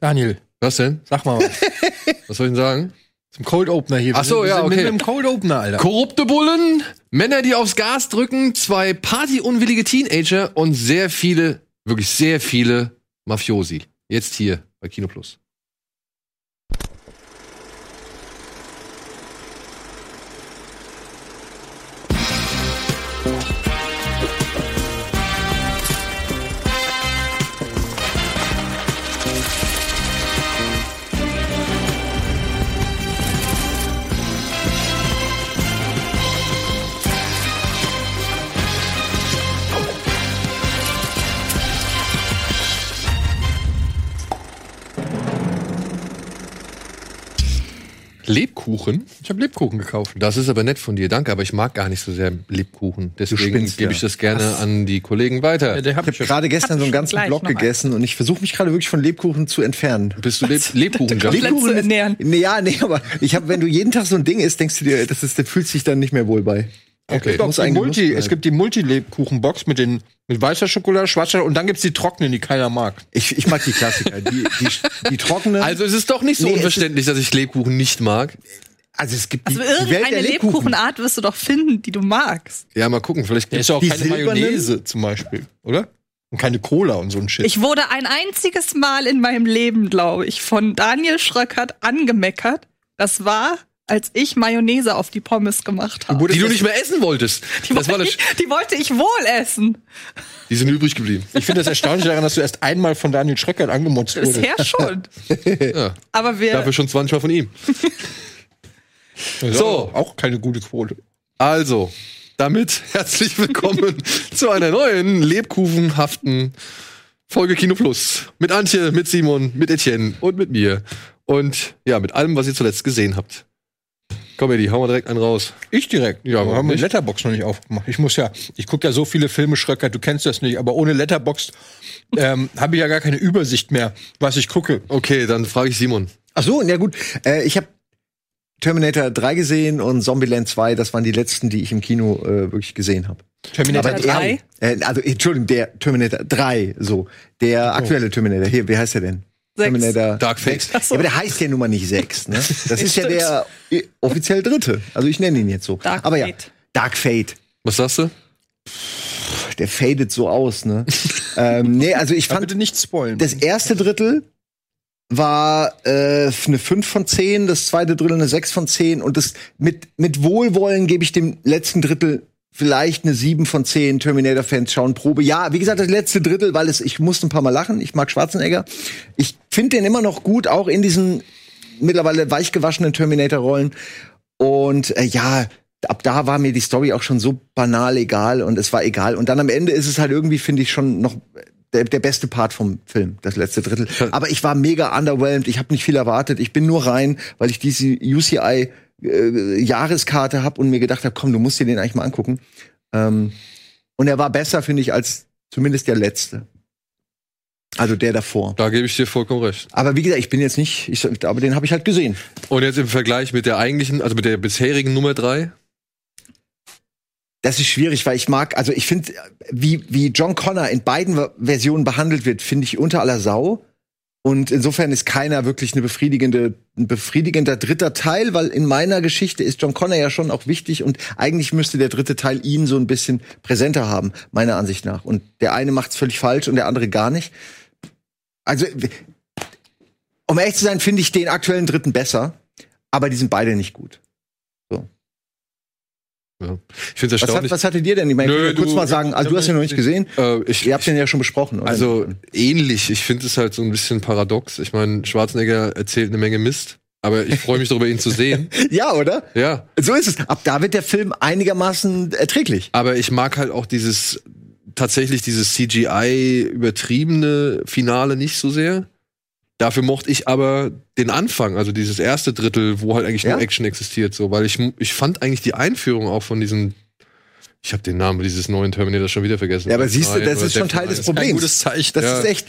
Daniel, Was denn? sag mal was. Was soll ich denn sagen? Zum Cold Opener hier. Wir Ach so, sind- wir ja, okay. Mit dem Cold Opener, Alter. Korrupte Bullen, Männer, die aufs Gas drücken, zwei partyunwillige Teenager und sehr viele, wirklich sehr viele Mafiosi. Jetzt hier bei Kino Plus. Lebkuchen? Ich habe Lebkuchen gekauft. Das ist aber nett von dir, danke, aber ich mag gar nicht so sehr Lebkuchen. Deswegen spinnst, gebe ja. ich das gerne an die Kollegen weiter. Ja, Ich habe gerade gestern so einen ganzen Block gegessen und ich versuche mich gerade wirklich von Lebkuchen zu entfernen. Bist du Leb lebkuchen ist- ernähren. Nee, ja, nee, aber ich habe, wenn du jeden Tag so ein Ding isst, denkst du dir, das ist, der fühlt sich dann nicht mehr wohl bei. Okay. Doch, Muss die Multi, es gibt die Multi-Lebkuchen-Box mit den mit weißer Schokolade, schwarzer Schokolade und dann gibt's die trockenen, die keiner mag. Ich, ich mag die Klassiker, die, die, die trockenen. Also es ist doch nicht so Nee, es unverständlich, dass ich Lebkuchen nicht mag. also es gibt Also die, die Welt irgendeine der Lebkuchen. Lebkuchenart wirst du doch finden, die du magst. Ja, mal gucken, vielleicht ist ja auch Die keine silbernen? Mayonnaise zum Beispiel, oder? Und keine Cola und so ein Shit. Ich wurde ein einziges Mal in meinem Leben, glaube ich, von Daniel Schröckert angemeckert. Das war, als ich Mayonnaise auf die Pommes gemacht habe. die du nicht mehr essen wolltest. Die, Das war wollte das, ich, die wollte ich wohl essen. die sind übrig geblieben. Ich finde das erstaunlich daran, dass du erst einmal von Daniel Schröckert angemotzt wurdest. Bisher schon. Ja, Aber wir. dafür schon 20 Mal von ihm. So. Auch keine gute Quote. Also, damit herzlich willkommen zu einer neuen lebkuchenhaften Folge Kino Plus. Mit Antje, mit Simon, mit Etienne und mit mir. Und ja, mit allem, was ihr zuletzt gesehen habt. Komm, Eddie, hau mal direkt einen raus. Ich direkt. Ja, wir haben nicht? Letterbox noch nicht aufgemacht. Ich muss ja, ich gucke ja so viele Filme, Schröcker, du kennst das nicht, aber ohne Letterbox ähm, habe ich ja gar keine Übersicht mehr, was ich gucke. Okay, dann frage ich Simon. Ach so, ja gut. Äh, ich habe Terminator 3 gesehen und Zombieland 2, das waren die letzten, die ich im Kino äh, wirklich gesehen habe. Terminator Aber Terminator der- 3? Äh, also, Entschuldigung, der Terminator 3, so. Der aktuelle Terminator. Hier, wie heißt der denn? Sechs. Terminator Dark Fate. Ja, aber der heißt ja nun mal nicht 6, ne? Das ist ja der äh, offiziell dritte. Also ich nenne ihn jetzt so. Dark aber ja, Fate. Dark Fate. Was sagst du? Der fadet so aus, ne? ähm, nee, also ich Aber fand bitte nicht spoilen. das erste Drittel war äh, eine 5 von 10, das zweite Drittel eine 6 von 10 und das mit, mit Wohlwollen gebe ich dem letzten Drittel vielleicht eine 7 von 10 Terminator-Fans schauen Probe. Ja, wie gesagt, das letzte Drittel, weil es, ich musste ein paar Mal lachen. Ich mag Schwarzenegger. Ich finde den immer noch gut, auch in diesen mittlerweile weichgewaschenen Terminator-Rollen. Und äh, ja, ab da war mir die Story auch schon so banal egal und es war egal. Und dann am Ende ist es halt irgendwie, finde ich, schon noch der, der beste Part vom Film, das letzte Drittel. Aber ich war mega underwhelmed, ich habe nicht viel erwartet. Ich bin nur rein, weil ich diese UCI äh, Jahreskarte habe und mir gedacht habe, komm, du musst dir den eigentlich mal angucken. Ähm, und er war besser, finde ich, als zumindest der letzte. Also der davor. Da gebe ich dir vollkommen recht. Aber wie gesagt, ich bin jetzt nicht, ich, aber den habe ich halt gesehen. Und jetzt im Vergleich mit der eigentlichen, also mit der bisherigen Nummer drei. Das ist schwierig, weil ich mag, also ich finde, wie, wie John Connor in beiden Ver- Versionen behandelt wird, finde ich unter aller Sau. Und insofern ist keiner wirklich eine befriedigende, ein befriedigender dritter Teil, weil in meiner Geschichte ist John Connor ja schon auch wichtig und eigentlich müsste der dritte Teil ihn so ein bisschen präsenter haben, meiner Ansicht nach. Und der eine macht's völlig falsch und der andere gar nicht. Also, um ehrlich zu sein, finde ich den aktuellen dritten besser, aber die sind beide nicht gut. Ja. Ich finde es Was, hat, erstaunlich. was hattet ihr denn? Ich meine, ich Nö, will kurz du- mal sagen, also du hast ihn noch nicht gesehen. äh, ich, Ihr habt den ja schon besprochen, oder? Also ähnlich. Ich finde es halt so ein bisschen paradox. Ich meine, Schwarzenegger erzählt eine Menge Mist, aber ich freue mich darüber, ihn zu sehen. ja, oder? Ja. So ist es. Ab da wird der Film einigermaßen erträglich. Aber ich mag halt auch dieses tatsächlich dieses CGI übertriebene Finale nicht so sehr. Dafür mochte ich aber den Anfang, also dieses erste Drittel, wo halt eigentlich Ja. nur Action existiert, so, weil ich ich fand eigentlich die Einführung auch von diesem ich habe den Namen dieses neuen Terminator schon wieder vergessen. Ja, aber siehst du, das ist schon Teil des. Problems. Ein gutes Zeichen. Das Ja. ist echt.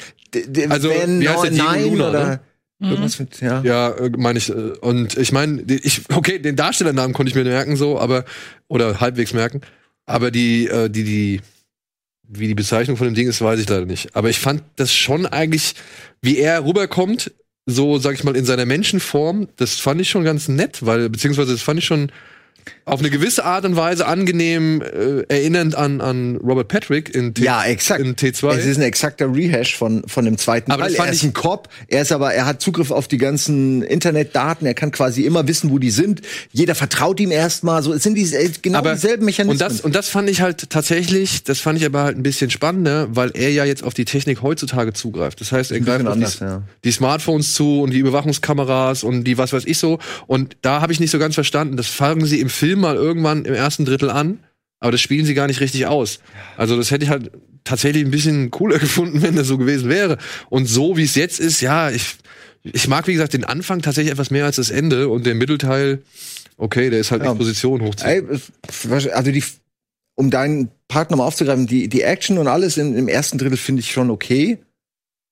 Also, wenn wie heißt der? Diego Nein Luna, oder ne? irgendwas mit, ja. Ja, äh, meine ich. äh, Und ich meine, ich, okay, den Darstellernamen konnte ich mir merken so, aber oder halbwegs merken. Aber die, äh, die, die, wie die Bezeichnung von dem Ding ist, weiß ich leider nicht. Aber ich fand das schon eigentlich, wie er rüberkommt, so, sag ich mal, in seiner Menschenform, das fand ich schon ganz nett, weil, beziehungsweise das fand ich schon auf eine gewisse Art und Weise angenehm äh, erinnernd an, an Robert Patrick in, T Ja, exakt. in T2. Es ist ein exakter Rehash von, von dem zweiten Aber das Teil. fand Er ist ich- ein Cop, er ist aber, er hat Zugriff auf die ganzen Internetdaten, er kann quasi immer wissen, wo die sind. Jeder vertraut ihm erstmal. So, es sind die, äh, genau dieselben Mechanismen. Und das, und das fand ich halt tatsächlich, das fand ich aber halt ein bisschen spannender, weil er ja jetzt auf die Technik heutzutage zugreift. Das heißt, er greift auf anders, die, ja. die Smartphones zu und die Überwachungskameras und die was weiß ich so. Und da habe ich nicht so ganz verstanden. Das fangen sie im Film mal irgendwann im ersten Drittel an, aber das spielen sie gar nicht richtig aus. Also das hätte ich halt tatsächlich ein bisschen cooler gefunden, wenn das so gewesen wäre. Und so wie es jetzt ist, ja, ich, ich mag, wie gesagt, den Anfang tatsächlich etwas mehr als das Ende und den Mittelteil, okay, der ist halt Ja. Exposition hochziehen. Also die, um deinen Part nochmal aufzugreifen, die, die Action und alles im, im ersten Drittel finde ich schon okay.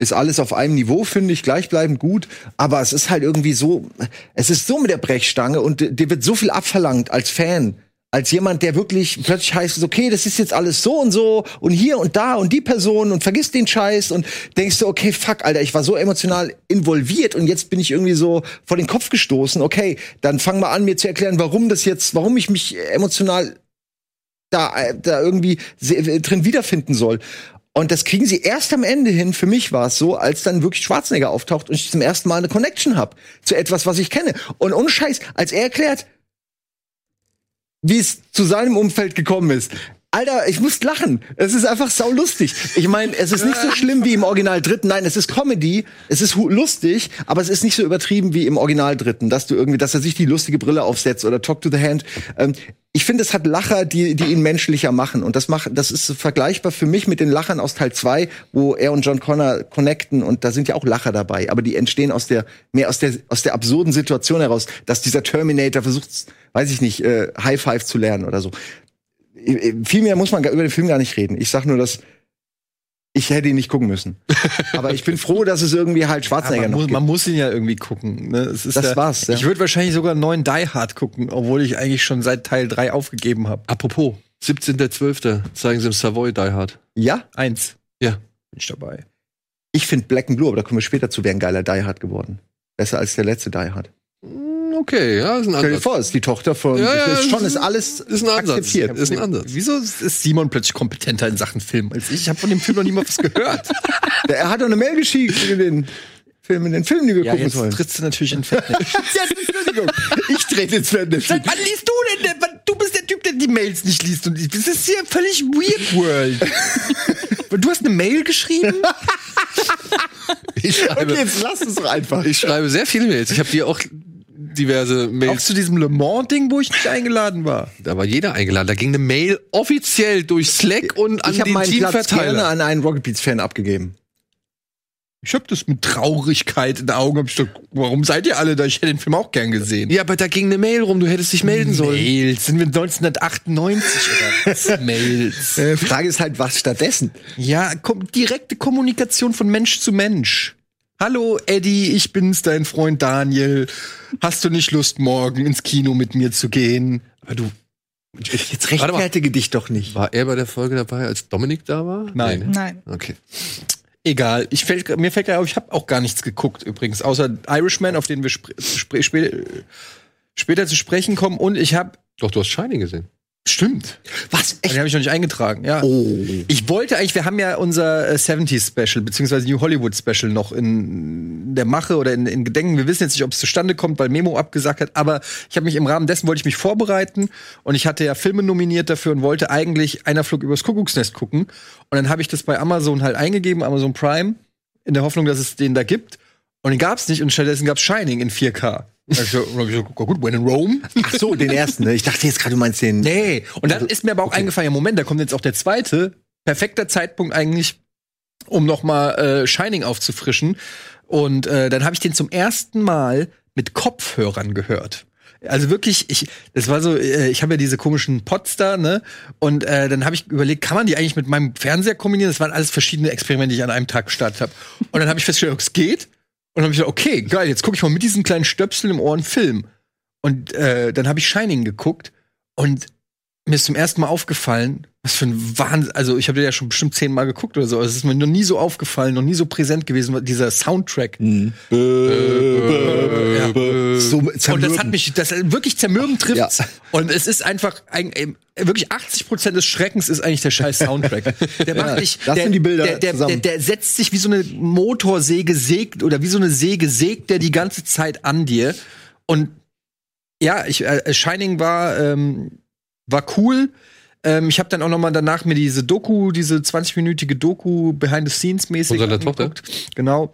Ist alles auf einem Niveau, finde ich, gleichbleibend gut. Aber es ist halt irgendwie so, es ist so mit der Brechstange und di- dir wird so viel abverlangt als Fan. Als jemand, der wirklich plötzlich heißt, okay, das ist jetzt alles so und so und hier und da und die Person und vergiss den Scheiß und denkst du, okay, fuck, Alter, ich war so emotional involviert und jetzt bin ich irgendwie so vor den Kopf gestoßen. Okay, dann fang mal an, mir zu erklären, warum das jetzt, warum ich mich emotional da, äh, da irgendwie äh, drin wiederfinden soll. Und das kriegen sie erst am Ende hin, für mich war es so, als dann wirklich Schwarzenegger auftaucht und ich zum ersten Mal eine Connection hab zu etwas, was ich kenne. Und ohne Scheiß, als er erklärt, wie es zu seinem Umfeld gekommen ist. Alter, ich muss lachen. Es ist einfach saulustig. Ich meine, es ist nicht so schlimm wie im Original Dritten. Nein, es ist Comedy. Es ist lustig, aber es ist nicht so übertrieben wie im Original Dritten, dass du irgendwie, dass er sich die lustige Brille aufsetzt oder Talk to the Hand. Ähm, ich finde, es hat Lacher, die, die ihn menschlicher machen. Und das macht, das ist vergleichbar für mich mit den Lachern aus Teil 2, wo er und John Connor connecten und da sind ja auch Lacher dabei. Aber die entstehen aus der, mehr aus der, aus der absurden Situation heraus, dass dieser Terminator versucht, weiß ich nicht, äh, High Five zu lernen oder so. Viel mehr muss man über den Film gar nicht reden. Ich sag nur, dass ich hätte ihn nicht gucken müssen. Aber ich bin froh, dass es irgendwie halt Schwarzenegger man, noch muss, gibt. man muss ihn ja irgendwie gucken. Ne? Es ist Das ja, war's, ja. Ich würde wahrscheinlich sogar einen neuen Die Hard gucken, obwohl ich eigentlich schon seit Teil 3 aufgegeben habe. Apropos, 17.12. zeigen sie im Savoy Die Hard. Ja, Eins. Ja. Bin ich dabei. ich finde Black and Blue, aber da kommen wir später zu, wäre ein geiler Die Hard geworden. Besser als der letzte Die Hard. Hm, Okay, ja, ist ein Stell dir Ansatz. vor, ist die Tochter von. Ja, ja, ist schon ist- alles ist ein Ansatz. akzeptiert. Ist ein Ansatz. Wieso ist Simon plötzlich kompetenter in Sachen Film als ich? Ich habe von dem Film noch nie mal was gehört. Er hat doch eine Mail geschickt in den Film, in den Film, den wir ja, gucken jetzt sollen. trittst du natürlich in Fettnäpfchen. ja, Entschuldigung. Ich trete ins Fettnäpfchen. Wann liest du denn? Du bist der Typ, der die Mails nicht liest. Und das ist hier völlig weird world. Du hast eine Mail geschrieben? Ich schreibe, Okay, jetzt lass es doch einfach. ich schreibe sehr viele Mails. Ich habe dir auch diverse Auch Mails. zu diesem Le Mans-Ding, wo ich nicht eingeladen war. Da war jeder eingeladen. Da ging eine Mail offiziell durch Slack und an Ich habe den meinen Platz gerne Teamverteiler. an einen Rocket Beats Fan abgegeben. Ich habe das mit Traurigkeit in den Augen. Hab ich gedacht, warum seid ihr alle da? Ich hätte den Film auch gern gesehen. Ja, aber da ging eine Mail rum. Du hättest dich melden sollen. Mails. Sind wir 1998 oder was? Mails. Äh, Frage ist halt, was stattdessen? Ja, kom direkte Kommunikation von Mensch zu Mensch. Hallo Eddie, ich bin's, dein Freund Daniel. Hast du nicht Lust, morgen ins Kino mit mir zu gehen? Aber du, Jetzt rechtfertige dich doch nicht. war er bei der Folge dabei, als Dominik da war? Nein. Nee, ne? Nein. Okay. Egal. Ich fällt, mir fällt gerade auf, ich habe auch gar nichts geguckt übrigens, außer Irishman, auf den wir spr spr spä später zu sprechen kommen. Und ich habe Doch, du hast Shining gesehen. Stimmt. Was? Den habe ich noch nicht eingetragen, ja. Oh. Ich wollte eigentlich, wir haben ja unser äh, 70s Special, beziehungsweise New Hollywood Special noch in der Mache oder in, in Gedenken. Wir wissen jetzt nicht, ob es zustande kommt, weil Memo abgesagt hat, aber ich habe mich im Rahmen dessen wollte ich mich vorbereiten und ich hatte ja Filme nominiert dafür und wollte eigentlich einer Flug übers Kuckucksnest gucken. Und dann habe ich das bei Amazon halt eingegeben, Amazon Prime, in der Hoffnung, dass es den da gibt. Und den gab's nicht und stattdessen gab's Shining in 4K. Also, gut, when in Rome. Ach so, den ersten. Ne? Ich dachte jetzt gerade, du meinst den. Nee, und dann ist mir aber auch eingefallen, ja Moment, da kommt jetzt auch der zweite. Perfekter Zeitpunkt eigentlich, um noch mal äh, Shining aufzufrischen. Und äh, dann habe ich den zum ersten Mal mit Kopfhörern gehört. Also wirklich, ich, das war so, äh, ich habe ja diese komischen Pods da, ne? Und äh, dann habe ich überlegt, kann man die eigentlich mit meinem Fernseher kombinieren? Das waren alles verschiedene Experimente, die ich an einem Tag gestartet habe. Und dann habe ich festgestellt, es geht. Und dann habe ich gedacht, okay, geil, jetzt gucke ich mal mit diesen kleinen Stöpseln im Ohr einen Film. Und äh, dann habe ich Shining geguckt und mir ist zum ersten Mal aufgefallen, was für ein Wahnsinn, also ich habe den ja schon bestimmt zehnmal geguckt oder so, aber es ist mir noch nie so aufgefallen, noch nie so präsent gewesen, dieser Soundtrack. Mhm. Ja. So Und das hat mich, das wirklich zermürbend trifft. Ja. Und es ist einfach ein, ähm, wirklich 80 Prozent des Schreckens ist eigentlich der scheiß Soundtrack. Der macht dich, das der, sind die Bilder der, der, der, zusammen. der setzt sich wie so eine Motorsäge sägt oder wie so eine Säge sägt der die ganze Zeit an dir. Und ja, ich, äh, Shining war, ähm, war cool. Ähm, ich habe dann auch noch mal danach mir diese Doku, diese 20-minütige Doku behind the scenes mäßig Tochter? angeguckt. Genau.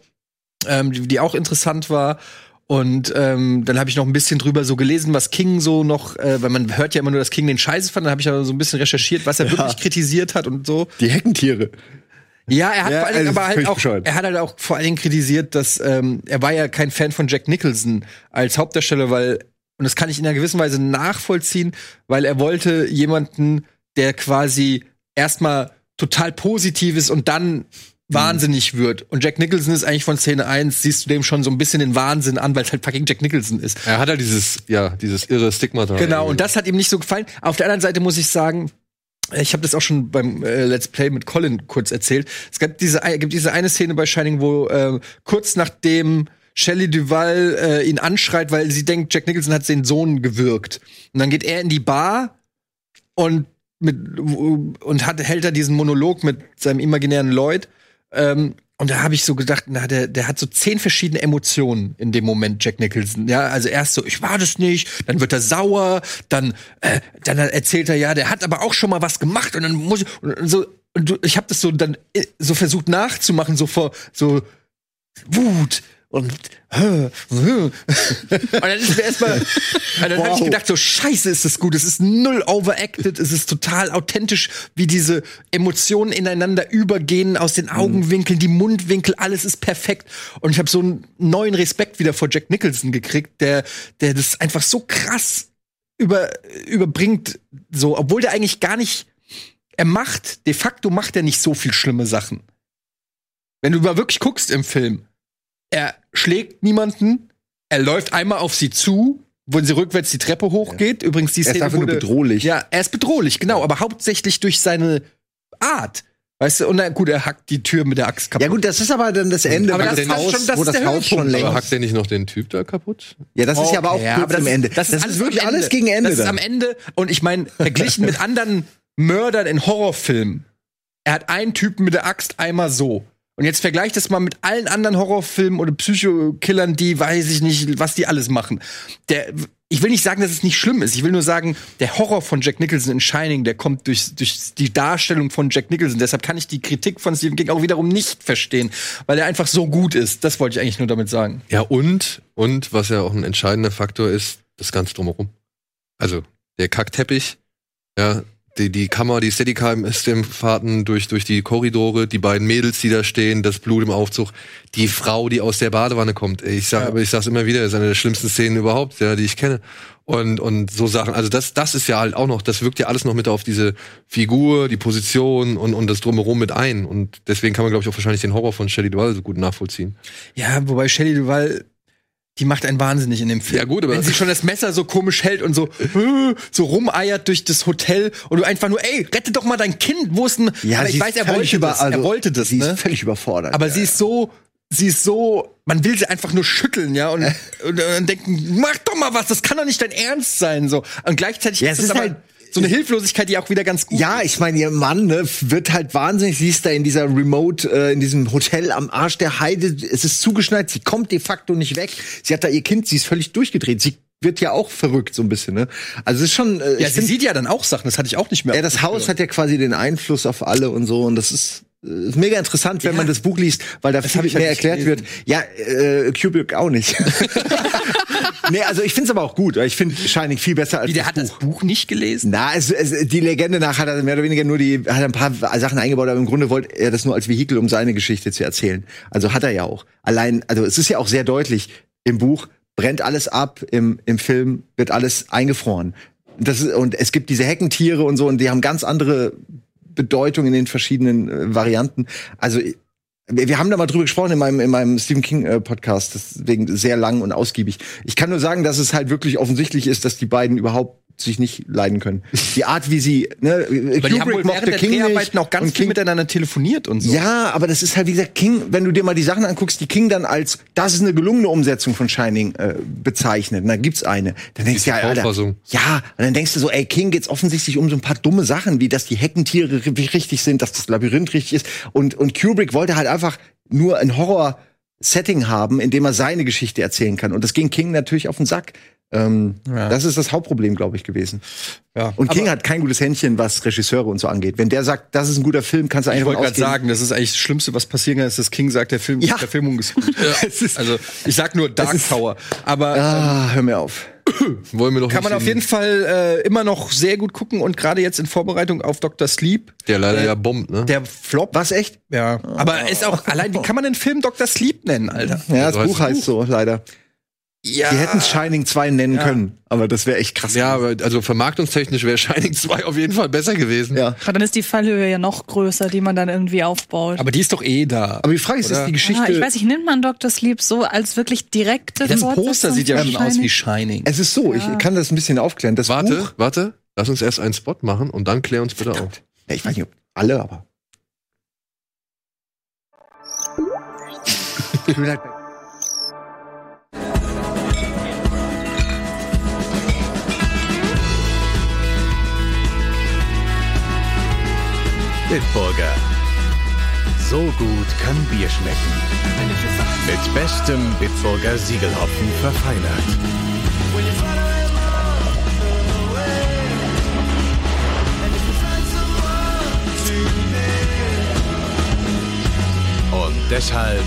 Ähm, die, die auch interessant war. Und ähm, dann habe ich noch ein bisschen drüber so gelesen, was King so noch, äh, weil man hört ja immer nur, dass King den Scheiße fand, dann habe ich aber so ein bisschen recherchiert, was er Ja. wirklich kritisiert hat und so. Die Heckentiere. Ja, er hat Ja, vor allen Dingen also aber halt auch, bescheuert. er hat halt auch vor allen Dingen kritisiert, dass ähm, er war ja kein Fan von Jack Nicholson als Hauptdarsteller, weil und das kann ich in einer gewissen Weise nachvollziehen, weil er wollte jemanden, der quasi erstmal total positiv ist und dann wahnsinnig wird. Und Jack Nicholson ist eigentlich von Szene 1, siehst du dem schon so ein bisschen den Wahnsinn an, weil es halt fucking Jack Nicholson ist. Er hat ja dieses, ja, dieses irre Stigma da. Genau, und das hat ihm nicht so gefallen. Auf der anderen Seite muss ich sagen, ich habe das auch schon beim äh, Let's Play mit Colin kurz erzählt. Es gibt diese, gibt diese eine Szene bei Shining, wo äh, kurz nachdem Shelley Duval äh, ihn anschreit, weil sie denkt, Jack Nicholson hat den Sohn gewürgt. Und dann geht er in die Bar und mit und hat hält da diesen Monolog mit seinem imaginären Lloyd. Ähm, und da habe ich so gedacht, na, der, der hat so zehn verschiedene Emotionen in dem Moment, Jack Nicholson. Ja, also erst so, ich war das nicht, dann wird er sauer, dann, äh, dann erzählt er, ja, der hat aber auch schon mal was gemacht und dann muss ich, und so, und ich habe das so dann äh, so versucht nachzumachen, so vor, so Wut und und dann ist mir erstmal, dann habe ich Wow. gedacht, so scheiße ist das gut. Es ist null overacted, es ist total authentisch, wie diese Emotionen ineinander übergehen aus den Augenwinkeln, die Mundwinkel, alles ist perfekt. Und ich habe so einen neuen Respekt wieder vor Jack Nicholson gekriegt, der, der das einfach so krass über, überbringt, so, obwohl der eigentlich gar nicht, er macht, de facto macht er nicht so viel schlimme Sachen. Wenn du mal wirklich guckst im Film, er schlägt niemanden, er läuft einmal auf sie zu, wo sie rückwärts die Treppe hochgeht. Übrigens, die Er ist Szene einfach nur wurde- bedrohlich. Ja, er ist bedrohlich, genau, aber hauptsächlich durch seine Art. Weißt du, und na, gut, er hackt die Tür mit der Axt kaputt. Ja gut, das ist aber dann das Ende, Aber wo das das, ist Haus, schon- das wo ist das der Haus schon Höhepunkt. Aber längst. hackt der nicht noch den Typ da kaputt? Ja, das ist ja aber auch Okay, kurz aber das am ist- Ende. Das ist, alles wirklich alles gegen Ende. Das ist dann. am Ende. Und ich meine, verglichen mit anderen Mördern in Horrorfilmen, er hat einen Typen mit der Axt einmal so. Und jetzt vergleicht das mal mit allen anderen Horrorfilmen oder Psychokillern, die weiß ich nicht, was die alles machen. Der, ich will nicht sagen, dass es nicht schlimm ist. Ich will nur sagen, der Horror von Jack Nicholson in Shining, der kommt durch, durch die Darstellung von Jack Nicholson. Deshalb kann ich die Kritik von Stephen King auch wiederum nicht verstehen, weil er einfach so gut ist. Das wollte ich eigentlich nur damit sagen. Ja, und, und was ja auch ein entscheidender Faktor ist, das Ganze drumherum. Also, der Kackteppich, ja, die, die Kammer, die Steadicam-Fahrten durch, durch die Korridore, die beiden Mädels, die da stehen, das Blut im Aufzug, die Frau, die aus der Badewanne kommt. Ich sag, aber ich sag's immer wieder, das ist eine der schlimmsten Szenen überhaupt, ja, die ich kenne. Und, und so Sachen. Also das, das ist ja halt auch noch, das wirkt ja alles noch mit auf diese Figur, die Position und, und das drumherum mit ein. Und deswegen kann man, glaube ich, auch wahrscheinlich den Horror von Shelley Duvall so gut nachvollziehen. Ja, wobei Shelley Duval, die macht einen wahnsinnig in dem Film. Ja, gut, aber- Wenn sie schon das Messer so komisch hält und so, äh, so rumeiert durch das Hotel und du einfach nur, ey, rette doch mal dein Kind, wo ist denn, Ja, aber ich weiß, er wollte über- das, also, er wollte das, Sie ne? ist völlig überfordert. Aber ja. sie ist so, sie ist so, man will sie einfach nur schütteln, ja, und, und, dann denken, mach doch mal was, das kann doch nicht dein Ernst sein, so. Und gleichzeitig Ja, ist es es ist aber halt- so eine Hilflosigkeit, die auch wieder ganz gut Ja, ich meine, ihr Mann ne, wird halt wahnsinnig. Sie ist da in dieser Remote, äh, in diesem Hotel am Arsch der Heide. Es ist zugeschneit. Sie kommt de facto nicht weg. Sie hat da ihr Kind. Sie ist völlig durchgedreht. Sie wird ja auch verrückt so ein bisschen. Ne? Also es ist schon. Äh, Ja, sie find- sieht ja dann auch Sachen, das hatte ich auch nicht mehr. ja, das Haus hat ja quasi den Einfluss auf alle und so. Und das ist. Ist mega interessant, wenn Ja. man das Buch liest, weil da viel halt mehr erklärt wird. gelesen. Ja, äh, Kubrick auch nicht. nee, also ich find's aber auch gut. Ich finde Shining viel besser als Wie, der das hat Buch. das Buch nicht gelesen? Na, es, es, die Legende nach hat er mehr oder weniger nur die, hat er ein paar Sachen eingebaut, aber im Grunde wollte er das nur als Vehikel, um seine Geschichte zu erzählen. Also hat er ja auch. Allein, also es ist ja auch sehr deutlich, im Buch brennt alles ab, im, im Film wird alles eingefroren. Das ist, und es gibt diese Heckentiere und so, und die haben ganz andere Bedeutung in den verschiedenen äh, Varianten. Also wir, wir haben da mal drüber gesprochen in meinem, in meinem Stephen King äh, Podcast, deswegen sehr lang und ausgiebig. Ich kann nur sagen, dass es halt wirklich offensichtlich ist, dass die beiden überhaupt sich nicht leiden können. Die Art, wie sie, ne, Aber die haben wohl während der Dreharbeiten auch ganz und viel King, miteinander telefoniert und so. ja, aber das ist halt, wie gesagt, King, wenn du dir mal die Sachen anguckst, die King dann als, das ist eine gelungene Umsetzung von Shining äh, bezeichnet, und da gibt's eine. Dann denkst du, ja, Alter, ja, und dann denkst du so, ey, King geht's offensichtlich um so ein paar dumme Sachen, wie dass die Heckentiere ri- richtig sind, dass das Labyrinth richtig ist. Und, und Kubrick wollte halt einfach nur ein Horror-Setting haben, in dem er seine Geschichte erzählen kann. Und das ging King natürlich auf den Sack. Ähm, Ja. Das ist das Hauptproblem, glaube ich, gewesen. Ja. Und King hat kein gutes Händchen, was Regisseure und so angeht. Wenn der sagt, das ist ein guter Film, kannst du eigentlich ich wollte gerade sagen, das ist eigentlich das Schlimmste, was passieren kann, ist, dass King sagt, der Film, Ja. der Film ist gut. Es ist- also ich sag nur Dark ist- Tower. Aber Ah, hör mir auf. Wollen wir doch kann man auf jeden Fall äh, immer noch sehr gut gucken und gerade jetzt in Vorbereitung auf Dr. Sleep, Der leider ja bombt, ne? der Flop. Was echt? Ja. Aber ist auch allein, wie kann man den Film Dr. Sleep nennen, Alter? Ja, das heißt Buch heißt so, leider. Ja. Die hätten Shining 2 nennen Ja. können, aber das wäre echt krass. Ja, also vermarktungstechnisch wäre Shining 2 auf jeden Fall besser gewesen. ja. Aber dann ist die Fallhöhe ja noch größer, die man dann irgendwie aufbaut. Aber die ist doch eh da. Aber die Frage ist, ist die Geschichte. ah, ich weiß nicht, nimmt man Dr. Sleep so als wirklich direkte Das Poster sieht ja schon aus wie Shining. es ist so, ich kann das ein bisschen aufklären. Das Warte, Buch, warte. Lass uns erst einen Spot machen und dann klär uns bitte auf. ja, ich weiß nicht, ob alle, aber. Bitburger. So gut kann Bier schmecken. Mit bestem Bitburger Siegelhopfen verfeinert. Und deshalb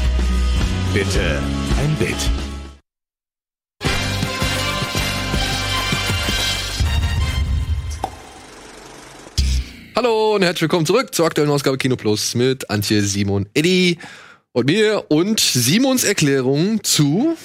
bitte ein Bit. Hallo und herzlich willkommen zurück zur aktuellen Ausgabe Kino Plus mit Antje, Simon, Eddie und mir und Simons Erklärung zu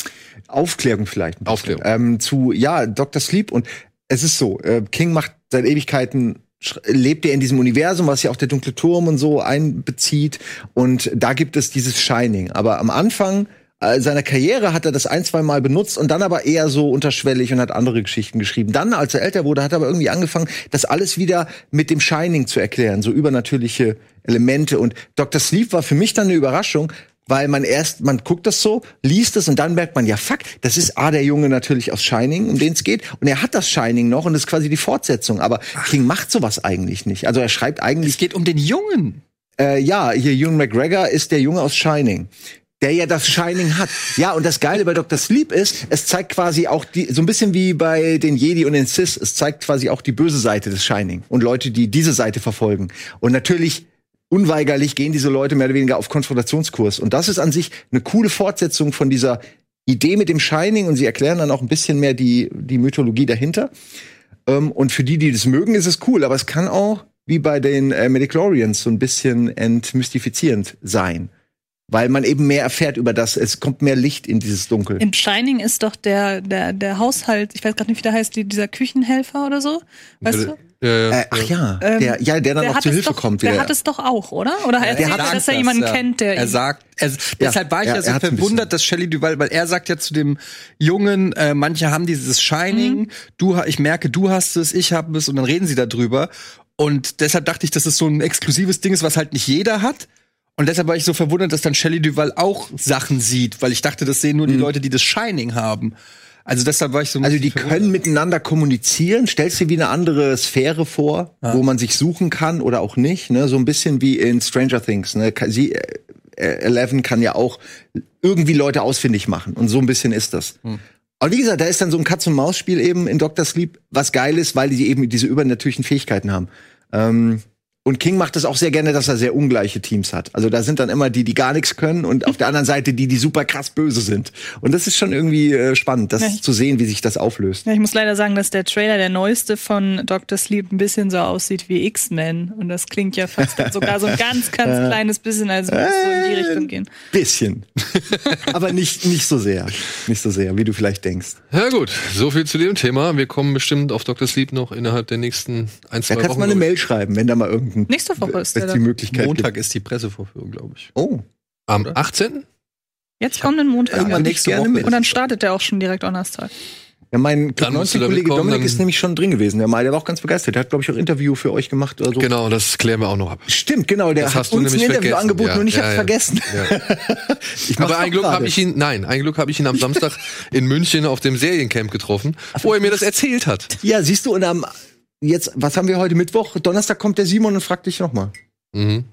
Aufklärung vielleicht. Aufklärung. Ähm, zu, ja, Dr. Sleep und es ist so, äh, King macht seit Ewigkeiten lebt er in diesem Universum, was ja auch der dunkle Turm und so einbezieht. Und da gibt es dieses Shining. Aber am Anfang äh, seiner Karriere hat er das ein, zwei Mal benutzt und dann aber eher so unterschwellig und hat andere Geschichten geschrieben. Dann, als er älter wurde, hat er aber irgendwie angefangen, das alles wieder mit dem Shining zu erklären, so übernatürliche Elemente. Und Dr. Sleep war für mich dann eine Überraschung, weil man erst, man guckt das so, liest es und dann merkt man, ja fuck, das ist A, der Junge natürlich aus Shining, um den es geht. Und er hat das Shining noch und das ist quasi die Fortsetzung. Aber King macht sowas eigentlich nicht. Also er schreibt eigentlich Es geht um den Jungen. äh, ja, hier Ewan McGregor ist der Junge aus Shining. Der ja das Shining hat. Ja, und das Geile bei Dr. Sleep ist, es zeigt quasi auch die, so ein bisschen wie bei den Jedi und den Sith, es zeigt quasi auch die böse Seite des Shining und Leute, die diese Seite verfolgen. Und natürlich, unweigerlich gehen diese Leute mehr oder weniger auf Konfrontationskurs. Und das ist an sich eine coole Fortsetzung von dieser Idee mit dem Shining und sie erklären dann auch ein bisschen mehr die, die Mythologie dahinter. Ähm, und für die, die das mögen, ist es cool. Aber es kann auch, wie bei den äh, Mediclorians, so ein bisschen entmystifizierend sein. Weil man eben mehr erfährt über das. Es kommt mehr Licht in dieses Dunkel. In Shining ist doch der, der, der Haushalt, ich weiß gerade nicht, wie der heißt, die, dieser Küchenhelfer oder so. Weißt du? Ja, ja, Äh, ach ja, Ähm, der, ja, der dann Der auch es Hilfe doch, kommt. Der wieder. hat es doch auch, oder? Oder erzählt er, sagt dass er jemanden ja. kennt, der Er sagt, er, deshalb war ich ja, ja, so er verwundert, dass Shelley Duval, weil er sagt ja zu dem Jungen, äh, manche haben dieses Shining, Mhm. du, ha- ich merke, du hast es, ich habe es, und dann reden sie darüber. Und deshalb dachte ich, dass es so ein exklusives Ding ist, was halt nicht jeder hat. Und deshalb war ich so verwundert, dass dann Shelley Duval auch Sachen sieht, weil ich dachte, das sehen nur die Leute, die das Shining haben. Also deshalb war ich so. ein Mhm. Also die können miteinander kommunizieren. Stellst dir wie eine andere Sphäre vor, wo man sich suchen kann oder auch nicht. Ne? So ein bisschen wie in Stranger Things. Ne? Sie, äh, Eleven kann ja auch irgendwie Leute ausfindig machen. Und so ein bisschen ist das. Aber wie gesagt, da ist dann so ein Katz-und-Maus-Spiel eben in Dr. Sleep, was geil ist, weil die eben diese übernatürlichen Fähigkeiten haben. Ähm, und King macht es auch sehr gerne, dass er sehr ungleiche Teams hat. Also da sind dann immer die, die gar nichts können und auf der anderen Seite die, die super krass böse sind. Und das ist schon irgendwie äh, spannend, das Ja, ich- zu sehen, wie sich das auflöst. Ja, ich muss leider sagen, dass der Trailer, der neueste von Dr. Sleep, ein bisschen so aussieht wie X-Men. Und das klingt ja fast sogar so ein ganz, ganz kleines bisschen, als würde es so in die Richtung gehen. Bisschen. Aber nicht, nicht so sehr. Nicht so sehr, wie du vielleicht denkst. ja gut, so viel zu dem Thema. Wir kommen bestimmt auf Dr. Sleep noch innerhalb der nächsten ein, Da zwei kannst du Wochen. mal eine. Mail schreiben, wenn da mal irgendein Nächste Woche ist es die. Möglichkeit Montag gibt. ist die Pressevorführung, glaube ich. Oh. Am 18. Jetzt kommenden Montag. Ja, nächste Woche. mit. Und dann startet der auch schon direkt Donnerstag. Ja, mein Dann musst du 90 damit Kollege kommen, Dominik ist nämlich schon drin gewesen. Der, war auch ganz begeistert. Der hat, glaube ich, auch ein Interview für euch gemacht oder so. Genau, das klären wir auch noch ab. Stimmt, genau. Der Das hat uns ein nämlich Interview vergessen. angeboten Ja, und ich ja, hab's ja. vergessen. Ja. Ich Aber ein Glück habe ich ihn, nein, ein Glück habe ich ihn am Samstag in München auf dem Seriencamp getroffen, wo er mir das erzählt hat. Ja, siehst du, und am, jetzt, was haben wir heute Mittwoch? Donnerstag kommt der Simon und fragt dich nochmal. Mhm.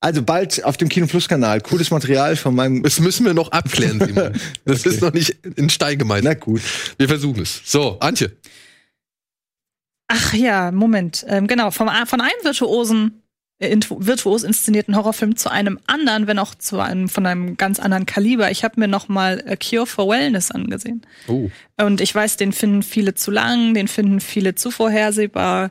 Also bald auf dem Kino Plus Kanal. Cooles Material von meinem. Das müssen wir noch abklären, Simon. Das ist noch nicht in Stein Na gemeißelt. gut. Wir versuchen es. So, Antje. Ach ja, Moment. Ähm, genau, vom, von einem virtuosen, virtuos inszenierten Horrorfilm zu einem anderen, wenn auch zu einem von einem ganz anderen Kaliber. Ich habe mir noch mal A Cure for Wellness angesehen. Oh. Und ich weiß, den finden viele zu lang, den finden viele zu vorhersehbar.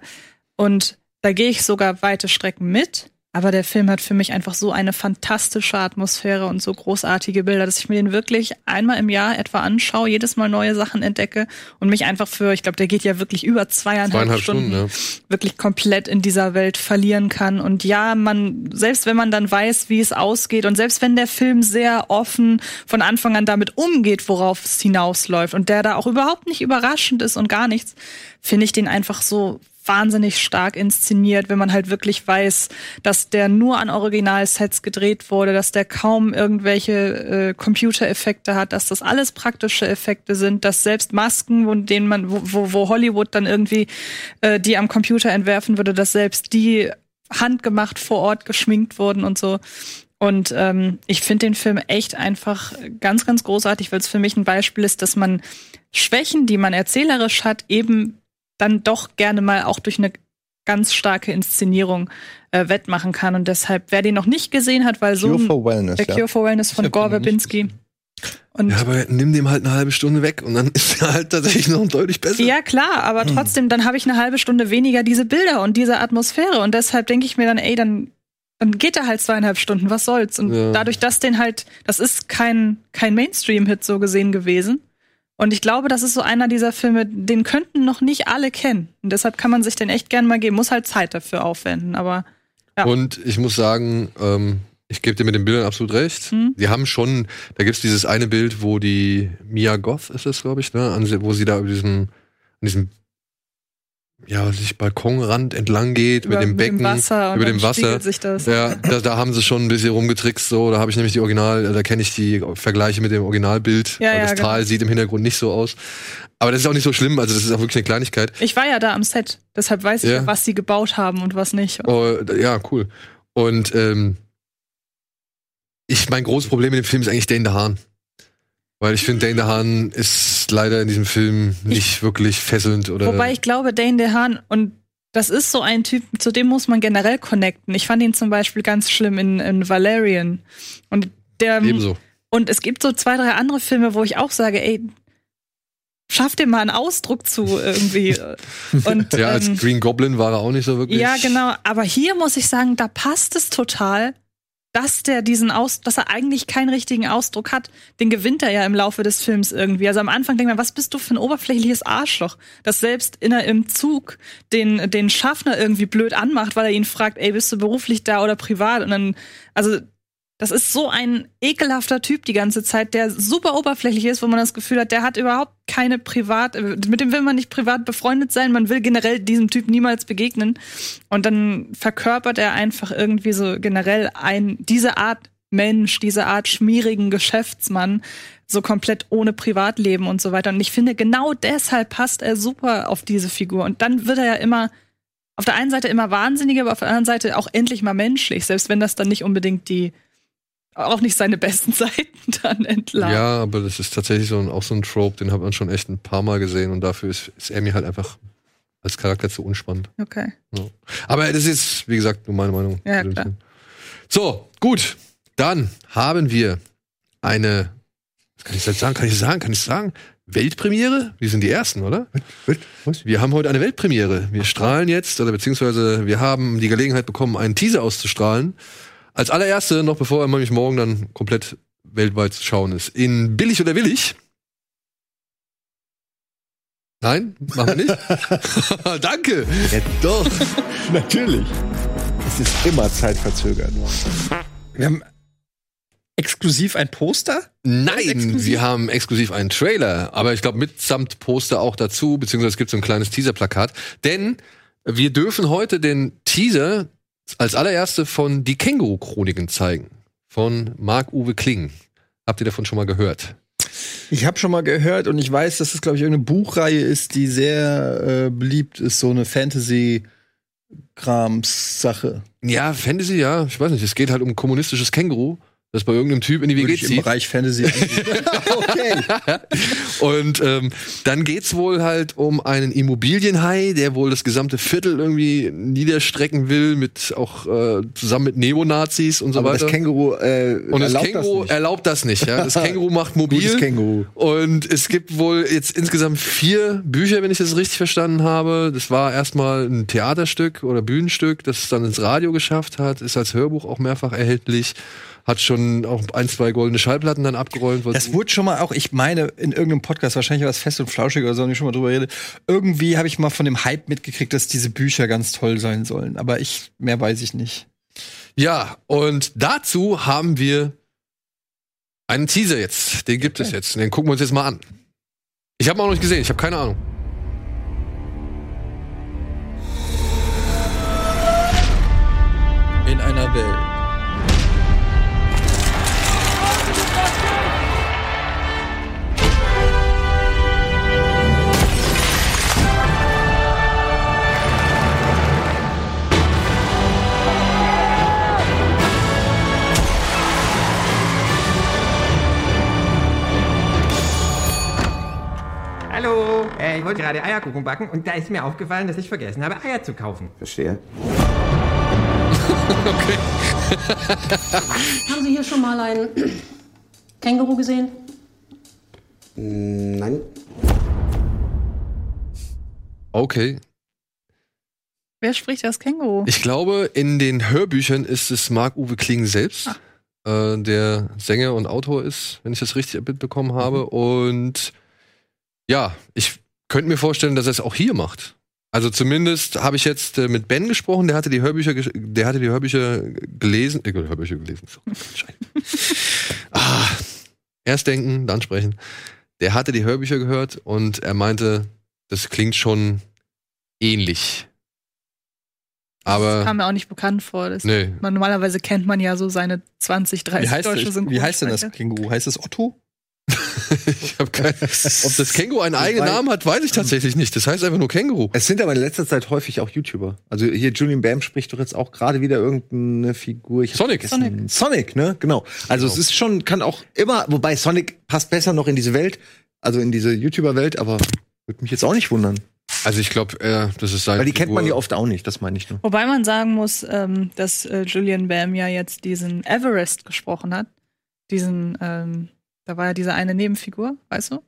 Und da gehe ich sogar weite Strecken mit. Aber der Film hat für mich einfach so eine fantastische Atmosphäre und so großartige Bilder, dass ich mir den wirklich einmal im Jahr etwa anschaue, jedes Mal neue Sachen entdecke und mich einfach für, ich glaube, der geht ja wirklich über zweieinhalb, Zweieinhalb Stunden, Stunden, ja. wirklich komplett in dieser Welt verlieren kann. Und ja, man, selbst wenn man dann weiß, wie es ausgeht und selbst wenn der Film sehr offen von Anfang an damit umgeht, worauf es hinausläuft und der da auch überhaupt nicht überraschend ist und gar nichts, finde ich den einfach so wahnsinnig stark inszeniert, wenn man halt wirklich weiß, dass der nur an Originalsets gedreht wurde, dass der kaum irgendwelche äh, Computereffekte hat, dass das alles praktische Effekte sind, dass selbst Masken, wo, denen man, wo, wo, wo Hollywood dann irgendwie äh, die am Computer entwerfen würde, dass selbst die handgemacht vor Ort geschminkt wurden und so. Und ähm, ich finde den Film echt einfach ganz, ganz großartig, weil es für mich ein Beispiel ist, dass man Schwächen, die man erzählerisch hat, eben dann doch gerne mal auch durch eine ganz starke Inszenierung äh, wettmachen kann. Und deshalb, wer den noch nicht gesehen hat, weil so Cure ein for Wellness. The Ja. Cure for Wellness von Gore Verbinski. Und Ja, aber nimm dem halt eine halbe Stunde weg und dann ist er halt tatsächlich noch deutlich besser. Ja, klar, aber trotzdem, dann habe ich eine halbe Stunde weniger diese Bilder und diese Atmosphäre. Und deshalb denke ich mir dann, ey, dann, dann geht er halt zweieinhalb Stunden, was soll's? Und Ja. dadurch, dass den halt, das ist kein, kein Mainstream-Hit so gesehen gewesen. Und ich glaube, das ist so einer dieser Filme, den könnten noch nicht alle kennen. Und deshalb kann man sich den echt gerne mal geben, muss halt Zeit dafür aufwenden. Aber Ja. Und ich muss sagen, ähm, ich gebe dir mit den Bildern absolut recht. Hm. Die haben schon, da gibt's dieses eine Bild, wo die Mia Goth ist es, glaube ich, ne, wo sie da über diesen, an diesem ja, sich Balkonrand entlang geht über, mit dem Becken, Wasser über dem Wasser. spiegelt sich das. Ja, da, da haben sie schon ein bisschen rumgetrickst, so. Da habe ich nämlich die Original, da kenne ich die Vergleiche mit dem Originalbild, Ja, weil ja, das genau. Tal sieht im Hintergrund nicht so aus. Aber das ist auch nicht so schlimm, also das ist auch wirklich eine Kleinigkeit. Ich war ja da am Set, deshalb weiß ich Ja. ja, was sie gebaut haben und was nicht. Oh, ja, cool. Und ähm, ich, mein großes Problem mit dem Film ist eigentlich Dane DeHaan. Weil ich finde, Dane DeHaan ist leider in diesem Film nicht wirklich fesselnd oder. Wobei ich glaube, Dane DeHaan, und das ist so ein Typ, zu dem muss man generell connecten. Ich fand ihn zum Beispiel ganz schlimm in, in Valerian. Und der, ebenso. und es gibt so zwei, drei andere Filme, wo ich auch sage, ey, schaff dir mal einen Ausdruck zu irgendwie. Und, Ja, als ähm, Green Goblin war er auch nicht so wirklich. ja, genau. Aber hier muss ich sagen, da passt es total, dass der diesen Aus, dass er eigentlich keinen richtigen Ausdruck hat. Den gewinnt er ja im Laufe des Films irgendwie. Also am Anfang denkt man, was bist du für ein oberflächliches Arschloch, das selbst in, im Zug den, den Schaffner irgendwie blöd anmacht, weil er ihn fragt, ey, bist du beruflich da oder privat? Und dann, also, das ist so ein ekelhafter Typ die ganze Zeit, der super oberflächlich ist, wo man das Gefühl hat, der hat überhaupt keine privat, mit dem will man nicht privat befreundet sein, man will generell diesem Typ niemals begegnen. Und dann verkörpert er einfach irgendwie so generell ein, diese Art Mensch, diese Art schmierigen Geschäftsmann, so komplett ohne Privatleben und so weiter. Und ich finde, genau deshalb passt er super auf diese Figur. Und dann wird er ja immer, auf der einen Seite immer wahnsinniger, aber auf der anderen Seite auch endlich mal menschlich, selbst wenn das dann nicht unbedingt die, auch nicht seine besten Seiten dann entlarvt. Ja, aber das ist tatsächlich so ein, auch so ein Trope, den hat man schon echt ein paar Mal gesehen und dafür ist, ist er mir halt einfach als Charakter zu unspannend. Okay. Aber das ist, wie gesagt, nur meine Meinung. Ja, klar. So, gut. Dann haben wir eine, was kann ich jetzt sagen? Kann ich sagen? Kann ich sagen? Weltpremiere? Wir sind die Ersten, oder? Was? Wir haben heute eine Weltpremiere. Wir strahlen jetzt, oder beziehungsweise wir haben die Gelegenheit bekommen, einen Teaser auszustrahlen. Als allererste, noch bevor er nämlich morgen dann komplett weltweit zu schauen ist. In Billig oder Willig? Nein, machen wir nicht. Danke. Ja, doch. Natürlich. Es ist immer zeitverzögert. Wir haben exklusiv ein Poster? Nein, wir haben exklusiv einen Trailer, aber ich glaube mitsamt Poster auch dazu, beziehungsweise es gibt so ein kleines Teaser-Plakat. Denn wir dürfen heute den Teaser als allererste von Die Känguru-Chroniken zeigen. Von Marc-Uwe Kling. Habt ihr davon schon mal gehört? Ich habe schon mal gehört und ich weiß, dass es, glaube ich, irgendeine Buchreihe ist, die sehr äh, beliebt ist, so eine Fantasy-Krams-Sache. Ja, Fantasy, ja. Ich weiß nicht, es geht halt um kommunistisches Känguru, das bei irgendeinem Typ in die Würde WG ich im zieht. Bereich Fantasy. Okay. Und ähm, dann geht's wohl halt um einen Immobilienhai, der wohl das gesamte Viertel irgendwie niederstrecken will, mit auch äh, zusammen mit Neonazis und so Aber weiter. das Känguru äh, und das erlaubt Känguru das nicht. erlaubt das nicht. Ja? Das Känguru macht mobil. Gutes Känguru. Und es gibt wohl jetzt insgesamt vier Bücher, wenn ich das richtig verstanden habe. Das war erstmal ein Theaterstück oder Bühnenstück, das es dann ins Radio geschafft hat, ist als Hörbuch auch mehrfach erhältlich, hat schon auch ein, zwei goldene Schallplatten dann abgeräumt. was- Das wurde schon mal auch, ich meine, in irgendeinem Podcast, wahrscheinlich war es fest und flauschig oder so, haben ich schon mal drüber geredet. Irgendwie habe ich mal von dem Hype mitgekriegt, dass diese Bücher ganz toll sein sollen. Aber ich, mehr weiß ich nicht. Ja, und dazu haben wir einen Teaser jetzt. Den gibt es jetzt. Den gucken wir uns jetzt mal an. Ich habe ihn auch noch nicht gesehen. Ich habe keine Ahnung. In einer Welt. Hallo, äh, ich wollte gerade Eierkuchen backen und da ist mir aufgefallen, dass ich vergessen habe, Eier zu kaufen. Verstehe. Haben Sie hier schon mal ein Känguru gesehen? Nein. Okay. Wer spricht das Känguru? Ich glaube, in den Hörbüchern ist es Marc-Uwe Kling selbst, äh, der Sänger und Autor ist, wenn ich das richtig mitbekommen habe. Und ja, ich könnte mir vorstellen, dass er es auch hier macht. Also zumindest habe ich jetzt äh, mit Ben gesprochen, der hatte die Hörbücher, der hatte die Hörbücher gelesen, äh, Hörbücher gelesen. Ah, erst denken, dann sprechen. Der hatte die Hörbücher gehört und er meinte, das klingt schon ähnlich. Aber Kam mir auch nicht bekannt vor. Das Nee. man, normalerweise kennt man ja so seine 20, 30 Wie heißt, deutsche das, wie heißt denn das. Känguru? Heißt das Otto? ich habe keine. Ob das Känguru einen eigenen Namen hat, weiß ich tatsächlich nicht. Das heißt einfach nur Känguru. Es sind aber in letzter Zeit häufig auch YouTuber. Also hier Julian Bam spricht doch jetzt auch gerade wieder irgendeine Figur. Ich Sonic. vergessen. Sonic, ne? Genau. Also es ist schon, kann auch immer, wobei Sonic passt besser noch in diese Welt, also in diese YouTuber-Welt, aber würde mich jetzt auch nicht wundern. Also ich glaube, äh, das ist sein. Weil die kennt man ja oft auch nicht, das meine ich nur. Wobei man sagen muss, ähm, dass äh, Julian Bam ja jetzt diesen Everest gesprochen hat. Diesen, ähm, da war ja diese eine Nebenfigur, weißt du?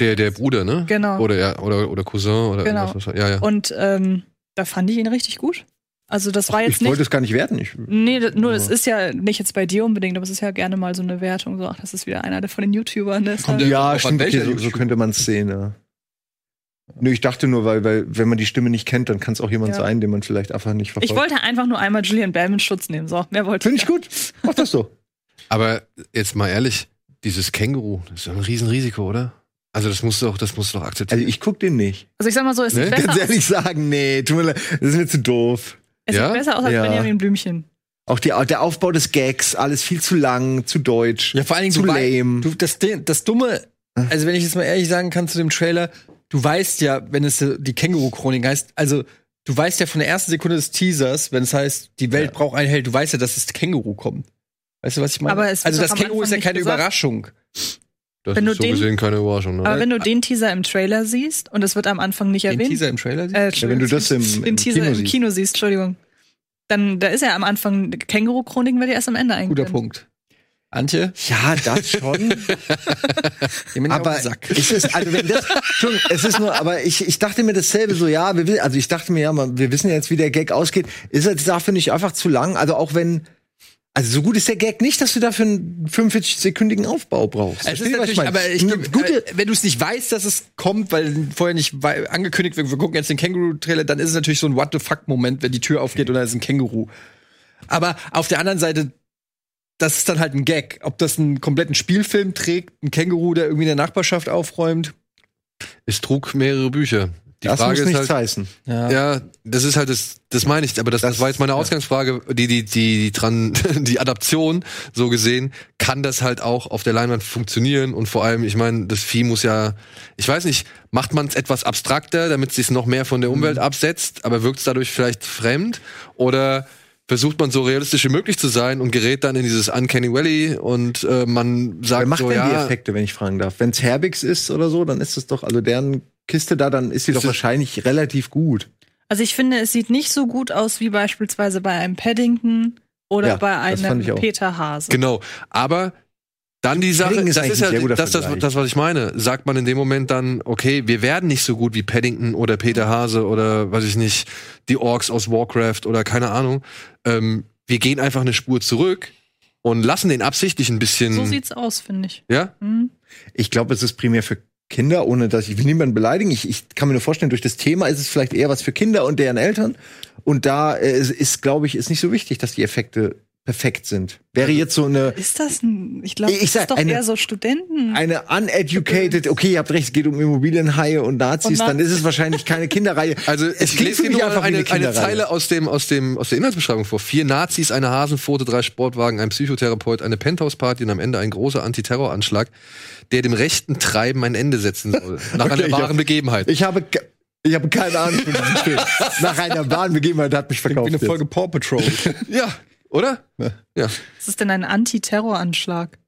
Der, der Bruder, ne? Genau. Oder, ja, oder, oder Cousin oder Genau. irgendwas. was- Ja, ja. Und ähm, da fand ich ihn richtig gut. Also das war jetzt ich wollte nicht. es gar nicht werten. Ich, Nee, das- nur es Ja. ist ja nicht jetzt bei dir unbedingt, aber es ist ja gerne mal so eine Wertung. So, ach, das ist wieder einer der von den YouTubern. Das Kommt halt- der- ja, Auf stimmt, okay, so, so könnte man es sehen, ja. Nö, ich dachte nur, weil, weil wenn man die Stimme nicht kennt, dann kann es auch jemand Ja. sein, den man vielleicht einfach nicht verfolgt. ich wollte einfach nur einmal Julian Bam in Schutz nehmen. So, mehr wollte Finde ich gut. Mach das so. Aber jetzt mal ehrlich, dieses Känguru, das ist doch ein Riesenrisiko, oder? Also das musst du doch, das musst du doch akzeptieren. Also ich guck den nicht. Also ich sag mal so, es sieht Ne? besser Ganz aus, ehrlich sagen, nee, tut mir leid, das ist mir zu doof. es Ja? sieht besser aus als Ja. Benjamin Blümchen. Auch die, der Aufbau des Gags, alles viel zu lang, zu deutsch, Ja, vor allen Dingen zu du lame. Du, das, das Dumme, also wenn ich jetzt mal ehrlich sagen kann zu dem Trailer, du weißt ja, wenn es die Känguru-Chronik heißt, also du weißt ja von der ersten Sekunde des Teasers, wenn es heißt, die Welt braucht einen Held, du weißt ja, dass das Känguru kommt. Weißt du, was ich meine? Aber es wird also das Känguru ist ja keine gesagt. Überraschung. das wenn ist du so den- gesehen keine Überraschung, ne? Aber wenn du den Teaser im Trailer siehst und es wird am Anfang nicht Den erwähnt, Teaser im Trailer siehst? äh, Ja, wenn du das im, den im Teaser Kino im siehst. Kino siehst, Entschuldigung, dann da ist ja am Anfang Känguru-Chroniken wird ja erst am Ende Guter eingeblendet. Punkt. Antje, Ja, das schon. aber den Sack. ist es, also wenn das, schon, es ist nur, aber ich, ich dachte mir dasselbe so, ja, wir, will- also ich dachte mir, ja, man, wir wissen ja jetzt, wie der Gag ausgeht. Ist es dafür nicht einfach zu lang? Also auch wenn, also so gut ist der Gag nicht, dass du dafür einen 45-sekündigen Aufbau brauchst. Es ist natürlich, meine? aber ich glaub, gute, äh, wenn du es nicht weißt, dass es kommt, weil vorher nicht angekündigt wird, wir gucken jetzt den Känguru-Trailer, dann ist es natürlich so ein What the fuck-Moment, wenn die Tür aufgeht und da ist ein Känguru. Aber auf der anderen Seite, das ist dann halt ein Gag. Ob das einen kompletten Spielfilm trägt, ein Känguru, der irgendwie in der Nachbarschaft aufräumt. Es trug mehrere Bücher. Die das Frage muss ist nichts halt, heißen. Ja. Ja, das ist halt das, das meine ich, aber das, das war jetzt meine Ausgangsfrage, die, die, die, die, Tran die Adaption, so gesehen, kann das halt auch auf der Leinwand funktionieren und vor allem, ich meine, das Vieh muss ja, ich weiß nicht, macht man es etwas abstrakter, damit es sich noch mehr von der Umwelt absetzt, aber wirkt es dadurch vielleicht fremd oder versucht man so realistisch wie möglich zu sein und gerät dann in dieses Uncanny Valley und äh, man sagt Wer macht so, denn die ja, Effekte, wenn ich fragen darf? Wenn es Herbix ist oder so, dann ist es doch, also deren Kiste da, dann ist sie Ist doch wahrscheinlich relativ gut. Also ich finde, es sieht nicht so gut aus wie beispielsweise bei einem Paddington oder Ja, bei einem. Peter Hase. Genau, aber dann die Sache, Paddington ist das eigentlich ist halt guter das, das, das, was ich meine. Sagt man in dem Moment dann, okay, wir werden nicht so gut wie Paddington oder Peter Hase oder weiß ich nicht, die Orks aus Warcraft oder keine Ahnung. Ähm, wir gehen einfach eine Spur zurück und lassen den absichtlich ein bisschen. So sieht's aus, finde ich. ja? Hm. Ich glaube, es ist primär für Kinder, ohne dass ich will niemanden beleidigen. Ich, ich kann mir nur vorstellen, durch das Thema ist es vielleicht eher was für Kinder und deren Eltern. Und da äh, ist, glaube ich, ist nicht so wichtig, dass die Effekte perfekt sind. Wäre jetzt so eine Ist das ein, ich glaube, Ich das sag, ist doch eine- eher so Studenten. eine uneducated, okay, ihr habt recht, es geht um Immobilienhaie und Nazis, Und dann ist es wahrscheinlich keine Kinderreihe. Also Es ich klingt lese mich nur einfach wie eine, eine eine. Zeile aus dem aus dem aus der Inhaltsbeschreibung vor. Vier Nazis, eine Hasenpfote, drei Sportwagen, ein Psychotherapeut, eine Penthouse-Party und am Ende ein großer Antiterroranschlag, der dem rechten Treiben ein Ende setzen soll. Nach Okay, einer ich wahren hab- Begebenheit. Ich habe ich habe keine Ahnung von diesem Film. Nach einer wahren Begebenheit hat mich Wie verkauft. eine jetzt. Folge Paw Patrol. ja, oder? Ja. Was ist denn ein Antiterroranschlag?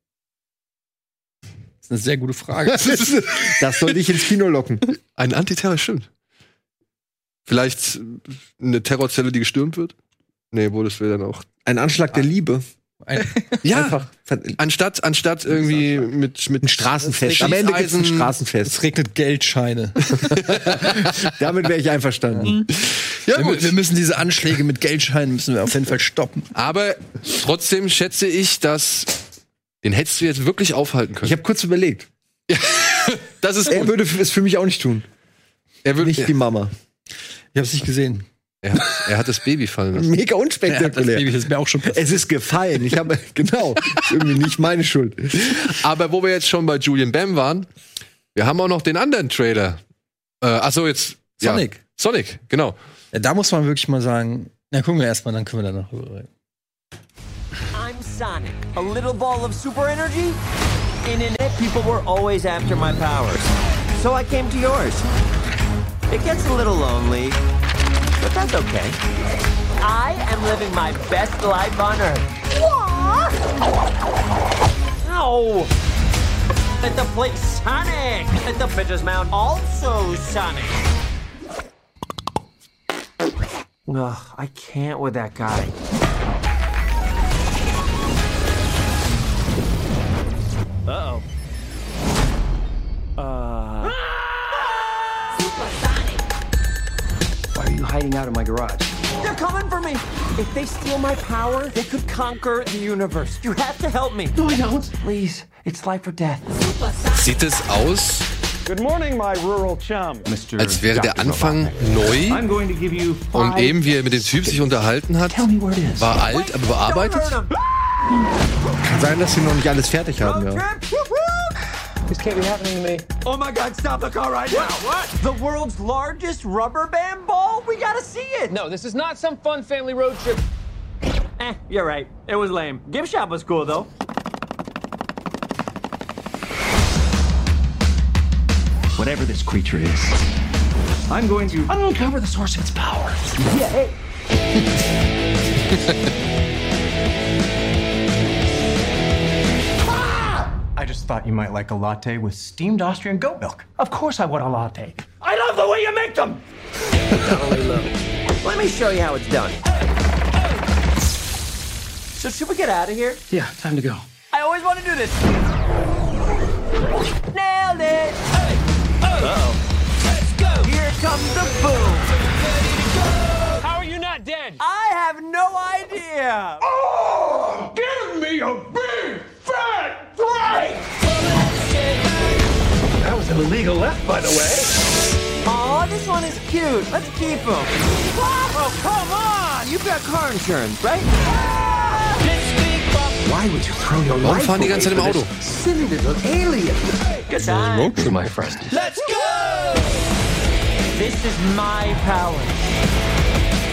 Das ist eine sehr gute Frage. Das, ist, das soll dich ins Kino locken. Ein Antiterror, stimmt. Vielleicht eine Terrorzelle, die gestürmt wird? Nee, wo das wäre dann auch. Ein Anschlag der Liebe. Ein, Ja, Einfach anstatt, anstatt irgendwie mit, mit ein Straßenfest. Am Ende gibt's ein Straßenfest. es regnet Geldscheine. Damit wäre ich einverstanden. Ja, wir, gut. wir müssen diese Anschläge mit Geldscheinen müssen wir auf jeden Fall stoppen. Aber trotzdem schätze ich, dass den hättest du jetzt wirklich aufhalten können. Ich habe kurz überlegt. das ist Er gut. würde es für mich auch nicht tun. Er, würde, Nicht die Mama. Ich habe es nicht gesehen. Er, hat- er hat das Baby fallen lassen. Mega Ja, das unspektakulär. Baby ist mir auch schon passiert. Es ist gefallen. Ich habe genau ist irgendwie nicht meine Schuld. Aber wo wir jetzt schon bei Julian Bam waren, wir haben auch noch den anderen Trailer. Äh, achso, jetzt. Sonic. Ja, Sonic, genau. Ja, da muss man wirklich mal sagen, na gucken wir erstmal, dann können wir danach drüber reden. I'm Sonic, a little ball of super energy. In an it, people were always after my powers. So I came to yours. It gets a little lonely, but that's okay. I am living my best life on Earth. Ow! Let the place Sonic! Let the bitches mount also Sonic! Ugh, I can't with that guy. Uh-oh. Uh... hiding out in my garage? They're coming for me! If they steal my power, they could conquer the universe. You have to help me. No, I don't. Please, it's life or death. Sieht es aus, Good morning, my rural chum. Mr. als wäre der Anfang neu und eben, wie er mit dem Typ sich unterhalten hat, war alt, aber bearbeitet. Kann sein, dass sie noch nicht alles fertig haben, ja. Trip? Whoop, whoop. This can't be happening to me. Oh my god, stop the car right now! What? The world's largest rubber band ball? We gotta see it! No, this is not some fun family road trip. Eh, you're right. It was lame. Gift shop was cool though. Whatever this creature is, I'm going to uncover the source of its power. Yeah, hey. just thought you might like a latte with steamed Austrian goat milk. Of course I want a latte. I love the way you make them! Let me show you how it's done. So should we get out of here? Yeah, time to go. I always want to do this. Nailed it! Uh-oh. Let's go! Here comes the boom! How are you not dead? I have no idea! Oh! Give me a big fat break! That was an illegal left, by the way. Aw, this one is cute. Let's keep him. Oh, come on! You've got car insurance, right? Why would you throw your Warum life fahren die away ganze Zeit im for Auto? this silly little alien? Good time. To my friend. Let's go! This is my power.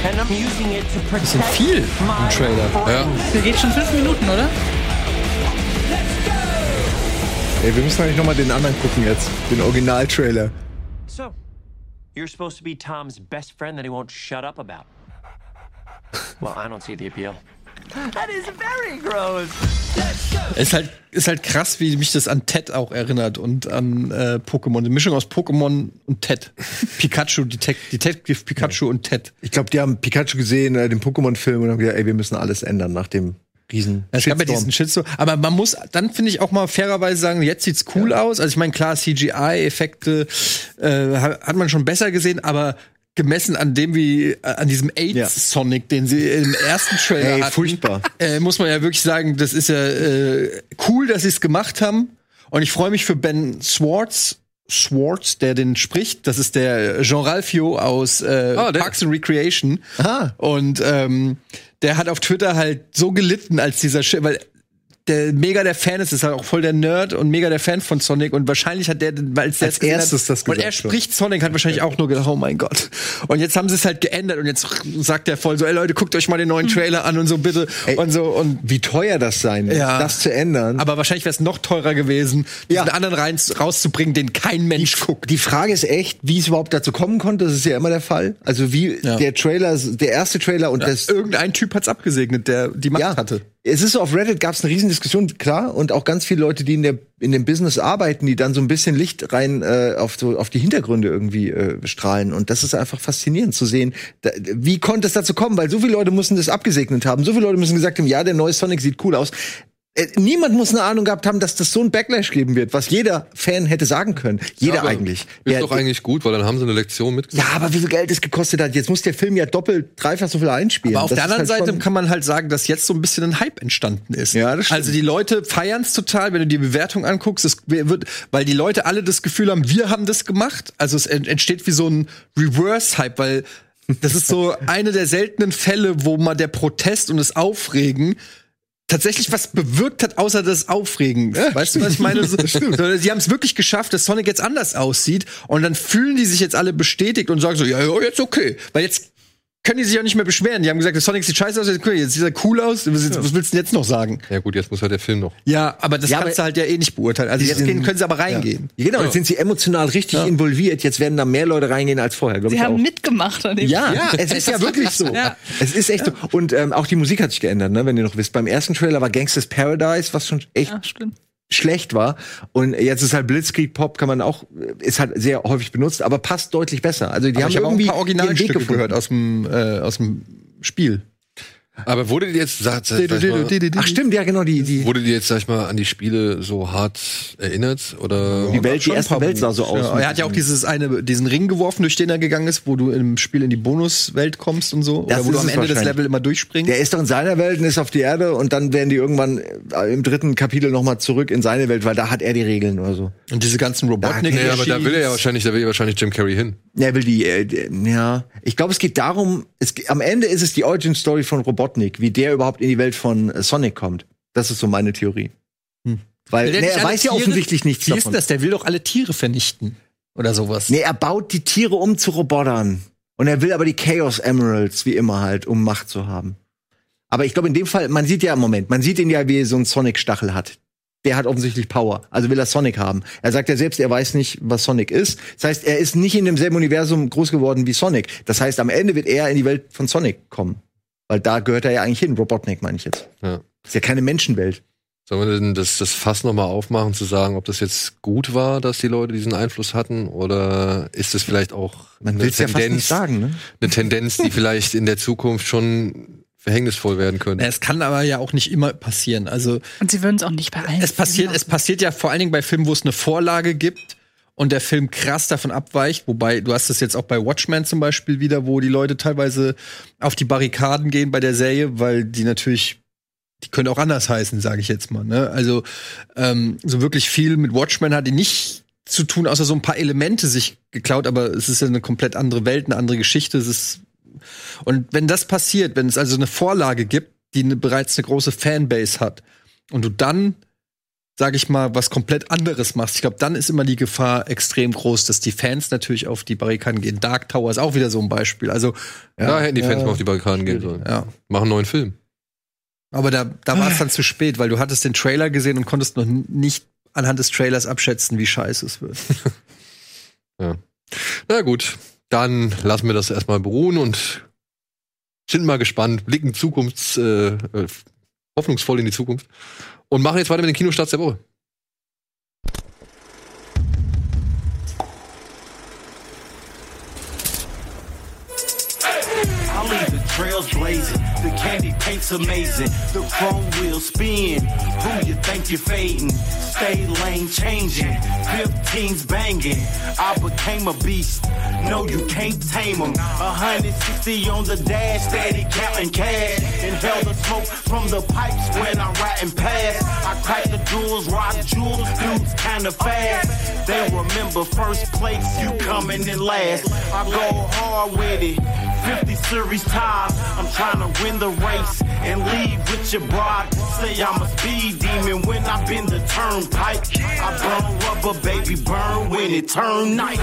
And I'm using it to protect Bisschen viel im Trailer. Ja. Der geht schon fünf Minuten, oder? Ey, wir müssen eigentlich noch mal den anderen gucken jetzt, den Original-Trailer. So, you're supposed to be Tom's best friend that he won't shut up about. Well, I don't see the appeal. That is very gross. Ist halt, ist halt krass, wie mich das an Ted auch erinnert und an äh, Pokémon. Eine Mischung aus Pokémon und Ted. Pikachu, Detec Detective Pikachu und Ted. Ich glaube, die haben Pikachu gesehen, äh, den Pokémon-Film und haben gesagt, ey, wir müssen alles ändern nach dem riesen Es gab ja diesen Shitstorm. Aber man muss dann, finde ich, auch mal fairerweise sagen, jetzt sieht's cool aus. Also ich meine, klar, CGI-Effekte äh, ha- hat man schon besser gesehen, aber gemessen an dem wie äh, an diesem AIDS-Sonic, den sie im ersten Trailer Ey, hatten, furchtbar. Äh, muss man ja wirklich sagen, das ist ja äh, cool, dass sie es gemacht haben. Und ich freue mich für Ben Swartz. Swartz, der den spricht, das ist der Jean Ralphio aus äh, der. Parks and Recreation. Aha. Und ähm, der hat auf Twitter halt so gelitten, als dieser Sch weil der mega der Fan ist, ist halt auch voll der Nerd und mega der Fan von Sonic und wahrscheinlich hat der, als Als es gesehen erstes das und er gesagt spricht Sonic, hat wahrscheinlich auch nur gedacht, oh mein Gott. Und jetzt haben sie es halt geändert und jetzt sagt er voll so, ey Leute, guckt euch mal den neuen Trailer an und so bitte Ey, und so und Wie teuer das sein wird, Ja. das zu ändern. aber wahrscheinlich wäre es noch teurer gewesen, diesen Ja. anderen rein, rauszubringen, den kein Mensch guckt. Die Frage ist echt, wie es überhaupt dazu kommen konnte. Das ist ja immer der Fall. Also wie Ja. der Trailer, der erste Trailer und das. Irgendein Typ hat's abgesegnet, der die Macht Ja, hatte. Es ist so auf Reddit gab es eine riesen Diskussion, klar, und auch ganz viele Leute, die in der in dem Business arbeiten, die dann so ein bisschen Licht rein äh, auf so auf die Hintergründe irgendwie äh, strahlen. Und das ist einfach faszinierend zu sehen, da, wie konnte es dazu kommen, weil so viele Leute mussten das abgesegnet haben, so viele Leute müssen gesagt haben, ja, der neue Sonic sieht cool aus. Äh, niemand muss eine Ahnung gehabt haben, dass das so ein Backlash geben wird, was jeder Fan hätte sagen können. Jeder Ja, eigentlich. Ist Der- doch eigentlich gut, weil dann haben sie eine Lektion mitgenommen. ja, aber wie viel Geld es gekostet hat. Jetzt muss der Film ja doppelt, dreifach so viel einspielen. Aber auf Das der anderen halt Seite kann man halt sagen, dass jetzt so ein bisschen ein Hype entstanden ist. Ja, das stimmt. Also die Leute feiern es total, wenn du die Bewertung anguckst, es wird, weil die Leute alle das Gefühl haben, wir haben das gemacht. Also es ent- entsteht wie so ein Reverse-Hype, weil das ist so eine der seltenen Fälle, wo mal der Protest und das Aufregen tatsächlich was bewirkt hat, außer das Aufregen. weißt du, was ich meine? So, sie haben es wirklich geschafft, dass Sonic jetzt anders aussieht und dann fühlen die sich jetzt alle bestätigt und sagen so, ja, ja jetzt okay. Weil jetzt können die sich auch nicht mehr beschweren. Die haben gesagt, der Sonic sieht scheiße aus, jetzt jetzt sieht er cool aus. Was, was willst du denn jetzt noch sagen? Ja gut, jetzt muss halt der Film noch. Ja, aber das Ja, kannst du aber- halt ja eh nicht beurteilen. Also jetzt sind- gehen, können sie aber reingehen. Ja, genau, jetzt sind sie emotional richtig involviert. Jetzt werden da mehr Leute reingehen als vorher, glaube Sie ich haben auch. mitgemacht an dem Ja, Ja, es ist ja wirklich so. Ja. Es ist echt so. Und ähm, auch die Musik hat sich geändert, ne, wenn ihr noch wisst. Beim ersten Trailer war Gangsters Paradise, was schon echt Ja, stimmt. Schlecht war. Und jetzt ist halt Blitzkrieg Pop, kann man auch, ist halt sehr häufig benutzt, aber passt deutlich besser. Also die Aber haben ich habe auch ein irgendwie paar Originalstücke gehört aus dem, äh, aus dem Spiel. Aber wurde dir jetzt, sag, sag, sag mal, Ach stimmt, ja genau, die, die, wurde dir jetzt, sag ich mal, an die Spiele so hart erinnert? Oder die Welt, die erste paar Welt sah so aus. Ja, er hat ja auch dieses eine, diesen Ring geworfen, durch den er gegangen ist, wo du im Spiel in die Bonuswelt kommst und so. Das Oder wo du am Ende des wahrscheinlich. Level immer durchspringst. Der ist doch in seiner Welt und ist auf die Erde und dann werden die irgendwann äh, im dritten Kapitel noch mal zurück in seine Welt, weil da hat er die Regeln oder so. und diese ganzen Robotnik. Nee, aber da will er ja wahrscheinlich, da will ja wahrscheinlich Jim Carrey hin. Er will die, äh, ja. Ich glaube, es geht darum, es, am Ende ist es die Origin Story von Robotnik, wie der überhaupt in die Welt von Sonic kommt. Das ist so meine Theorie. Weil Will der nee, er weiß ja Tiere- offensichtlich nichts Wie davon. ist das? Der will doch alle Tiere vernichten. Oder sowas. Nee, er baut die Tiere um zu Robotern. Und er will aber die Chaos Emeralds, wie immer halt, um Macht zu haben. Aber ich glaube, in dem Fall, man sieht ja im Moment, man sieht ihn ja, wie er so einen Sonic-Stachel hat. Der hat offensichtlich Power. Also will er Sonic haben. Er sagt ja selbst, er weiß nicht, was Sonic ist. Das heißt, er ist nicht in demselben Universum groß geworden wie Sonic. Das heißt, am Ende wird er in die Welt von Sonic kommen. Weil da gehört er ja eigentlich hin. Robotnik meine ich jetzt. Ja. Ist ja keine Menschenwelt. Sollen wir denn das, das Fass nochmal aufmachen, zu sagen, ob das jetzt gut war, dass die Leute diesen Einfluss hatten? Oder ist es vielleicht auch Man eine es ja fast nicht Tendenz, sagen, ne? eine Tendenz, die vielleicht in der Zukunft schon verhängnisvoll werden könnte? Es kann aber ja auch nicht immer passieren. Also Und sie würden es auch nicht bei allen. es passiert, es passiert ja vor allen Dingen bei Filmen, wo es eine Vorlage gibt und der Film krass davon abweicht. Wobei, du hast es jetzt auch bei Watchmen zum Beispiel wieder, wo die Leute teilweise auf die Barrikaden gehen bei der Serie, weil die natürlich, die können auch anders heißen, sage ich jetzt mal. Ne? Also ähm, so wirklich viel mit Watchmen hat die nicht zu tun, außer so ein paar Elemente sich geklaut, aber es ist ja eine komplett andere Welt, eine andere Geschichte. Es ist und wenn das passiert, wenn es also eine Vorlage gibt, die ne, bereits eine große Fanbase hat und du dann sag ich mal, was komplett anderes machst, ich glaube, dann ist immer die Gefahr extrem groß, dass die Fans natürlich auf die Barrikaden gehen. Dark Tower ist auch wieder so ein Beispiel. Also ja, da hätten die Fans ja, mal auf die Barrikaden gehen sollen. Ja. Machen einen neuen Film. Aber da, da war es dann zu spät, weil du hattest den Trailer gesehen und konntest noch nicht anhand des Trailers abschätzen, wie scheiße es wird. Ja. Na gut, dann lassen wir das erstmal beruhen und sind mal gespannt, blicken zukunfts, äh, äh, hoffnungsvoll in die Zukunft und machen jetzt weiter mit den Kinostarts der Woche. Trails blazing. Candy paint's amazing. The chrome wheels spin. Who you think you're fading? Stay lane changing. 15's banging. I became a beast. No, you can't tame tame 'em. 160 on the dash, steady counting cash. Inhale the smoke from the pipes when I'm riding past. I crack the jewels, rock jewels, dudes kinda fast. They remember first place, you coming in last. I go hard with it. 50 series time. I'm trying to win the race and leave with your bride. Say I'm a speed demon when I bend the turnpike. I burn rubber, baby, burn when it turn night.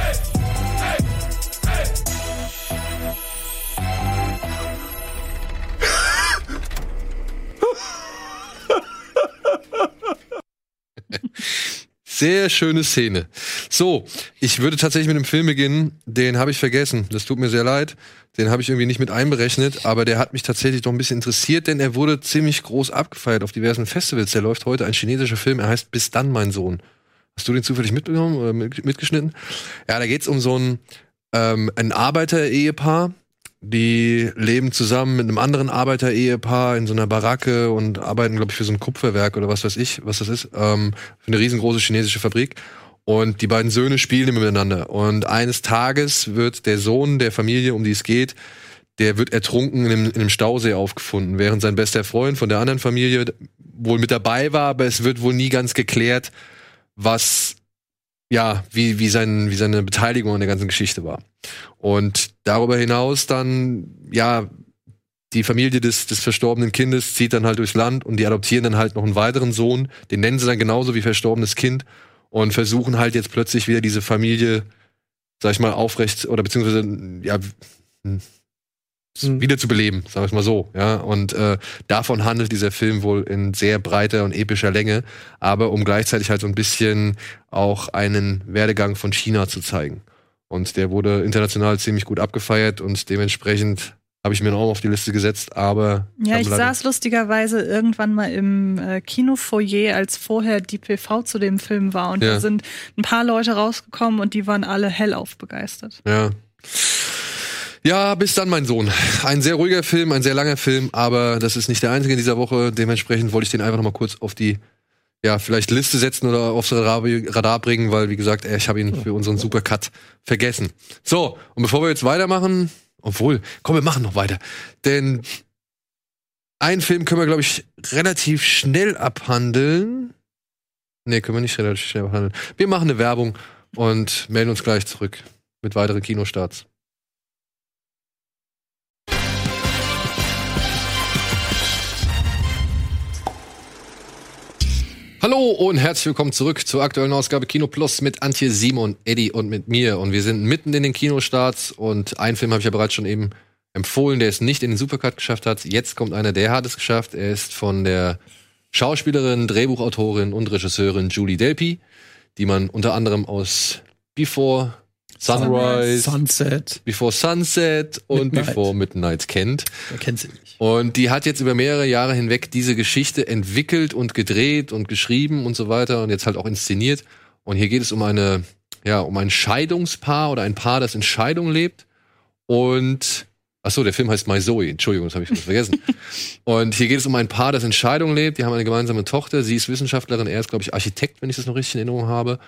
Sehr schöne Szene. So, ich würde tatsächlich mit dem Film beginnen. Den habe ich vergessen. Das tut mir sehr leid. Den habe ich irgendwie nicht mit einberechnet, aber der hat mich tatsächlich doch ein bisschen interessiert, denn er wurde ziemlich groß abgefeiert auf diversen Festivals. Der läuft heute ein chinesischer Film. Er heißt Bis dann, mein Sohn. Hast du den zufällig mitbekommen oder mit- mitgeschnitten? Ja, da geht's um so ein, ähm, ein Arbeiter-Ehepaar. Die leben zusammen mit einem anderen Arbeiter-Ehepaar in so einer Baracke und arbeiten, glaube ich, für so ein Kupferwerk oder was weiß ich, was das ist, ähm, für eine riesengroße chinesische Fabrik. Und die beiden Söhne spielen immer miteinander. Und eines Tages wird der Sohn der Familie, um die es geht, der wird ertrunken in einem, in einem Stausee aufgefunden, während sein bester Freund von der anderen Familie wohl mit dabei war, aber es wird wohl nie ganz geklärt, was ja, wie, wie, sein, wie seine Beteiligung an der ganzen Geschichte war. Und darüber hinaus dann, ja, die Familie des, des verstorbenen Kindes zieht dann halt durchs Land und die adoptieren dann halt noch einen weiteren Sohn, den nennen sie dann genauso wie verstorbenes Kind und versuchen halt jetzt plötzlich wieder diese Familie, sag ich mal, aufrecht oder beziehungsweise, ja, hm, wieder zu beleben, sag ich mal so, ja. Und äh, davon handelt dieser Film wohl in sehr breiter und epischer Länge, aber um gleichzeitig halt so ein bisschen auch einen Werdegang von China zu zeigen. Und der wurde international ziemlich gut abgefeiert und dementsprechend habe ich mir noch auf die Liste gesetzt, aber Ja, ich saß lustigerweise irgendwann mal im äh, Kinofoyer, als vorher die PV zu dem Film war. Und Ja. da sind ein paar Leute rausgekommen und die waren alle hellauf begeistert. Ja. Ja, bis dann, mein Sohn. Ein sehr ruhiger Film, ein sehr langer Film, aber das ist nicht der einzige in dieser Woche. Dementsprechend wollte ich den einfach noch mal kurz auf die, ja, vielleicht Liste setzen oder aufs Radar, Radar bringen, weil, wie gesagt, äh, ich habe ihn für unseren Supercut vergessen. So, und bevor wir jetzt weitermachen, obwohl, komm, wir machen noch weiter. Denn einen Film können wir, glaube ich, relativ schnell abhandeln. Nee, können wir nicht relativ schnell abhandeln. Wir machen eine Werbung und melden uns gleich zurück mit weiteren Kinostarts. Hallo und herzlich willkommen zurück zur aktuellen Ausgabe Kino Plus mit Antje, Simon, Eddie und mit mir. Und wir sind mitten in den Kinostarts und einen Film habe ich ja bereits schon eben empfohlen, der es nicht in den Supercut geschafft hat. Jetzt kommt einer, der hat es geschafft. Er ist von der Schauspielerin, Drehbuchautorin und Regisseurin Julie Delpy, die man unter anderem aus Before Sunrise, Sunset. Before Sunset und Midnight. Before Midnight kennt. Wer kennt sie nicht? Und die hat jetzt über mehrere Jahre hinweg diese Geschichte entwickelt und gedreht und geschrieben und so weiter und jetzt halt auch inszeniert. Und hier geht es um eine, ja, um ein Scheidungspaar oder ein Paar, das in Scheidung lebt. Und ach so, der Film heißt My Zoe. Entschuldigung, das habe ich vergessen. und hier geht es um ein Paar, das in Scheidung lebt. Die haben eine gemeinsame Tochter. Sie ist Wissenschaftlerin, er ist, glaube ich, Architekt, wenn ich das noch richtig in Erinnerung habe.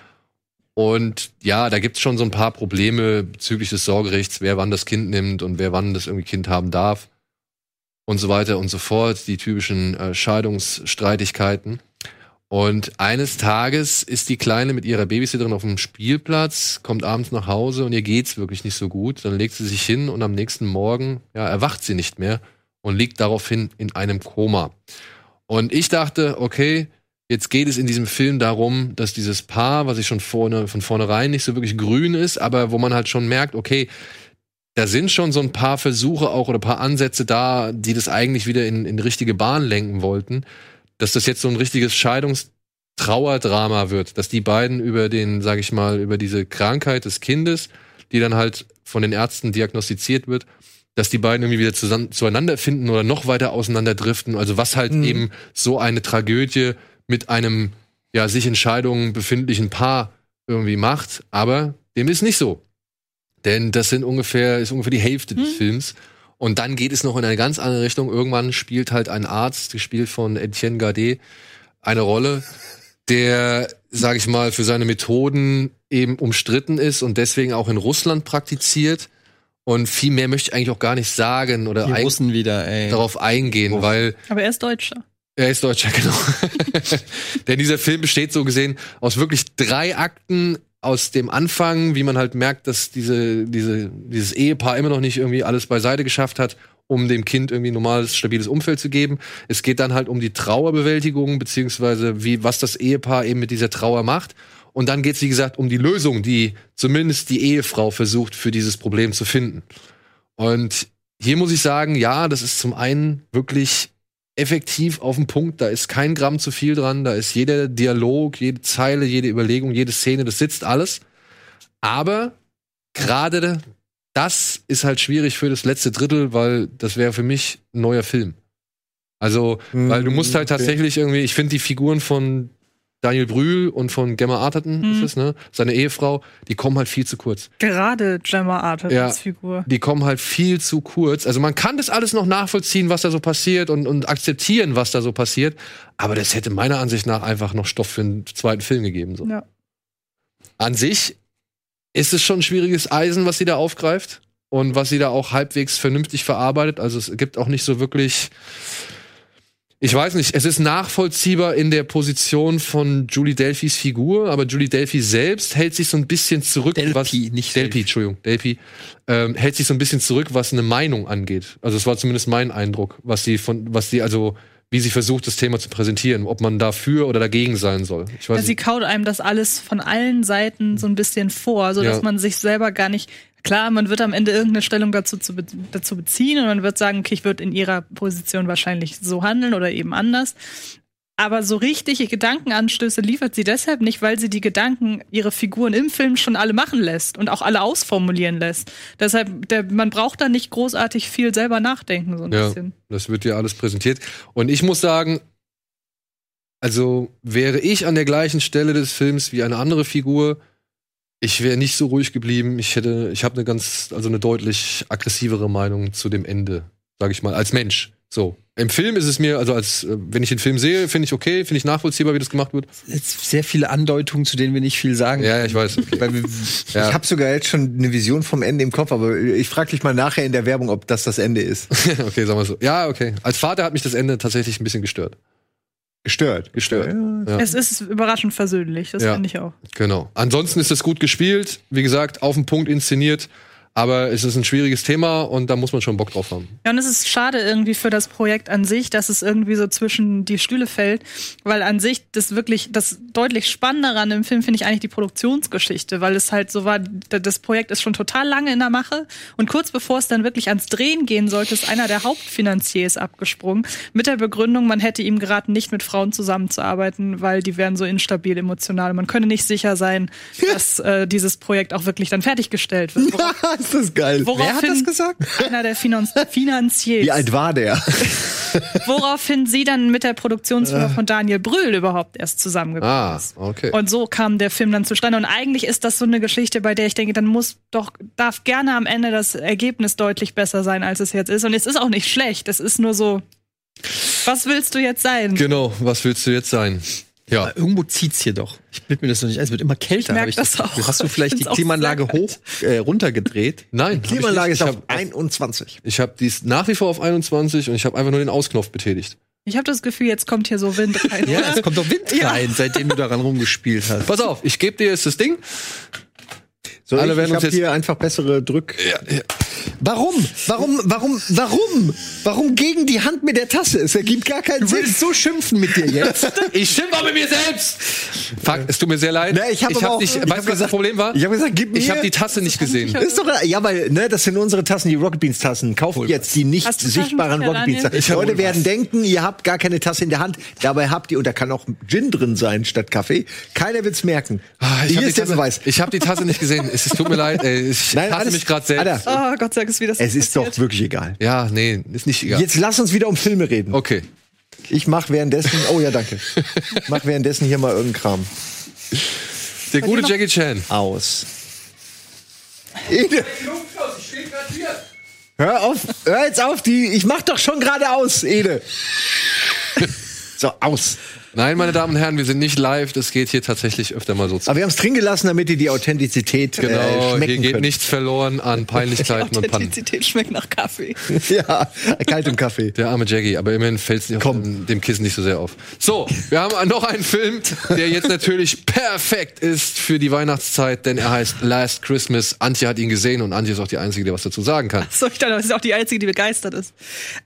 Und ja, da gibt's schon so ein paar Probleme bezüglich des Sorgerechts, wer wann das Kind nimmt und wer wann das irgendwie Kind haben darf und so weiter und so fort, die typischen äh, Scheidungsstreitigkeiten. Und eines Tages ist die Kleine mit ihrer Babysitterin auf dem Spielplatz, kommt abends nach Hause und ihr geht's wirklich nicht so gut. Dann legt sie sich hin und am nächsten Morgen ja, erwacht sie nicht mehr und liegt daraufhin in einem Koma. Und ich dachte, okay, jetzt geht es in diesem Film darum, dass dieses Paar, was ich schon vorne, von vornherein nicht so wirklich grün ist, aber wo man halt schon merkt, okay, da sind schon so ein paar Versuche auch oder ein paar Ansätze da, die das eigentlich wieder in, in die richtige Bahn lenken wollten, dass das jetzt so ein richtiges Scheidungstrauerdrama wird, dass die beiden über den, sag ich mal, über diese Krankheit des Kindes, die dann halt von den Ärzten diagnostiziert wird, dass die beiden irgendwie wieder zusammen, zueinander finden oder noch weiter auseinanderdriften. Also was halt Mhm. eben so eine Tragödie mit einem ja sich in Scheidung befindlichen Paar irgendwie macht. Aber dem ist nicht so. Denn das sind ungefähr, ist ungefähr die Hälfte des Films. Und dann geht es noch in eine ganz andere Richtung. Irgendwann spielt halt ein Arzt, gespielt von Etienne Gardet, eine Rolle, der, sag ich mal, für seine Methoden eben umstritten ist und deswegen auch in Russland praktiziert. Und viel mehr möchte ich eigentlich auch gar nicht sagen oder Russen wieder, ey. darauf eingehen, weil Aber er ist Deutscher. Er ist Deutscher, genau. Denn dieser Film besteht so gesehen aus wirklich drei Akten aus dem Anfang, wie man halt merkt, dass diese, diese, dieses Ehepaar immer noch nicht irgendwie alles beiseite geschafft hat, um dem Kind irgendwie normales, stabiles Umfeld zu geben. Es geht dann halt um die Trauerbewältigung, beziehungsweise wie, was das Ehepaar eben mit dieser Trauer macht. Und dann geht es, wie gesagt, um die Lösung, die zumindest die Ehefrau versucht, für dieses Problem zu finden. Und hier muss ich sagen, ja, das ist zum einen wirklich effektiv auf den Punkt. Da ist kein Gramm zu viel dran. Da ist jeder Dialog, jede Zeile, jede Überlegung, jede Szene, das sitzt alles. Aber gerade das ist halt schwierig für das letzte Drittel, weil das wäre für mich ein neuer Film. Also, weil du musst halt okay. tatsächlich irgendwie, ich finde die Figuren von Daniel Brühl und von Gemma Arterton, Mhm. ist es, ne? Seine Ehefrau, die kommen halt viel zu kurz. Gerade Gemma Artertons Ja. Figur. Die kommen halt viel zu kurz. Also man kann das alles noch nachvollziehen, was da so passiert und, und akzeptieren, was da so passiert. Aber das hätte meiner Ansicht nach einfach noch Stoff für einen zweiten Film gegeben. So. Ja. An sich ist es schon ein schwieriges Eisen, was sie da aufgreift und was sie da auch halbwegs vernünftig verarbeitet. Also es gibt auch nicht so wirklich. Ich weiß nicht, es ist nachvollziehbar in der Position von Julie Delphys Figur, aber Julie Delphi selbst hält sich so ein bisschen zurück. Delpy, was, nicht Delphi, Delphi. Entschuldigung, Delphi, ähm, hält sich so ein bisschen zurück, was eine Meinung angeht. Also es war zumindest mein Eindruck, was sie von, was sie also, wie sie versucht, das Thema zu präsentieren, ob man dafür oder dagegen sein soll. Ich weiß Ja, sie kaut einem das alles von allen Seiten so ein bisschen vor, so dass Ja. man sich selber gar nicht. Klar, man wird am Ende irgendeine Stellung dazu, zu dazu beziehen und man wird sagen, okay, ich würde in ihrer Position wahrscheinlich so handeln oder eben anders. Aber so richtige Gedankenanstöße liefert sie deshalb nicht, weil sie die Gedanken ihre Figuren im Film schon alle machen lässt und auch alle ausformulieren lässt. Deshalb, der, man braucht da nicht großartig viel selber nachdenken, so ein Ja, bisschen. das wird ja alles präsentiert. Und ich muss sagen, also wäre ich an der gleichen Stelle des Films wie eine andere Figur, ich wäre nicht so ruhig geblieben. Ich hätte, ich habe eine ganz, also eine deutlich aggressivere Meinung zu dem Ende, sage ich mal, als Mensch. So. Im Film ist es mir, also als, äh, wenn ich den Film sehe, finde ich okay, finde ich nachvollziehbar, wie das gemacht wird. Jetzt sehr viele Andeutungen, zu denen wir nicht viel sagen. Ja, ja, ich weiß. Okay. Wir, Ja. Ich habe sogar jetzt schon eine Vision vom Ende im Kopf, aber ich frage dich mal nachher in der Werbung, ob das das Ende ist. okay, sagen wir so. Ja, okay. Als Vater hat mich das Ende tatsächlich ein bisschen gestört. Gestört. Gestört. Ja. Es ist überraschend versöhnlich, das Ja. finde ich auch. Genau. Ansonsten ist es gut gespielt, wie gesagt, auf den Punkt inszeniert, aber es ist ein schwieriges Thema und da muss man schon Bock drauf haben. Ja, und es ist schade irgendwie für das Projekt an sich, dass es irgendwie so zwischen die Stühle fällt, weil an sich das wirklich, das deutlich Spannendere an dem Film finde ich eigentlich die Produktionsgeschichte, weil es halt so war, das Projekt ist schon total lange in der Mache und kurz bevor es dann wirklich ans Drehen gehen sollte, ist einer der Hauptfinanziers abgesprungen mit der Begründung, man hätte ihm geraten, nicht mit Frauen zusammenzuarbeiten, weil die wären so instabil emotional. Man könne nicht sicher sein, dass äh, dieses Projekt auch wirklich dann fertiggestellt wird. Worauf- ist das geil. Woraufhin gesagt? Einer der Finan Finanziers. Wie alt war der? Woraufhin sie dann mit der Produktionsfirma von Daniel Brühl überhaupt erst zusammengekommen Ah, okay. Und so kam der Film dann zustande. Und eigentlich ist das so eine Geschichte, bei der ich denke, dann muss doch, darf gerne am Ende das Ergebnis deutlich besser sein, als es jetzt ist. Und es ist auch nicht schlecht. Es ist nur so, was willst du jetzt sein? Genau, was willst du jetzt sein? Ja. Aber irgendwo zieht's hier doch. Ich bild mir das noch nicht ein. Es wird immer kälter. Merk ich das auch. Hast du vielleicht Ich die Klimaanlage hoch äh, runtergedreht? Nein, ich Klimaanlage nicht. ist auf hab, 21. ich habe dies nach wie vor auf 21 und ich habe einfach nur den Ausknopf betätigt. Ich habe das Gefühl, jetzt kommt hier so Wind rein. Ja, es kommt doch Wind Ja. rein, seitdem du daran rumgespielt hast. Pass auf, ich gebe dir jetzt das Ding. So, Alle ich werden ich uns habe jetzt- hier einfach bessere Drück. Ja, ja. Warum? Warum? Warum? Warum? Warum gegen die Hand mit der Tasse? Es ergibt gar keinen Du Sinn. willst so schimpfen mit dir jetzt. Ich schimpfe auch mit mir selbst. Fuck, es tut mir sehr leid. Ne, ich habe hab auch, nicht, ich weißt du, was das gesagt- Problem war? Ich habe gesagt, gib mir. Ich habe die Tasse nicht gesehen. ist doch ja, weil ne, das sind unsere Tassen, die Rocket Beans Tassen. Kauft jetzt die nicht du sichtbaren Rocket Beans. Tassen. Leute werden denken, ihr habt gar keine Tasse in der Hand. Dabei habt ihr und da kann auch Gin drin sein statt Kaffee. Keiner wird's merken. Ah, Ich Hier habe ist der Beweis. ich hab die Tasse nicht gesehen. Es tut mir leid. Ey. Ich Nein, hasse alles- mich gerade selbst. Alter. Oh Gott sei Dank ist wieder Es ist doch wirklich egal. Ja, nee, ist nicht egal. Jetzt lass uns wieder um Filme reden. Okay. Ich mach währenddessen. Oh ja, danke. Ich mach währenddessen hier mal irgendeinen Kram Der gute Jackie Chan. aus. Ede, hör auf, hör jetzt auf, die. Ich mach doch schon gerade aus, Ede. So, aus. Nein, meine Damen und Herren, wir sind nicht live. Das geht hier tatsächlich öfter mal so zu. Aber wir haben es drin gelassen, damit ihr die Authentizität äh, Genau, schmecken hier geht könnt. nichts verloren an Peinlichkeiten und Pannen. Authentizität schmeckt nach Kaffee. ja, kalt im Kaffee. Der arme Jackie, aber immerhin fällt es dem, dem Kissen nicht so sehr auf. So, wir haben noch einen Film, der jetzt natürlich perfekt ist für die Weihnachtszeit, denn er heißt Last Christmas. Antje hat ihn gesehen und Antje ist auch die Einzige, die was dazu sagen kann. So, ich dachte, das ist auch die Einzige, die begeistert ist.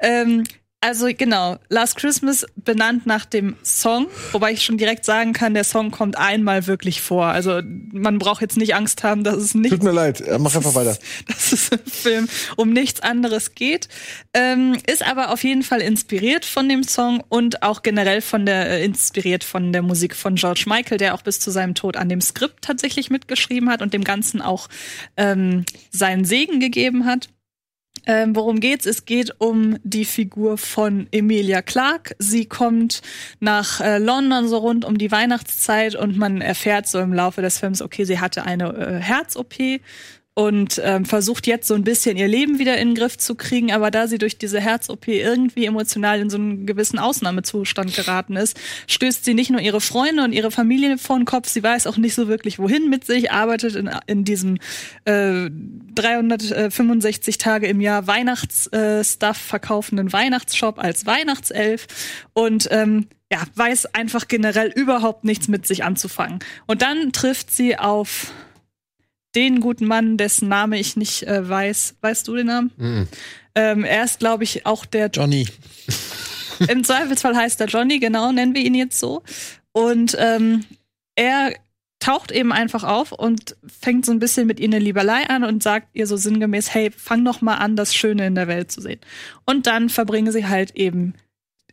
Ähm, also genau, Last Christmas benannt nach dem Song, wobei ich schon direkt sagen kann, der Song kommt einmal wirklich vor. Also man braucht jetzt nicht Angst haben, dass es nicht Tut mir leid, mach einfach weiter. dass es im Film um nichts anderes geht. Ähm, ist aber auf jeden Fall inspiriert von dem Song und auch generell von der, äh, inspiriert von der Musik von George Michael, der auch bis zu seinem Tod an dem Skript tatsächlich mitgeschrieben hat und dem Ganzen auch ähm, seinen Segen gegeben hat. Ähm, worum geht's? Es geht um die Figur von Emilia Clarke. Sie kommt nach äh, London so rund um die Weihnachtszeit und man erfährt so im Laufe des Films, okay, sie hatte eine äh, Herz-OP und ähm, versucht jetzt so ein bisschen ihr Leben wieder in den Griff zu kriegen, aber da sie durch diese Herz-OP irgendwie emotional in so einen gewissen Ausnahmezustand geraten ist, stößt sie nicht nur ihre Freunde und ihre Familie vor den Kopf, sie weiß auch nicht so wirklich wohin mit sich, arbeitet in, in diesem äh, 365 Tage im Jahr Weihnachtsstuff verkaufenden Weihnachtsshop als Weihnachtself und ähm, ja, weiß einfach generell überhaupt nichts mit sich anzufangen. Und dann trifft sie auf den guten Mann, dessen Name ich nicht äh, weiß. Weißt du den Namen? Mhm. Ähm, er ist, glaube ich, auch der Johnny. im Zweifelsfall heißt er Johnny, genau, nennen wir ihn jetzt so. Und ähm, er taucht eben einfach auf und fängt so ein bisschen mit ihr eine Liebelei an und sagt ihr so sinngemäß, hey, fang doch mal an, das Schöne in der Welt zu sehen. Und dann verbringen sie halt eben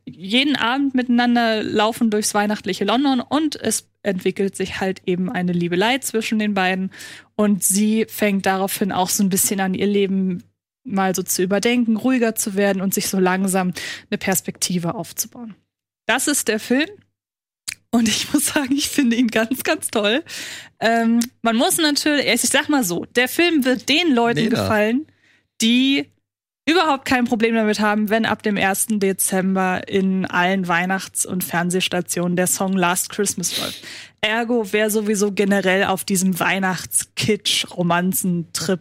jeden Abend miteinander, laufen durchs weihnachtliche London und es entwickelt sich halt eben eine Liebelei zwischen den beiden und sie fängt daraufhin auch so ein bisschen an ihr Leben mal so zu überdenken, ruhiger zu werden und sich so langsam eine Perspektive aufzubauen. Das ist der Film. Und ich muss sagen, ich finde ihn ganz, ganz toll. Ähm, man muss natürlich, ich sag mal so, der Film wird den Leuten da. gefallen, die überhaupt kein Problem damit haben, wenn ab dem 1. Dezember in allen Weihnachts- und Fernsehstationen der Song Last Christmas läuft. Ergo, wer sowieso generell auf diesem Weihnachtskitsch-Romanzen-Trip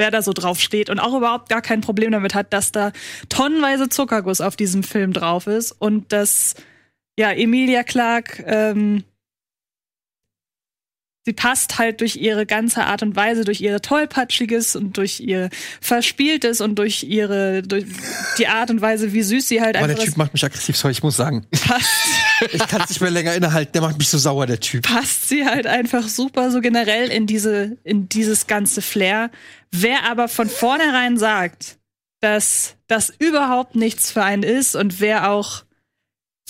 wer da so drauf steht und auch überhaupt gar kein Problem damit hat, dass da tonnenweise Zuckerguss auf diesem Film drauf ist und dass ja Emilia Clarke ähm, sie passt halt durch ihre ganze Art und Weise, durch ihre tollpatschiges und durch ihr verspieltes und durch ihre durch die Art und Weise, wie süß sie halt Aber einfach der ist, Typ macht mich aggressiv, sorry, ich muss sagen. passt. Ich kann es nicht mehr länger innehalten, der macht mich so sauer, der Typ. passt sie halt einfach super so generell in diese in dieses ganze Flair. Wer aber von vornherein sagt, dass das überhaupt nichts für einen ist und wer auch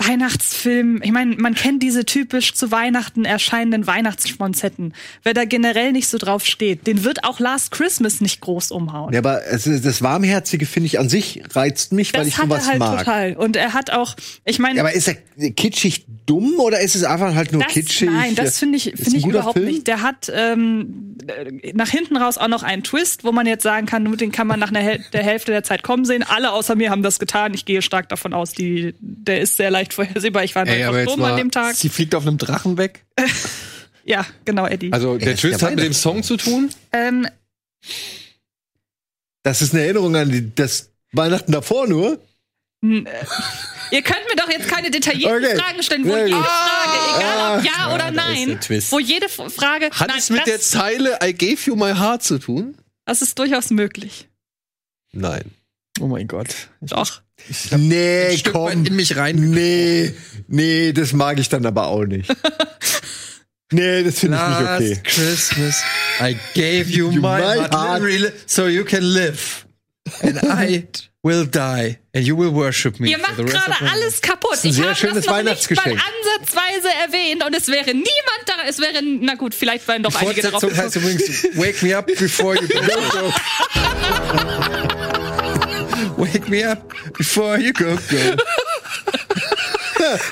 Weihnachtsfilm, ich meine, man kennt diese typisch zu Weihnachten erscheinenden Weihnachtsschmonzetten. Wer da generell nicht so drauf steht, den wird auch Last Christmas nicht groß umhauen. Ja, aber es das Warmherzige finde ich an sich reizt mich, weil das ich hat sowas er halt mag. total. Und er hat auch, ich meine, Ja, aber ist er kitschig dumm oder ist es einfach halt nur das, kitschig? Nein, das finde ich, finde ich überhaupt Film? nicht. Der hat ähm, äh, nach hinten raus auch noch einen Twist, wo man jetzt sagen kann, nur den kann man nach der Hälfte der Zeit kommen sehen. Alle außer mir haben das getan. Ich gehe stark davon aus, die, der ist sehr leicht vorhersehbar. Ich war Ey, aber einfach dumm an mal- dem Tag. Sie fliegt auf einem Drachen weg. Ja, genau, Eddie. Also der ist Twist hat mit dem Song zu tun. ähm, Das ist eine Erinnerung an die, das Weihnachten davor nur. äh, ihr könnt mir doch jetzt keine detaillierten Okay. Fragen stellen, wo jede gut. Frage, egal ob ja oder da ist nein, wo jede Frage, Hat nein, es mit das, der Zeile I gave you my heart zu tun? das ist durchaus möglich. Nein. Oh mein Gott. Doch. Nee, ein Stück komm. weit in mich rein. Nee, nee, das mag ich dann aber auch nicht. nee, das finde ich nicht Last okay. Christmas, I gave you, You my, my heart, so you can live. And I will die. And you will worship me. Ihr macht gerade alles kaputt. Ich sehr habe schönes das noch nicht mal ansatzweise erwähnt und es wäre niemand da, es wäre, na gut, vielleicht waren doch einige darauf Fortsetzung heißt gekommen. übrigens Wake me up before you go. Wake me up before you go. go.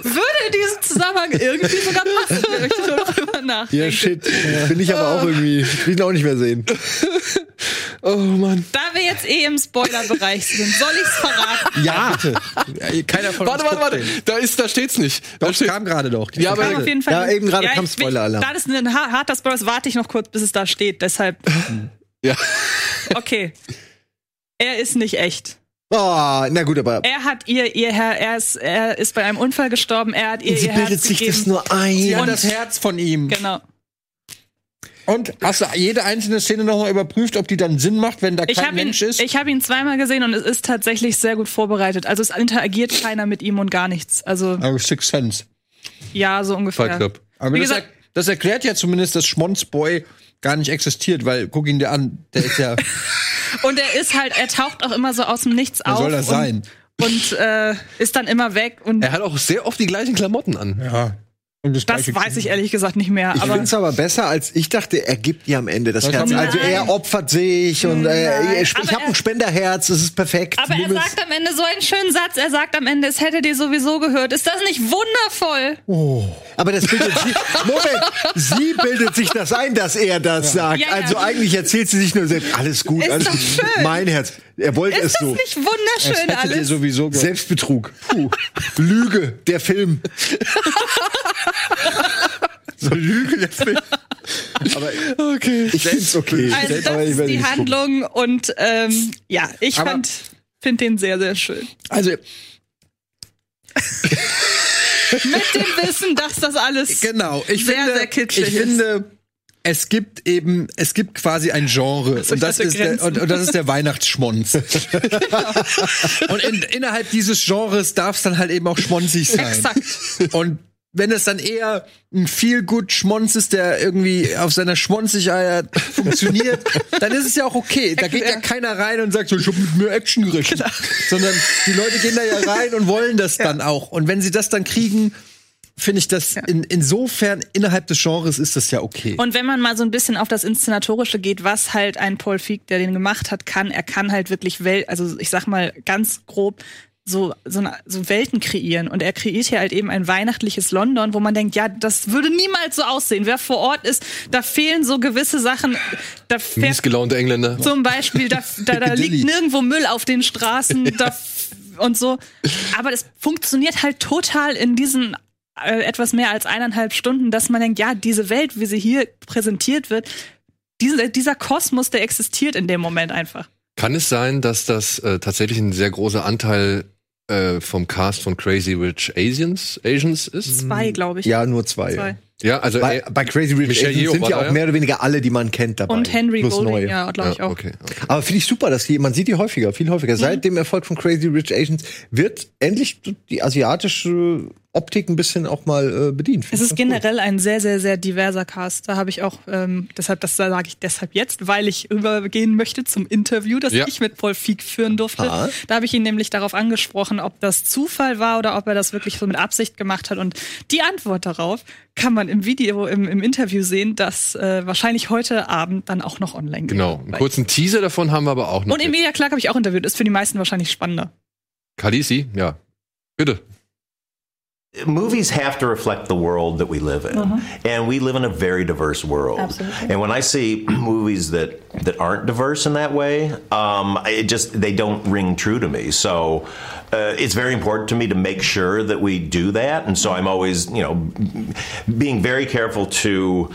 Würde in diesem Zusammenhang irgendwie sogar passen, wenn ich so drüber nachdenke. Ja, shit. Will ich aber auch irgendwie, will ich auch nicht mehr sehen. Oh Mann. Da wir jetzt eh im Spoilerbereich sind, soll ich's verraten? Ja, bitte. Ja, Keiner von Warte, uns warte, warte. Da ist, da steht's nicht. Da Doch, steht, kam gerade doch. Ja, aber- Kam auf jeden Fall Ja, eben gerade kam ich- Spoiler-Alarm. Da das ein ha- harter Spoiler ist, warte ich noch kurz, bis es da steht. Deshalb, ja. okay. Er ist nicht echt. Oh, na gut, aber Er hat ihr, ihr Herr, er ist, er ist bei einem Unfall gestorben. Er hat ihr sie ihr bildet Herz sich gegeben. das nur ein. Sie hat Und- das Herz von ihm. Genau. Und hast du jede einzelne Szene nochmal überprüft, ob die dann Sinn macht, wenn da Ich kein habe ihn, Mensch ist? ich hab ihn zweimal gesehen und es ist tatsächlich sehr gut vorbereitet. Also es interagiert keiner mit ihm und gar nichts. Also Oh, Six Sense. ja, so ungefähr. Fight Club. Aber Wie das, gesagt- er, das erklärt ja zumindest, dass Schmonzboy gar nicht existiert, weil guck ihn dir an, der ist ja, Und er ist halt, er taucht auch immer so aus dem Nichts wer auf. soll das und, sein? Und äh, ist dann immer weg. Und Er hat auch sehr oft die gleichen Klamotten an. Ja. Das Gleiche- weiß ich ehrlich gesagt nicht mehr. Ich Aber finde es aber besser, als ich dachte, er gibt ihr am Ende das Das Herz. Also er opfert sich und äh, ich, habe ein Spenderherz, das ist perfekt. Aber er Nimm es. sagt am Ende so einen schönen Satz. Er sagt am Ende, es hätte dir sowieso gehört. Ist das nicht wundervoll? Aber das bildet sie. Moment, sie bildet sich das ein, dass er das sagt. Ja, ja. Also eigentlich erzählt sie sich nur selbst, alles gut, Ist alles doch gut. schön. Mein Herz. Er wollte Ist es das so. nicht Es wunderschön hätte dir alles? sowieso ge- Selbstbetrug. Puh. Lüge, der Film. so Lüge, der Film. Aber Okay. ich find's okay. Also Aber das ich ist die nicht gucken. Handlung und ähm, ja, ich Aber- fand finde den sehr, sehr schön. Also, Mit dem Wissen, dass das alles genau. Ich sehr, finde, sehr kitschig ich ist. finde, es gibt eben, es gibt quasi ein Genre euch und das, das ist der, und, und das ist der Weihnachtsschmonz. Und in, innerhalb dieses Genres darf es dann halt eben auch schmonzig sein. Exakt. Und wenn es dann eher ein viel gut Schmonz ist, der irgendwie auf seiner Schmonzigkeit funktioniert, dann ist es ja auch okay. Da geht ja keiner rein und sagt so, ich hab mit mehr Action gerechnet. Sondern die Leute gehen da ja rein und wollen das dann auch. Und wenn sie das dann kriegen, finde ich das in, insofern innerhalb des Genres ist das ja okay. Und wenn man mal so ein bisschen auf das Inszenatorische geht, was halt ein Paul Feig, der den gemacht hat, kann, er kann halt wirklich Welt, also ich sag mal ganz grob, so, so, eine, so Welten kreieren. Und er kreiert hier halt eben ein weihnachtliches London, wo man denkt, ja, das würde niemals so aussehen. Wer vor Ort ist, da fehlen so gewisse Sachen. Da fährt Mies gelaunte Engländer. zum Beispiel, da, da, da liegt nirgendwo Müll auf den Straßen da, und so. Aber das funktioniert halt total in diesen etwas mehr als eineinhalb Stunden, dass man denkt, ja, diese Welt, wie sie hier präsentiert wird, diese, dieser Kosmos, der existiert in dem Moment einfach. Kann es sein, dass das äh, tatsächlich ein sehr großer Anteil äh, vom Cast von Crazy Rich Asians, Asians ist? Zwei, glaube ich. Ja, nur zwei. Zwei. Ja, also Bei, äh, bei Crazy Rich Michelle Asians Yeoh sind ja auch mehr oder weniger alle, die man kennt dabei. Und Henry Plus Golding, neue. ja, glaube ich ja, auch. okay. okay. Aber finde ich super, dass die, man sieht die häufiger, viel häufiger. Mhm. Seit dem Erfolg von Crazy Rich Asians wird endlich die asiatische Optik ein bisschen auch mal äh, bedient. Es ist generell ein sehr, sehr, sehr diverser Cast. Da habe ich auch, ähm, deshalb, das sage ich deshalb jetzt, weil ich übergehen möchte zum Interview, das Ja. ich mit Paul Feig führen durfte. Ah. Da habe ich ihn nämlich darauf angesprochen, ob das Zufall war oder ob er das wirklich so mit Absicht gemacht hat. Und die Antwort darauf kann man im Video, im, im Interview sehen, das äh, wahrscheinlich heute Abend dann auch noch online geht. Genau. Einen kurzen Teaser davon haben wir aber auch noch. Und Media Clark habe ich auch interviewt. Ist für die meisten wahrscheinlich spannender. Khaleesi, ja. Bitte. Movies have to reflect the world that we live in. And we live in a very diverse world. Absolutely. and when i see movies that that aren't diverse in that way um, it just they don't ring true to me. So uh, it's very important to me to make sure that we do that. And so i'm always you know being very careful to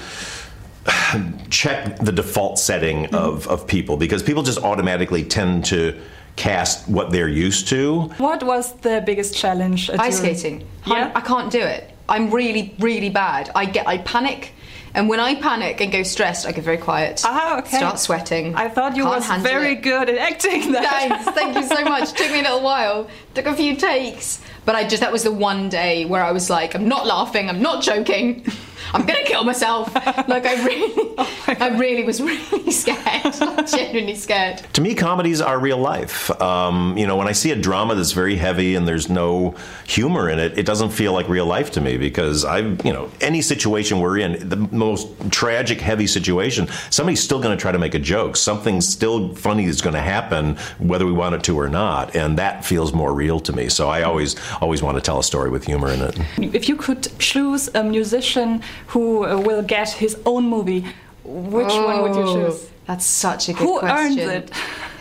check the default setting of, of people because people just automatically tend to cast what they're used to What was the biggest challenge? Ice skating. Yeah? I, I can't do it. I'm really, really bad. I get, I panic, And when I panic and go stressed, I get very quiet. Ah, okay. Start sweating. I thought you Can't was handle very it. good at acting that. Thanks, thank you so much. Took me a little while. Took a few takes, but I just that was the one day where I was like, I'm not laughing, I'm not joking, I'm gonna kill myself. Like I really, I really was really scared, like, genuinely scared. To me, comedies are real life. Um, you know, when I see a drama that's very heavy and there's no humor in it, it doesn't feel like real life to me because I, you know, any situation we're in, the most tragic, heavy situation, somebody's still going to try to make a joke. Something still funny is going to happen, whether we want it to or not, and that feels more real to me. So I always, always want to tell a story with humor in it. If you could choose a musician who uh, will get his own movie, which one would you Oh, choose? That's such a good Who question. earned it?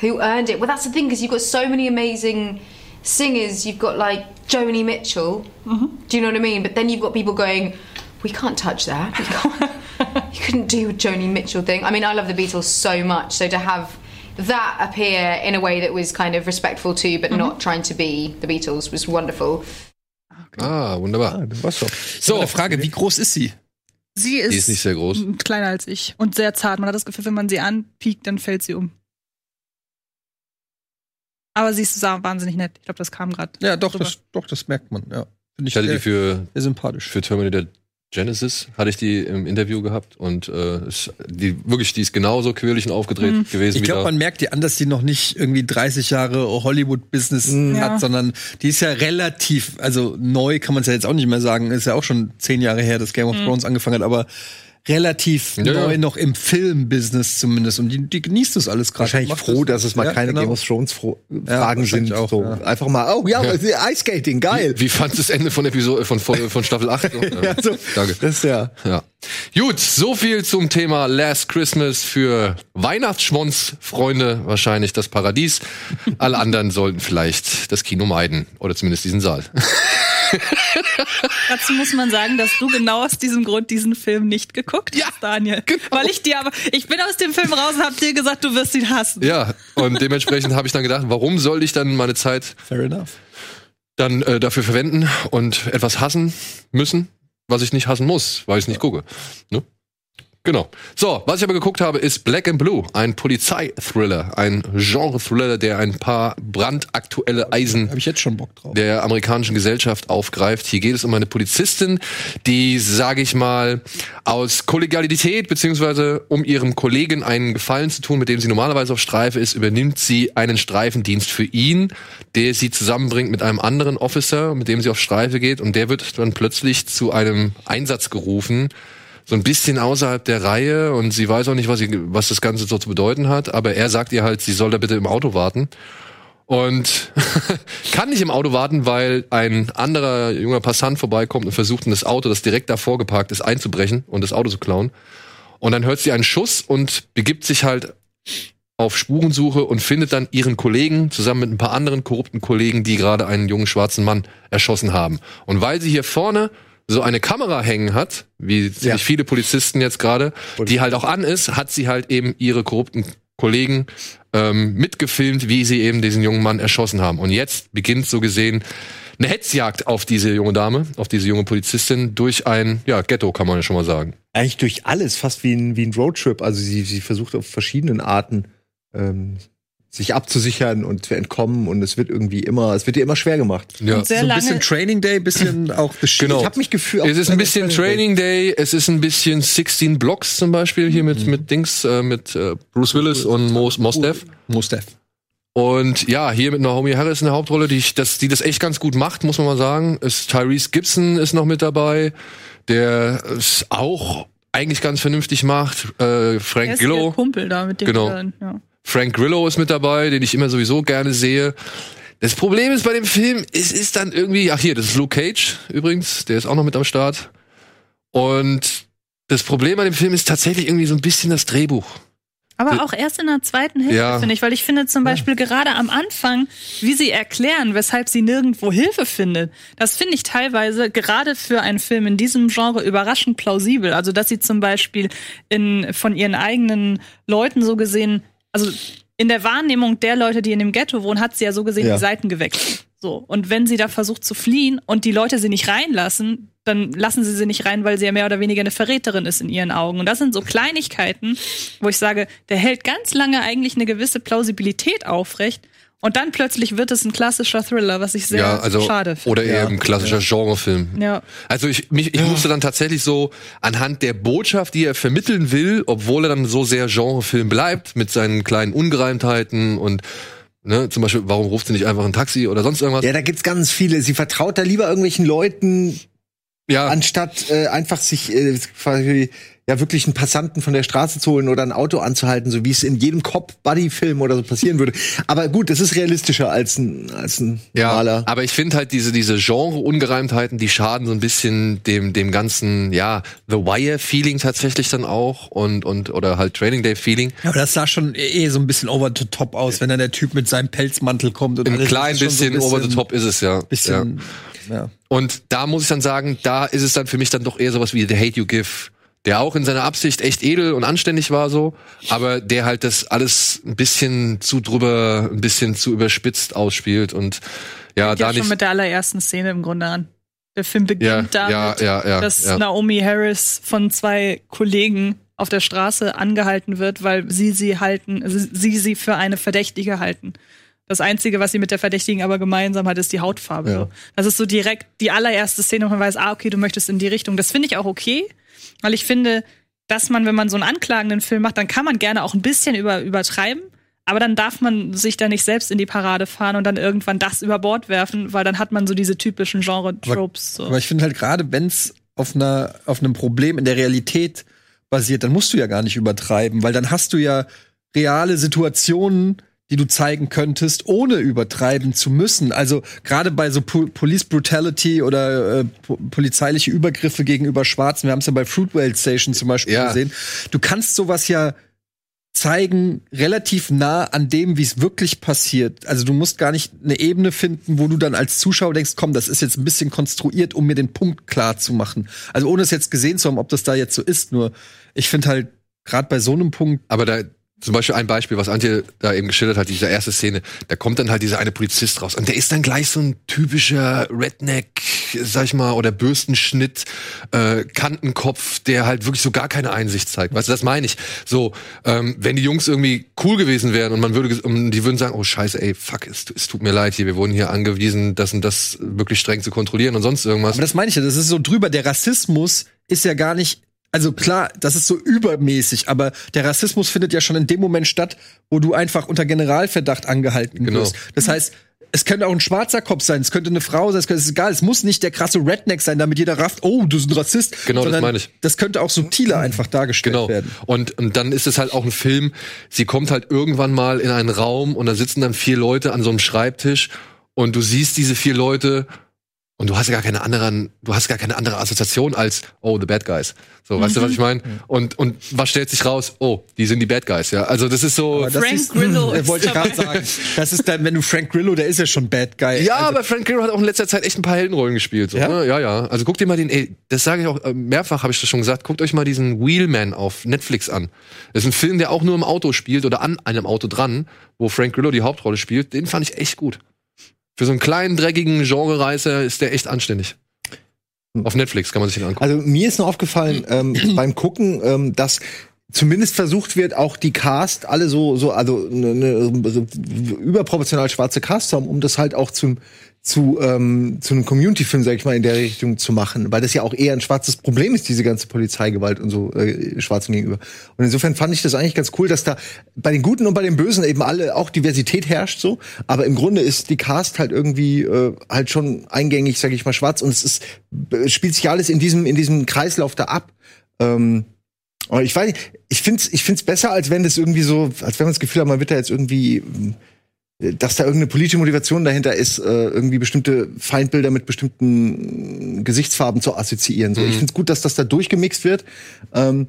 Who earned it? Well, that's the thing because you've got so many amazing singers. You've got like Joni Mitchell. Do you know what I mean? But then you've got people going, "We can't touch that. We can't. you couldn't do a Joni Mitchell thing." I mean, I love the Beatles so much, so to have that appear in a way that was kind of respectful too, but not trying to be the Beatles was wonderful. Ah, wunderbar. So, So. eine Frage, wie groß ist sie? Sie ist, Die ist nicht sehr groß. kleiner als ich und sehr zart. Man hat das Gefühl, wenn man sie anpiekt, dann fällt sie um. Aber sie ist wahnsinnig nett. Ich glaube, das kam gerade. Ja, doch, das, doch, das merkt man. Ja. Finde Ich hatte die sehr, für, sehr sympathisch. für Terminator Genesis, hatte ich die im Interview gehabt und äh, die wirklich, die ist genauso quirlig und aufgedreht Mhm. gewesen Ich glaube, man merkt ihr an, dass die noch nicht irgendwie 30 Jahre Hollywood-Business Mhm. hat, Ja. sondern die ist ja relativ, also neu kann man es ja jetzt auch nicht mehr sagen, ist ja auch schon zehn Jahre her, dass Game of Mhm. Thrones angefangen hat, aber relativ Ja, ja. neu noch im Film-Business zumindest und die, die genießt das alles gerade. Wahrscheinlich froh, dass es mal Ja, keine genau. Game of Thrones Fragen sind. auch, so. ja. Einfach mal, oh ja, Ja. Ice Skating, geil. Wie fandst du das Ende von Episode von, von, von Staffel 8? Ja, so, Danke. Das ist ja. Ja. Gut, so viel zum Thema Last Christmas für Weihnachtsschmonz-Freunde wahrscheinlich das Paradies. Alle anderen sollten vielleicht das Kino meiden oder zumindest diesen Saal. Dazu muss man sagen, dass du genau aus diesem Grund diesen Film nicht geguckt hast, Daniel. Weil ich dir aber, ich bin aus dem Film raus und hab dir gesagt, du wirst ihn hassen. Ja, und dementsprechend habe ich dann gedacht, warum soll ich dann meine Zeit Fair enough. dann äh, dafür verwenden und etwas hassen müssen, was ich nicht hassen muss, weil ich es nicht gucke. Ne? Genau. So, was ich aber geguckt habe, ist Black and Blue, ein Polizeithriller, ein Genre-Thriller, der ein paar brandaktuelle Eisen Habe ich jetzt schon Bock drauf. der amerikanischen Gesellschaft aufgreift. Hier geht es um eine Polizistin, die, sage ich mal, aus Kollegialität beziehungsweise um ihrem Kollegen einen Gefallen zu tun, mit dem sie normalerweise auf Streife ist, übernimmt sie einen Streifendienst für ihn, der sie zusammenbringt mit einem anderen Officer, mit dem sie auf Streife geht und der wird dann plötzlich zu einem Einsatz gerufen, so ein bisschen außerhalb der Reihe und sie weiß auch nicht, was, sie, was das Ganze so zu bedeuten hat, aber er sagt ihr halt, sie soll da bitte im Auto warten. Und kann nicht im Auto warten, weil ein anderer junger Passant vorbeikommt und versucht, in das Auto, das direkt davor geparkt ist, einzubrechen und das Auto zu klauen. Und dann hört sie einen Schuss und begibt sich halt auf Spurensuche und findet dann ihren Kollegen zusammen mit ein paar anderen korrupten Kollegen, die gerade einen jungen schwarzen Mann erschossen haben. Und weil sie hier vorne so eine Kamera hängen hat, wie ziemlich viele Polizisten jetzt gerade, die halt auch an ist, hat sie halt eben ihre korrupten Kollegen ähm, mitgefilmt, wie sie eben diesen jungen Mann erschossen haben. Und jetzt beginnt so gesehen eine Hetzjagd auf diese junge Dame, auf diese junge Polizistin durch ein ja, Ghetto, kann man ja schon mal sagen. Eigentlich durch alles, fast wie ein, wie ein Roadtrip. Also sie, sie versucht auf verschiedenen Arten ähm, sich abzusichern und zu entkommen und es wird irgendwie immer, es wird ihr immer schwer gemacht. Ja. Und sehr so ein lange- bisschen Training Day, bisschen auch Besch- Genau. Ich habe mich gefühlt. Es ist ein bisschen Training Day, es ist ein bisschen 16 Blocks zum Beispiel hier mit, mit Dings, äh, mit äh, Bruce Willis und Mos, Mos Def. Mostef. Und ja, hier mit Naomi Harris in der Hauptrolle, die, ich, das, die das echt ganz gut macht, muss man mal sagen. Ist, Tyrese Gibson ist noch mit dabei, der es auch eigentlich ganz vernünftig macht. Äh, Er Frank ist ihr Grillo. Kumpel da mit dem Genau. Villain, ja. Frank Grillo ist mit dabei, den ich immer sowieso gerne sehe. Das Problem ist bei dem Film, es ist dann irgendwie, ach hier, das ist Luke Cage übrigens, der ist auch noch mit am Start. Und das Problem bei dem Film ist tatsächlich irgendwie so ein bisschen das Drehbuch. Aber auch erst in der zweiten Hälfte, Ja. finde ich, weil ich finde zum Beispiel gerade am Anfang, wie sie erklären, weshalb sie nirgendwo Hilfe findet, das finde ich teilweise gerade für einen Film in diesem Genre überraschend plausibel. Also, dass sie zum Beispiel in, von ihren eigenen Leuten so gesehen, also in der Wahrnehmung der Leute, die in dem Ghetto wohnen, hat sie ja so gesehen Ja. die Seiten gewechselt. So. Und wenn sie da versucht zu fliehen und die Leute sie nicht reinlassen, dann lassen sie sie nicht rein, weil sie ja mehr oder weniger eine Verräterin ist in ihren Augen. Und das sind so Kleinigkeiten, wo ich sage, der hält ganz lange eigentlich eine gewisse Plausibilität aufrecht. Und dann plötzlich wird es ein klassischer Thriller, was ich sehr ja, also, schade finde. Oder eher ein klassischer Genrefilm. Ja. Also ich, mich, ich musste dann tatsächlich so anhand der Botschaft, die er vermitteln will, obwohl er dann so sehr Genrefilm bleibt, mit seinen kleinen Ungereimtheiten und Ne, zum Beispiel, warum ruft sie nicht einfach ein Taxi oder sonst irgendwas? Ja, da gibt's ganz viele. Sie vertraut da lieber irgendwelchen Leuten, ja. anstatt äh, einfach sich äh, quasi ja wirklich einen Passanten von der Straße zu holen oder ein Auto anzuhalten, so wie es in jedem Cop-Buddy-Film oder so passieren würde. Aber gut, es ist realistischer als ein, als ein Ja, normaler. aber ich finde halt diese, diese Genre-Ungereimtheiten, die schaden so ein bisschen dem, dem ganzen, ja, The Wire-Feeling tatsächlich dann auch und, und, oder halt Training Day-Feeling. Ja, aber das sah schon eh so ein bisschen over the top aus, wenn dann der Typ mit seinem Pelzmantel kommt. Und Ein klein Das bisschen, so ein over the top ist es ja. Bisschen, ja. ja. Und da muss ich dann sagen, da ist es dann für mich dann doch eher sowas wie The Hate You Give, der auch in seiner Absicht echt edel und anständig war so, aber der halt das alles ein bisschen zu drüber, ein bisschen zu überspitzt ausspielt und ja, Fängt da ja schon nicht. mit der allerersten Szene im Grunde an. Der Film beginnt Ja, damit, ja, ja, dass. Naomi Harris von zwei Kollegen auf der Straße angehalten wird, weil sie sie halten, sie sie für eine Verdächtige halten. Das Einzige, was sie mit der Verdächtigen aber gemeinsam hat, ist die Hautfarbe. Ja. Das ist so direkt die allererste Szene, wo man weiß, ah, okay, du möchtest in die Richtung. Das finde ich auch okay, weil ich finde, dass man, wenn man so einen anklagenden Film macht, dann kann man gerne auch ein bisschen über, übertreiben. Aber dann darf man sich da nicht selbst in die Parade fahren und dann irgendwann das über Bord werfen, weil dann hat man so diese typischen Genre-Tropes. So. Aber ich finde halt gerade, wenn es auf auf einem Problem in der Realität basiert, dann musst du ja gar nicht übertreiben, weil dann hast du ja reale Situationen, die du zeigen könntest, ohne übertreiben zu müssen. Also gerade bei so po Police Brutality oder äh, po polizeiliche Übergriffe gegenüber Schwarzen, wir haben es ja bei Fruitvale Station zum Beispiel Ja. gesehen. Du kannst sowas ja zeigen relativ nah an dem, wie es wirklich passiert. Also du musst gar nicht eine Ebene finden, wo du dann als Zuschauer denkst, komm, das ist jetzt ein bisschen konstruiert, um mir den Punkt klar zu machen. Also ohne es jetzt gesehen zu haben, ob das da jetzt so ist. Nur ich finde halt gerade bei so einem Punkt. Aber da zum Beispiel ein Beispiel, was Antje da eben geschildert hat, diese erste Szene, da kommt dann halt dieser eine Polizist raus und der ist dann gleich so ein typischer Redneck, sag ich mal, oder Bürstenschnitt, äh, Kantenkopf, der halt wirklich so gar keine Einsicht zeigt. Weißt du, das meine ich. So, ähm, wenn die Jungs irgendwie cool gewesen wären und man würde, und die würden sagen, oh Scheiße, ey, fuck, es, es tut mir leid hier, wir wurden hier angewiesen, das und das wirklich streng zu kontrollieren und sonst irgendwas. Aber das meine ich ja, das ist so drüber. Der Rassismus ist ja gar nicht. Also klar, das ist so übermäßig, aber der Rassismus findet ja schon in dem Moment statt, wo du einfach unter Generalverdacht angehalten Genau. wirst. Das heißt, es könnte auch ein schwarzer Kopf sein, es könnte eine Frau sein, es, könnte, es ist egal. Es muss nicht der krasse Redneck sein, damit jeder rafft, oh, du bist ein Rassist. Genau, das meine ich. Das könnte auch subtiler einfach dargestellt Genau. werden. Und, und dann ist es halt auch ein Film, sie kommt halt irgendwann mal in einen Raum und da sitzen dann vier Leute an so einem Schreibtisch und du siehst diese vier Leute und du hast gar keine anderen, du hast gar keine andere Assoziation als, oh, the bad guys. So, weißt du, was ich meine? Und, und was stellt sich raus? Oh, die sind die bad guys, ja. Also das ist so. Das Frank ist, Grillo äh, ist wollte ich gerade sagen. Das ist dann, wenn du Frank Grillo, der ist ja schon Bad Guy. Ja, Also, aber Frank Grillo hat auch in letzter Zeit echt ein paar Heldenrollen gespielt. So, Ja? ne? ja, ja. Also guckt dir mal den, ey, das sage ich auch äh, mehrfach, habe ich das schon gesagt. Guckt euch mal diesen Wheelman auf Netflix an. Das ist ein Film, der auch nur im Auto spielt oder an einem Auto dran, wo Frank Grillo die Hauptrolle spielt. Den fand ich echt gut. Für so einen kleinen, dreckigen Genrereißer ist der echt anständig. Auf Netflix kann man sich den angucken. Also mir ist noch aufgefallen ähm, beim Gucken, ähm, dass zumindest versucht wird, auch die Cast alle so so also eine, eine überproportional schwarze Cast zu haben, um das halt auch zum zu ähm, zu einem Community-Film, sag ich mal, in der Richtung zu machen, weil das ja auch eher ein schwarzes Problem ist, diese ganze Polizeigewalt und so äh, Schwarzen gegenüber. Und insofern fand ich das eigentlich ganz cool, dass da bei den Guten und bei den Bösen eben alle auch Diversität herrscht so, aber im Grunde ist die Cast halt irgendwie äh, halt schon eingängig, sag ich mal, schwarz und es ist äh, spielt sich alles in diesem in diesem Kreislauf da ab. Ähm, aber ich weiß nicht, ich find's, ich find's besser, als wenn das irgendwie so, als wenn man das Gefühl hat, man wird da jetzt irgendwie, dass da irgendeine politische Motivation dahinter ist, äh, irgendwie bestimmte Feindbilder mit bestimmten Gesichtsfarben zu assoziieren. So, Mhm. ich find's gut, dass das da durchgemixt wird. Ähm,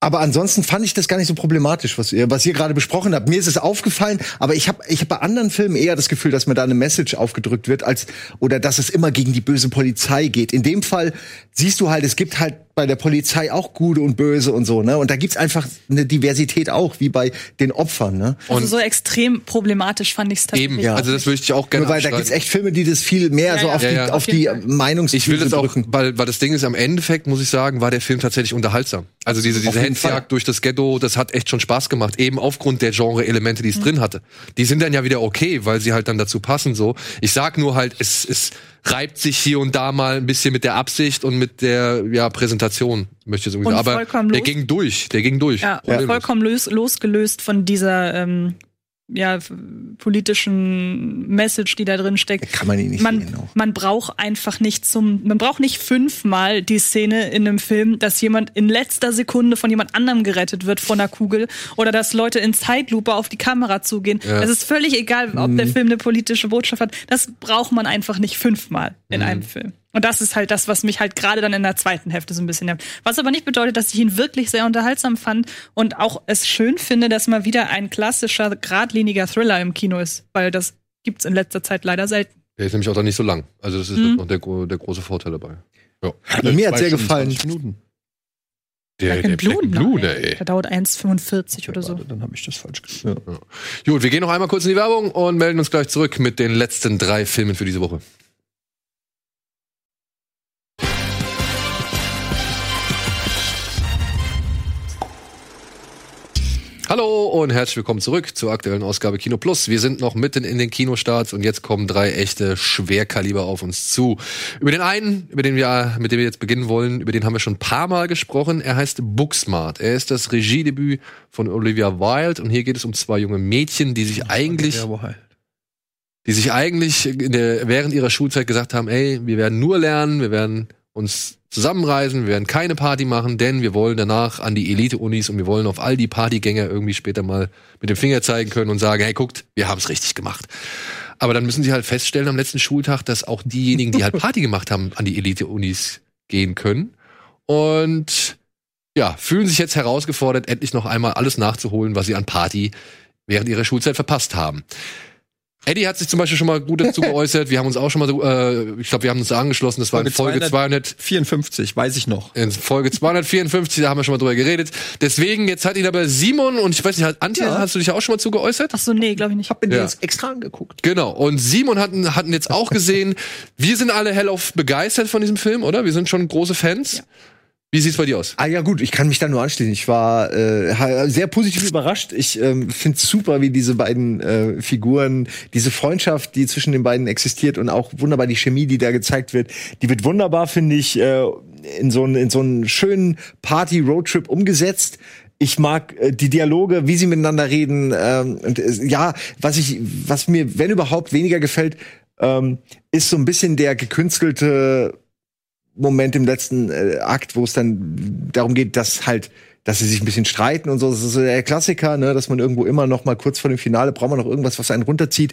aber ansonsten fand ich das gar nicht so problematisch, was ihr, was ihr gerade besprochen habt. Mir ist es aufgefallen, aber ich habe ich hab bei anderen Filmen eher das Gefühl, dass mir da eine Message aufgedrückt wird, als oder dass es immer gegen die böse Polizei geht. In dem Fall siehst du halt, es gibt halt bei der Polizei auch Gute und Böse und so, ne? Und da gibt's einfach eine Diversität auch, wie bei den Opfern, ne? Also so extrem problematisch fand ich es tatsächlich. Eben, also das würde ich auch gerne Nur weil da gibt's echt Filme, die das viel mehr Ja, so ja. auf Ja, die, ja. auf die. Meinungs Ich will das auch, weil, weil das Ding ist, am Endeffekt, muss ich sagen, war der Film tatsächlich unterhaltsam. Also diese, diese. Hetzjagd durch das Ghetto, das hat echt schon Spaß gemacht. Eben aufgrund der Genre-Elemente, Mhm. die es drin hatte. Die sind dann ja wieder okay, weil sie halt dann dazu passen, so. Ich sag nur halt, es, es reibt sich hier und da mal ein bisschen mit der Absicht und mit der, ja, Präsentation, möchte ich so sagen. Aber der los- ging durch, der ging durch. Ja, Problemlos. vollkommen los, losgelöst von dieser ähm, ja, politischen Message, die da drin steckt. Kann man ihn nicht man, sehen. Auch. man braucht einfach nicht zum, man braucht nicht fünfmal die Szene in einem Film, dass jemand in letzter Sekunde von jemand anderem gerettet wird von einer Kugel oder dass Leute in Zeitlupe auf die Kamera zugehen. Ja. Es ist völlig egal, ob Mhm. der Film eine politische Botschaft hat. Das braucht man einfach nicht fünfmal in Mhm. einem Film. Und das ist halt das, was mich halt gerade dann in der zweiten Hälfte so ein bisschen nervt. Was aber nicht bedeutet, dass ich ihn wirklich sehr unterhaltsam fand und auch es schön finde, dass mal wieder ein klassischer, geradliniger Thriller im Kino ist, weil das gibt's in letzter Zeit leider selten. Der ist nämlich auch dann nicht so lang. Also das ist Mhm. noch der, der große Vorteil dabei. Ja. Mir hat's Zwei sehr gefallen. 20 Minuten. Der, Black and Blue, Black Blue, nein. ey. Der dauert 1,45 oder so. Warte, dann habe ich das falsch geschrieben. Ja. Gut, wir gehen noch einmal kurz in die Werbung und melden uns gleich zurück mit den letzten drei Filmen für diese Woche. Hallo und herzlich willkommen zurück zur aktuellen Ausgabe Kino Plus. Wir sind noch mitten in den Kinostarts und jetzt kommen drei echte Schwerkaliber auf uns zu. Über den einen, über den wir, mit dem wir jetzt beginnen wollen, über den haben wir schon ein paar Mal gesprochen. Er heißt Booksmart. Er ist das Regiedebüt von Olivia Wilde und hier geht es um zwei junge Mädchen, die sich eigentlich die sich eigentlich der, während ihrer Schulzeit gesagt haben, ey, wir werden nur lernen, wir werden uns zusammenreisen, wir werden keine Party machen, denn wir wollen danach an die Elite-Unis und wir wollen auf all die Partygänger irgendwie später mal mit dem Finger zeigen können und sagen, hey, guckt, wir haben es richtig gemacht. Aber dann müssen sie halt feststellen am letzten Schultag, dass auch diejenigen, die halt Party gemacht haben, an die Elite-Unis gehen können. Und ja, fühlen sich jetzt herausgefordert, endlich noch einmal alles nachzuholen, was sie an Party während ihrer Schulzeit verpasst haben. Eddie hat sich zum Beispiel schon mal gut dazu geäußert. Wir haben uns auch schon mal, so, äh, ich glaube, wir haben uns da angeschlossen. Das war in Folge 200, 54, weiß ich noch. in Folge 254, da haben wir schon mal drüber geredet. Deswegen, jetzt hat ihn aber Simon und ich weiß nicht, hat- Antje, Ja. hast du dich auch schon mal zu geäußert? Ach so, nee, glaube ich nicht. Hab mir Ja. extra angeguckt. Genau. Und Simon hatten, hatten jetzt auch gesehen. wir sind alle hellauf begeistert von diesem Film, oder? Wir sind schon große Fans. Wie sieht's bei dir aus? Ah ja gut, ich kann mich da nur anschließen. Ich war äh, sehr positiv überrascht. Ich ähm, finde super, wie diese beiden äh, Figuren, diese Freundschaft, die zwischen den beiden existiert und auch wunderbar die Chemie, die da gezeigt wird, die wird wunderbar, finde ich, äh, in so einen in so einen schönen Party-Roadtrip umgesetzt. Ich mag äh, die Dialoge, wie sie miteinander reden. Ähm, und äh, ja, was ich, was mir, wenn überhaupt, weniger gefällt, ähm, ist so ein bisschen der gekünstelte Moment im letzten äh, Akt, wo es dann darum geht, dass halt, dass sie sich ein bisschen streiten und so. Das ist so der Klassiker, ne, dass man irgendwo immer noch mal kurz vor dem Finale braucht man noch irgendwas, was einen runterzieht.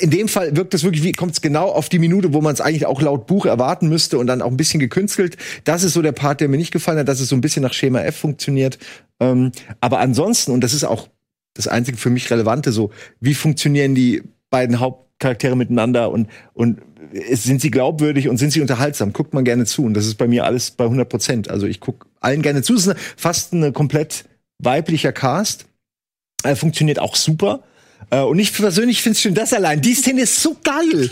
In dem Fall wirkt es wirklich wie, kommt es genau auf die Minute, wo man es eigentlich auch laut Buch erwarten müsste und dann auch ein bisschen gekünstelt. Das ist so der Part, der mir nicht gefallen hat, dass es so ein bisschen nach Schema F funktioniert. Ähm, aber ansonsten, und das ist auch das einzige für mich Relevante, so, wie funktionieren die beiden Hauptcharaktere miteinander und, und sind sie glaubwürdig und sind sie unterhaltsam? Guckt man gerne zu. Und das ist bei mir alles bei 100 Prozent. Also ich guck allen gerne zu. Es ist fast ein komplett weiblicher Cast. Äh, funktioniert auch super. Äh, und ich persönlich finde es schön, das allein. Die Szene ist so geil.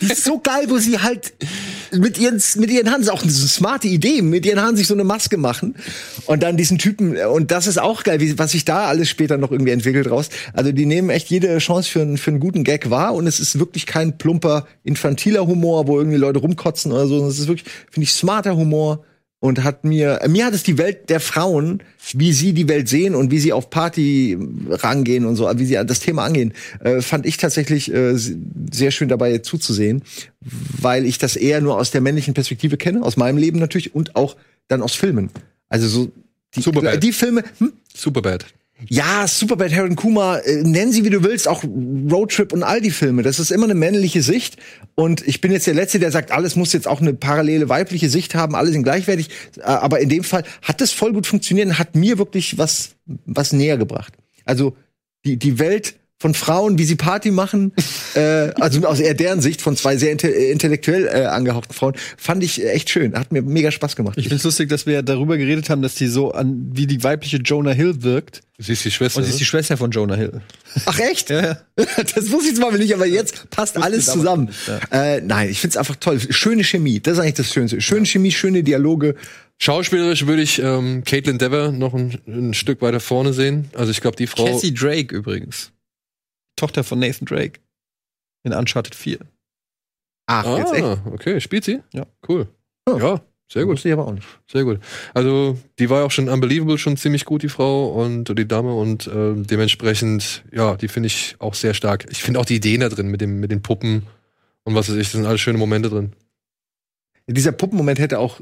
Die ist so geil, wo sie halt mit ihren, mit ihren Haaren, das ist auch eine smarte Idee, mit ihren Haaren sich so eine Maske machen und dann diesen Typen, und das ist auch geil, wie, was sich da alles später noch irgendwie entwickelt raus. Also die nehmen echt jede Chance für, einen- für einen guten Gag wahr und es ist wirklich kein plumper, infantiler Humor, wo irgendwie Leute rumkotzen oder so. Es ist wirklich, finde ich, smarter Humor und hat mir, mir hat es die Welt der Frauen, wie sie die Welt sehen und wie sie auf Party rangehen und so, wie sie an das Thema angehen, äh, fand ich tatsächlich äh, sehr schön dabei zuzusehen, weil ich das eher nur aus der männlichen Perspektive kenne, aus meinem Leben natürlich und auch dann aus Filmen. Also so die, Superbad. die Filme, hm? Superbad. Ja, Superbad, Harold Kumar, äh, nenn sie wie du willst, auch Roadtrip und all die Filme. Das ist immer eine männliche Sicht. Und ich bin jetzt der Letzte, der sagt, alles muss jetzt auch eine parallele weibliche Sicht haben, alle sind gleichwertig. Äh, Aber in dem Fall hat das voll gut funktioniert und hat mir wirklich was, was näher gebracht. Also die, die Welt von Frauen, wie sie Party machen, äh, also aus eher deren Sicht von zwei sehr inte intellektuell äh, angehauchten Frauen, fand ich echt schön. Hat mir mega Spaß gemacht. Ich find's lustig, dass wir darüber geredet haben, dass die so an wie die weibliche Jonah Hill wirkt. Sie ist die Schwester. Und sie ist die Schwester von Jonah Hill. Ach echt? Ja, ja. Das wusste ich zwar nicht, aber jetzt passt alles zusammen. ja. Äh, nein, ich find's einfach toll. Schöne Chemie, das ist eigentlich das Schönste. Schöne Chemie, schöne Dialoge. Schauspielerisch würde ich ähm, Caitlin Dever noch ein, ein Stück weiter vorne sehen. Also ich glaube, die Frau. Cassie Drake übrigens. Tochter von Nathan Drake. In Uncharted 4. Ach, jetzt echt? Ah, okay, spielt sie? Ja. Cool. Ja, sehr gut. Wusste ich aber auch nicht. Sehr gut. Also, die war ja auch schon unbelievable schon ziemlich gut, die Frau und die Dame und äh, dementsprechend, ja, die finde ich auch sehr stark. Ich finde auch die Ideen da drin mit dem mit den Puppen und was weiß ich, das sind alles schöne Momente drin. Dieser Puppenmoment hätte auch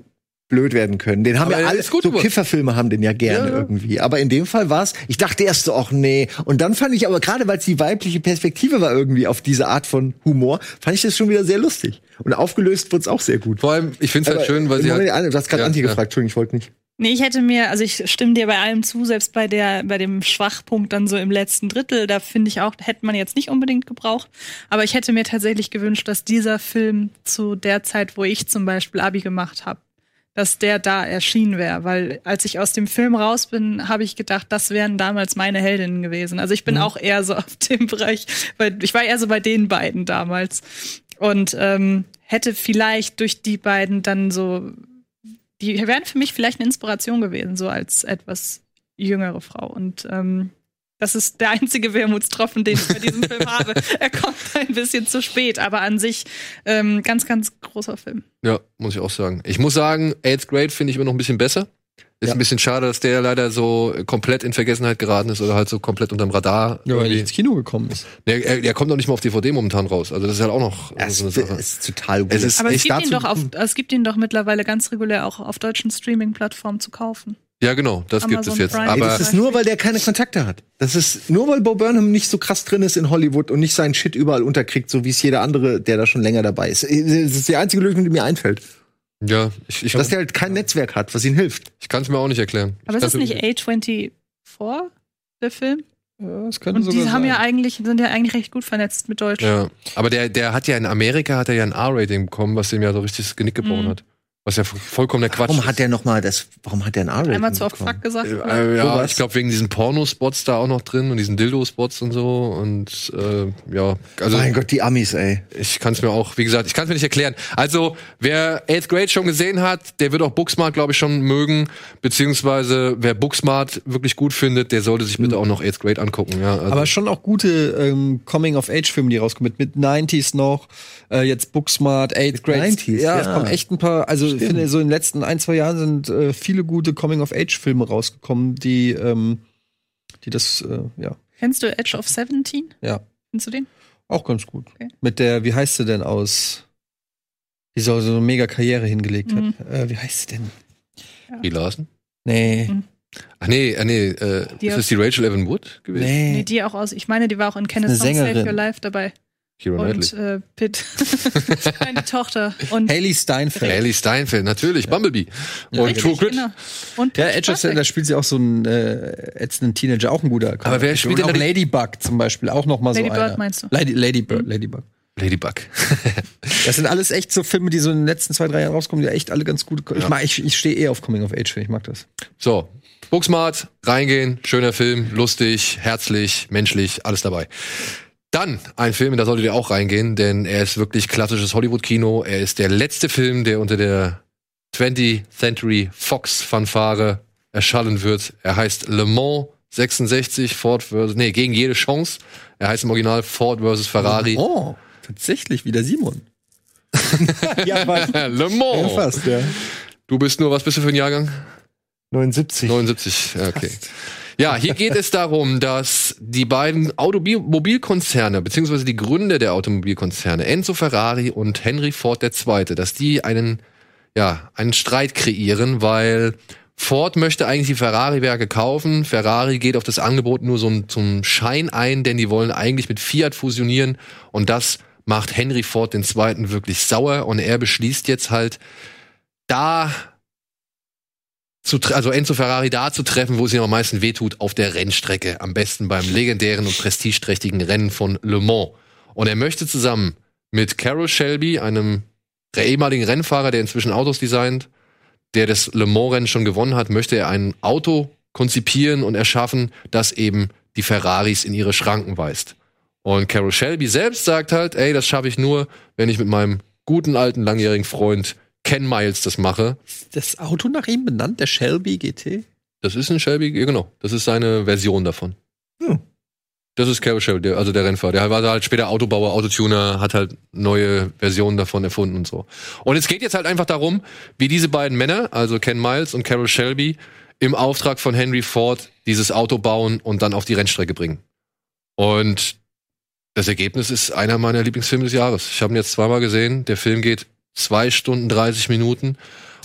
blöd werden können. Den haben Aber ja alle, ist gut so geworden. Kifferfilme haben den ja gerne Ja, irgendwie. Aber in dem Fall war's, ich dachte erst so, ach nee. Und dann fand ich aber, gerade weil es die weibliche Perspektive war irgendwie auf diese Art von Humor, fand ich das schon wieder sehr lustig. Und aufgelöst wurde es auch sehr gut. Vor allem, ich finde es halt schön, weil sie Moment, halt, du hast gerade Ja, Antje ja. gefragt, Entschuldigung, ich wollte nicht. Nee, ich hätte mir, also ich stimme dir bei allem zu, selbst bei der, bei dem Schwachpunkt dann so im letzten Drittel, da finde ich auch, hätte man jetzt nicht unbedingt gebraucht. Aber ich hätte mir tatsächlich gewünscht, dass dieser Film zu der Zeit, wo ich zum Beispiel Abi gemacht habe, dass der da erschienen wäre. Weil als ich aus dem Film raus bin, habe ich gedacht, das wären damals meine Heldinnen gewesen. Also ich bin auch eher so auf dem Bereich, weil ich war eher so bei den beiden damals. Und ähm, hätte vielleicht durch die beiden dann so die wären für mich vielleicht eine Inspiration gewesen, so als etwas jüngere Frau. Und ähm, das ist der einzige Wermutstropfen, den ich bei diesem Film habe. Er kommt ein bisschen zu spät, aber an sich ähm, ganz, ganz großer Film. ja, muss ich auch sagen. Ich muss sagen, Eighth Grade finde ich immer noch ein bisschen besser. Ist ein bisschen schade, dass der leider so komplett in Vergessenheit geraten ist oder halt so komplett unterm Radar. Ja, weil er ins Kino gekommen ist. Der, er, der kommt noch nicht mal auf DVD momentan raus. Also das ist halt auch noch Es so eine Sache. ist total Es ist Aber es gibt, ihn doch auf, es gibt ihn doch mittlerweile ganz regulär auch auf deutschen Streaming-Plattformen zu kaufen. Ja, genau, das gibt Amazon es jetzt. Prime. Ey, Aber das ist nur, weil der keine Kontakte hat. Das ist nur, weil Bo Burnham nicht so krass drin ist in Hollywood und nicht seinen Shit überall unterkriegt, so wie es jeder andere, der da schon länger dabei ist. Das ist die einzige Lösung, die mir einfällt. ja, ich, ich, Dass der halt kein Netzwerk hat, was ihm hilft. ich kann es mir auch nicht erklären. Aber ich ist es kann's nicht mir- A24, der Film? Ja, das könnte Und die haben sein. ja eigentlich, sind ja eigentlich recht gut vernetzt mit Deutsch. Ja, aber der, der hat ja in Amerika hat er ja ein R-Rating bekommen, was dem ja so richtig das Genick gebrochen Mhm. hat. Was ja vollkommener Quatsch Warum ist. hat der noch mal das? Warum hat der ein R-Rating? Einmal zu oft? Fuck gesagt. oder? Äh, ja, ich glaube wegen diesen Pornospots da auch noch drin und diesen Dildo-Spots und so und äh, ja, also mein Gott, die Amis, ey. ich kann es mir auch, wie gesagt, ich kann es mir nicht erklären. Also wer Eighth Grade schon gesehen hat, der wird auch Booksmart, glaube ich, schon mögen, beziehungsweise wer Booksmart wirklich gut findet, der sollte sich bitte auch noch Eighth Grade angucken. Ja, also, Aber schon auch gute ähm, Coming-of-Age-Filme, die rauskommen. Mit, mit 90s noch, äh, jetzt Booksmart, 8th Grade. 90s, ja, es ja. kommen echt ein paar, also ich finde, so in den letzten ein, zwei Jahren sind äh, viele gute Coming-of-Age-Filme rausgekommen, die, ähm, die das, äh, ja, Kennst du Edge of 17? ja, Kennst du den? auch ganz gut. Okay. Mit der, wie heißt sie denn aus, die so, so eine mega Karriere hingelegt Mhm. hat. Äh, wie heißt sie denn? die Larsen? Nee. Mhm. Ach nee, äh, nee, äh, Die ist das die Rachel Evan Wood gewesen? Nee. Nee, die auch aus, ich meine, die war auch in Kenneth Eine Song Save Sängerin. Your Life dabei. Keira Und äh, Pitt. Seine Tochter. Und Haley Steinfeld. Haley Steinfeld, natürlich, Bumblebee. und Richtig, True Grit. genau. Und Ja, Pitch Edge of da spielt sie auch so einen äh, ätzenden Teenager, auch ein guter. Aber wer spielt Und denn auch Ladybug zum Beispiel, auch noch mal Lady so Bird einer. meinst du? Lady, Ladybird, Ladybug. Ladybug. Das sind alles echt so Filme, die so in den letzten zwei, drei Jahren rauskommen, die echt alle ganz gut. Ich, mag- ich, ich stehe eh auf Coming of Age, ich mag das. So, Booksmart, reingehen, schöner Film, lustig, herzlich, menschlich, alles dabei. Dann ein Film, da solltet ihr auch reingehen, denn er ist wirklich klassisches Hollywood-Kino. Er ist der letzte Film, der unter der 20th Century Fox Fanfare erschallen wird. Er heißt Le Mans 66 Ford vs. Nee, gegen jede Chance. Er heißt im Original Ford vs. Ferrari. Oh, tatsächlich, wie der Simon. Ja, aber Le Mans. fast, ja. Du bist nur, was bist du für ein Jahrgang? 79. 79, ja, okay. Ja, hier geht es darum, dass die beiden Automobilkonzerne, beziehungsweise die Gründer der Automobilkonzerne, Enzo Ferrari und Henry Ford II., dass die einen, ja, einen Streit kreieren, weil Ford möchte eigentlich die Ferrari-Werke kaufen. Ferrari geht auf das Angebot nur so zum Schein ein, denn die wollen eigentlich mit Fiat fusionieren und das macht Henry Ford II. wirklich sauer und er beschließt jetzt halt, da zu, also Enzo Ferrari da zu treffen, wo es ihm am meisten wehtut, auf der Rennstrecke. Am besten beim legendären und prestigeträchtigen Rennen von Le Mans. Und er möchte zusammen mit Carol Shelby, einem ehemaligen Rennfahrer, der inzwischen Autos designt, der das Le Mans-Rennen schon gewonnen hat, möchte er ein Auto konzipieren und erschaffen, das eben die Ferraris in ihre Schranken weist. Und Carol Shelby selbst sagt halt, ey, das schaffe ich nur, wenn ich mit meinem guten alten langjährigen Freund Ken Miles das mache. Das Auto nach ihm benannt, der Shelby GT? Das ist ein Shelby, genau. Das ist seine Version davon. Hm. Das ist Carol Shelby, also der Rennfahrer. Der war halt später Autobauer, Autotuner, hat halt neue Versionen davon erfunden und so. Und es geht jetzt halt einfach darum, wie diese beiden Männer, also Ken Miles und Carol Shelby, im Auftrag von Henry Ford dieses Auto bauen und dann auf die Rennstrecke bringen. Und das Ergebnis ist einer meiner Lieblingsfilme des Jahres. Ich habe ihn jetzt zweimal gesehen. Der Film geht zwei Stunden 30 Minuten.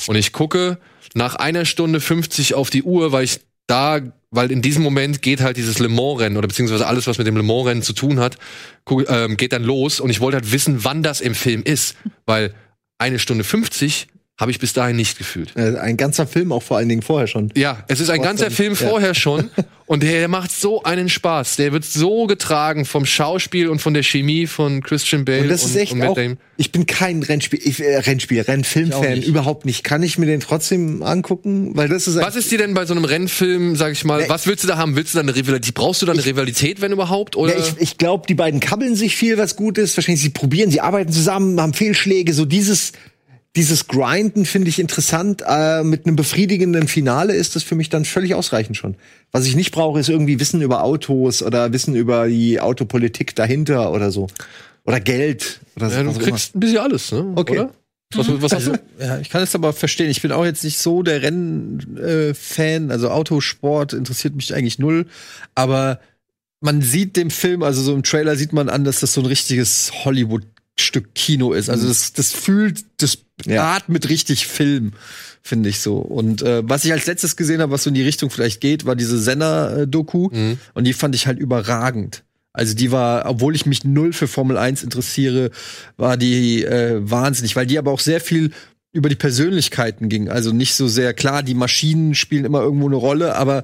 Und ich gucke nach einer Stunde 50 auf die Uhr, weil ich da, weil in diesem Moment geht halt dieses Le Mans-Rennen oder beziehungsweise alles, was mit dem Le Mans-Rennen zu tun hat, guck, ähm, geht dann los. Und ich wollte halt wissen, wann das im Film ist. Weil eine Stunde 50 habe ich bis dahin nicht gefühlt. Äh, Ein ganzer Film auch vor allen Dingen vorher schon. Ja, es ist ein ganzer Film Ja. vorher schon und der, macht so einen Spaß. Der wird so getragen vom Schauspiel und von der Chemie von Christian Bale Und das ist echt und Matt auch, Damon. ich bin kein Rennspiel, ich, äh, Rennspiel, Ich Rennfilmfan, nicht. überhaupt nicht. Kann ich mir den trotzdem angucken? Weil das ist Was ist dir denn bei so einem Rennfilm, sag ich mal, was willst du da haben? Willst du da eine Rivalität? Brauchst du da eine Rivalität, wenn überhaupt? Oder? Ja, ich ich glaube, die beiden kabbeln sich viel, was gut ist. Wahrscheinlich, sie probieren, sie arbeiten zusammen, haben Fehlschläge. So dieses, dieses Grinden finde ich interessant. Äh, mit einem befriedigenden Finale ist das für mich dann völlig ausreichend schon. Was ich nicht brauche, ist irgendwie Wissen über Autos oder Wissen über die Autopolitik dahinter oder so. Oder Geld. Oder so, ja, du was auch kriegst ein bisschen alles, ne? Okay. Oder? Was, was hast Also, du? ja, ich kann es aber verstehen. Ich bin auch jetzt nicht so der Rennfan. also Autosport interessiert mich eigentlich null. Aber man sieht dem Film, also so im Trailer sieht man an, dass das so ein richtiges Hollywood-Stück Kino ist. Also das, das fühlt, das atmet richtig Film, finde ich so. Und äh, was ich als letztes gesehen habe, was so in die Richtung vielleicht geht, war diese Senna-Doku. Und die fand ich halt überragend. Also die war, obwohl ich mich null für Formel 1 interessiere, war die äh, wahnsinnig, weil die aber auch sehr viel über die Persönlichkeiten ging. Also nicht so sehr klar, die Maschinen spielen immer irgendwo eine Rolle, aber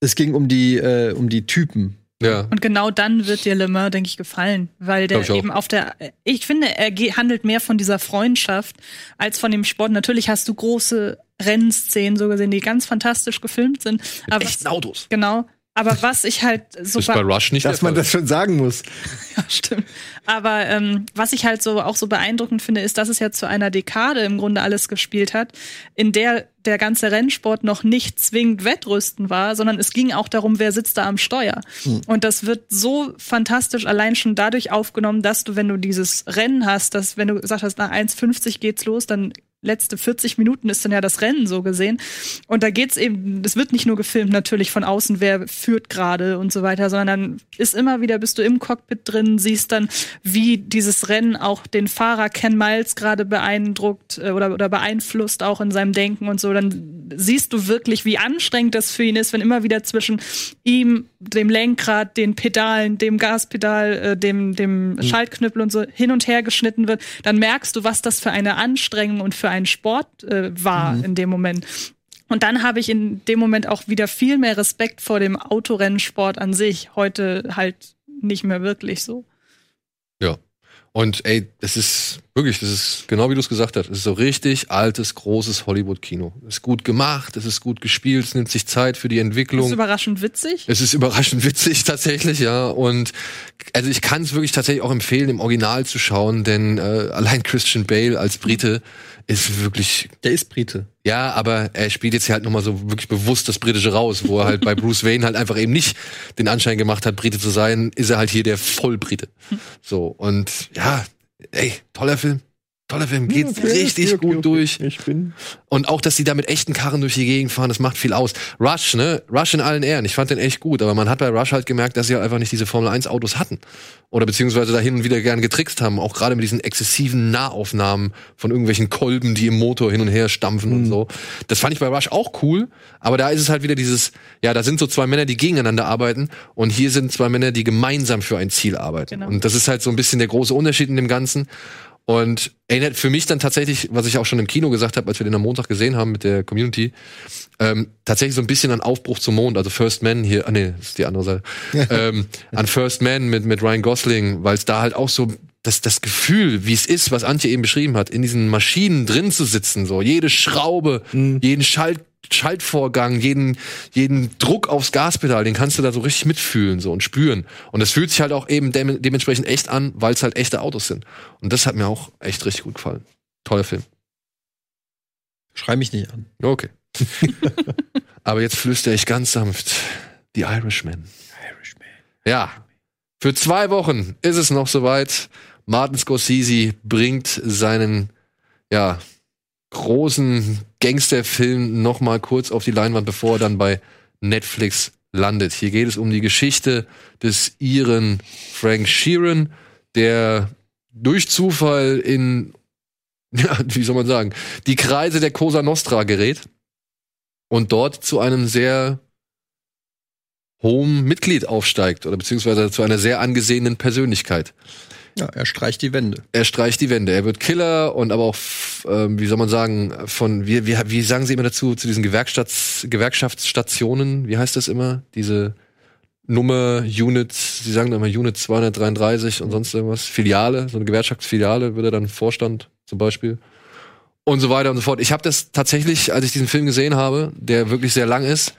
es ging um die äh, um die Typen. Ja. Und genau dann wird dir Le Mans, denke ich, gefallen, weil der ich auch. eben auf der, ich finde, er handelt mehr von dieser Freundschaft als von dem Sport. Natürlich hast du große Rennszenen so gesehen, die ganz fantastisch gefilmt sind. Mit aber echten Autos. Genau. Aber was ich halt so Ist bei Rush nicht Dass man das schon sagen muss. Ja, stimmt. Aber ähm, was ich halt so auch so beeindruckend finde, ist, dass es ja zu einer Dekade im Grunde alles gespielt hat, in der der ganze Rennsport noch nicht zwingend Wettrüsten war, sondern es ging auch darum, wer sitzt da am Steuer. Hm. Und das wird so fantastisch allein schon dadurch aufgenommen, dass du, wenn du dieses Rennen hast, dass wenn du gesagt hast, nach 1,50 geht's los, dann letzte 40 Minuten ist dann ja das Rennen so gesehen. Und da geht's eben, es wird nicht nur gefilmt natürlich von außen, wer führt gerade und so weiter, sondern ist immer wieder, bist du im Cockpit drin, siehst dann, wie dieses Rennen auch den Fahrer Ken Miles gerade beeindruckt äh, oder, oder beeinflusst auch in seinem Denken und so. Dann siehst du wirklich, wie anstrengend das für ihn ist, wenn immer wieder zwischen ihm, dem Lenkrad, den Pedalen, dem Gaspedal, äh, dem, dem Schaltknüppel und so hin und her geschnitten wird. Dann merkst du, was das für eine Anstrengung und für einen Sport äh, war Mhm. in dem Moment. Und dann habe ich in dem Moment auch wieder viel mehr Respekt vor dem Autorennsport an sich. Heute halt nicht mehr wirklich so. Ja. Und ey, das ist wirklich, das ist genau wie du es gesagt hast. Es ist so richtig altes, großes Hollywood-Kino. Es ist gut gemacht, es ist gut gespielt, es nimmt sich Zeit für die Entwicklung. ist überraschend witzig. Es ist überraschend witzig tatsächlich, ja. Und also ich kann es wirklich tatsächlich auch empfehlen, im Original zu schauen, denn äh, allein Christian Bale als Brite ist wirklich. Der ist Brite. Ja, aber er spielt jetzt hier halt nochmal so wirklich bewusst das Britische raus, wo er halt bei Bruce Wayne halt einfach eben nicht den Anschein gemacht hat, Brite zu sein, ist er halt hier der Vollbrite. So, und ja, ey, toller Film. Toller Film, geht Okay, richtig okay, gut okay. durch. Ich bin. Und auch, dass sie da mit echten Karren durch die Gegend fahren, das macht viel aus. Rush, ne? Rush in allen Ehren. Ich fand den echt gut, aber man hat bei Rush halt gemerkt, dass sie halt einfach nicht diese Formel 1 Autos hatten. Oder beziehungsweise da hin und wieder gern getrickst haben. Auch gerade mit diesen exzessiven Nahaufnahmen von irgendwelchen Kolben, die im Motor hin und her stampfen und so. Das fand ich bei Rush auch cool, aber da ist es halt wieder dieses, ja, da sind so zwei Männer, die gegeneinander arbeiten und hier sind zwei Männer, die gemeinsam für ein Ziel arbeiten. Genau. Und das ist halt so ein bisschen der große Unterschied in dem Ganzen. Und erinnert für mich dann tatsächlich, was ich auch schon im Kino gesagt habe, als wir den am Montag gesehen haben mit der Community, ähm, tatsächlich so ein bisschen an Aufbruch zum Mond, also First Man hier, ah nee, das ist die andere Seite, ähm, an First Man mit, mit Ryan Gosling, weil es da halt auch so das, das Gefühl, wie es ist, was Antje eben beschrieben hat, in diesen Maschinen drin zu sitzen, so jede Schraube, jeden Schalt, Schaltvorgang, jeden, jeden Druck aufs Gaspedal, den kannst du da so richtig mitfühlen so und spüren. Und das fühlt sich halt auch eben dem, dementsprechend echt an, weil es halt echte Autos sind. Und das hat mir auch echt richtig gut gefallen. Toller Film. Schrei mich nicht an. Okay. Aber jetzt flüstere ich ganz sanft. Die Irishman. Irishman. Ja. Für zwei Wochen ist es noch soweit. Martin Scorsese bringt seinen, ja, großen Gangsterfilm noch mal kurz auf die Leinwand, bevor er dann bei Netflix landet. Hier geht es um die Geschichte des Iren Frank Sheeran, der durch Zufall in, ja, wie soll man sagen, die Kreise der Cosa Nostra gerät und dort zu einem sehr hohen Mitglied aufsteigt oder beziehungsweise zu einer sehr angesehenen Persönlichkeit. Ja, er streicht die Wände. Er streicht die Wände. Er wird Killer und aber auch, ähm, wie soll man sagen, von, wie, wie, wie sagen sie immer dazu, zu diesen Gewerkschafts, Gewerkschaftsstationen, wie heißt das immer? Diese Nummer, Unit, sie sagen immer Unit 233 und sonst irgendwas, Filiale, so eine Gewerkschaftsfiliale, wird er dann Vorstand zum Beispiel. Und so weiter und so fort. Ich habe das tatsächlich, als ich diesen Film gesehen habe, der wirklich sehr lang ist,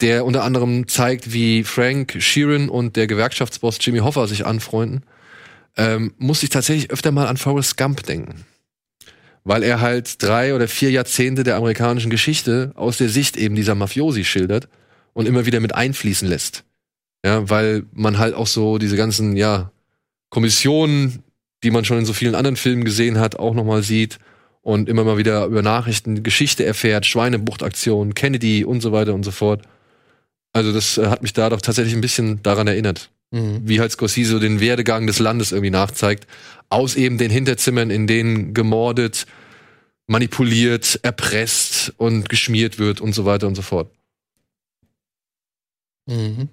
der unter anderem zeigt, wie Frank Sheeran und der Gewerkschaftsboss Jimmy Hoffa sich anfreunden, ähm, muss ich tatsächlich öfter mal an Forrest Gump denken. Weil er halt drei oder vier Jahrzehnte der amerikanischen Geschichte aus der Sicht eben dieser Mafiosi schildert und immer wieder mit einfließen lässt. Ja, weil man halt auch so diese ganzen, ja, Kommissionen, die man schon in so vielen anderen Filmen gesehen hat, auch nochmal sieht und immer mal wieder über Nachrichten Geschichte erfährt, Schweinebuchtaktionen, Kennedy und so weiter und so fort. Also das äh, hat mich da doch tatsächlich ein bisschen daran erinnert. Mhm. Wie halt Scorsese so den Werdegang des Landes irgendwie nachzeigt. Aus eben den Hinterzimmern, in denen gemordet, manipuliert, erpresst und geschmiert wird und so weiter und so fort. Mhm.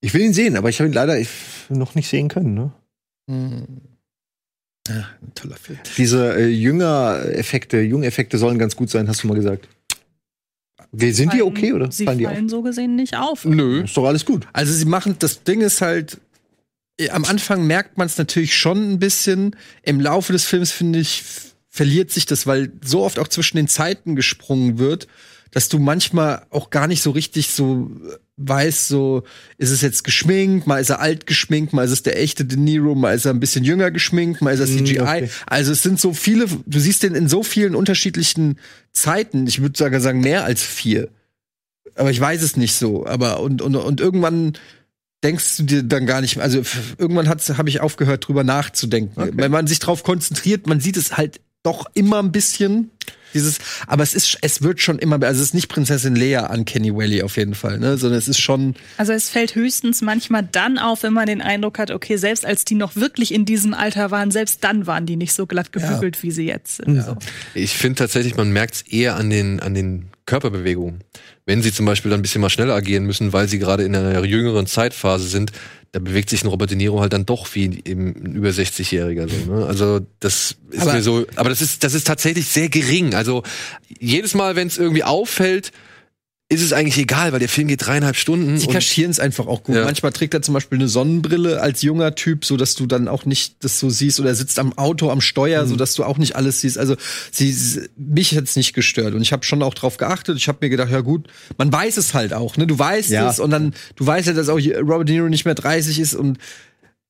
Ich will ihn sehen, aber ich habe ihn leider noch nicht sehen können. Ne? Mhm. Ja, ein toller Film. Diese äh, Jünger-Effekte, Jung-Effekte sollen ganz gut sein, hast du mal gesagt. Sind die okay oder Sie fallen fallen, die auf? so gesehen nicht auf. Nö. Ist doch alles gut. Also sie machen, das Ding ist halt, eh, am Anfang merkt man es natürlich schon ein bisschen. Im Laufe des Films, finde ich, verliert sich das, weil so oft auch zwischen den Zeiten gesprungen wird, dass du manchmal auch gar nicht so richtig so äh, weißt, so ist es jetzt geschminkt, mal ist er alt geschminkt, mal ist es der echte De Niro, mal ist er ein bisschen jünger geschminkt, mal ist er Mm, CGI. okay. Also es sind so viele, du siehst den in so vielen unterschiedlichen Zeiten. Ich würde sogar sagen mehr als vier. Aber ich weiß es nicht so. Aber und und und irgendwann denkst du dir dann gar nicht mehr. Also irgendwann habe ich aufgehört, drüber nachzudenken. Wenn man sich drauf konzentriert, man sieht es halt doch immer ein bisschen. Dieses, aber es ist, es wird schon immer, also es ist nicht Prinzessin Lea an Kenny Valley auf jeden Fall, ne, sondern es ist schon, Also es fällt höchstens manchmal dann auf, wenn man den Eindruck hat, okay, selbst als die noch wirklich in diesem Alter waren, selbst dann waren die nicht so glatt gebügelt, wie sie jetzt sind. So. Ich finde tatsächlich, man merkt es eher an den, an den Körperbewegungen. Wenn sie zum Beispiel dann ein bisschen mal schneller agieren müssen, weil sie gerade in einer jüngeren Zeitphase sind, da bewegt sich ein Robert De Niro halt dann doch wie eben ein über 60-Jähriger. So, ne? Also das ist Aber- mir so, aber das ist, das ist tatsächlich sehr gering. Also jedes Mal, wenn es irgendwie auffällt, ist es eigentlich egal, weil der Film geht dreieinhalb Stunden. sie kaschieren es einfach auch gut. Ja. Manchmal trägt er zum Beispiel eine Sonnenbrille als junger Typ, so dass du dann auch nicht das so siehst, oder er sitzt am Auto am Steuer, Mhm. so dass du auch nicht alles siehst. Also sie, sie- mich hat's nicht gestört und ich habe schon auch drauf geachtet. Ich habe mir gedacht, ja gut, man weiß es halt auch, ne? Du weißt Ja. es und dann du weißt ja, dass auch Robert De Niro nicht mehr 30 ist und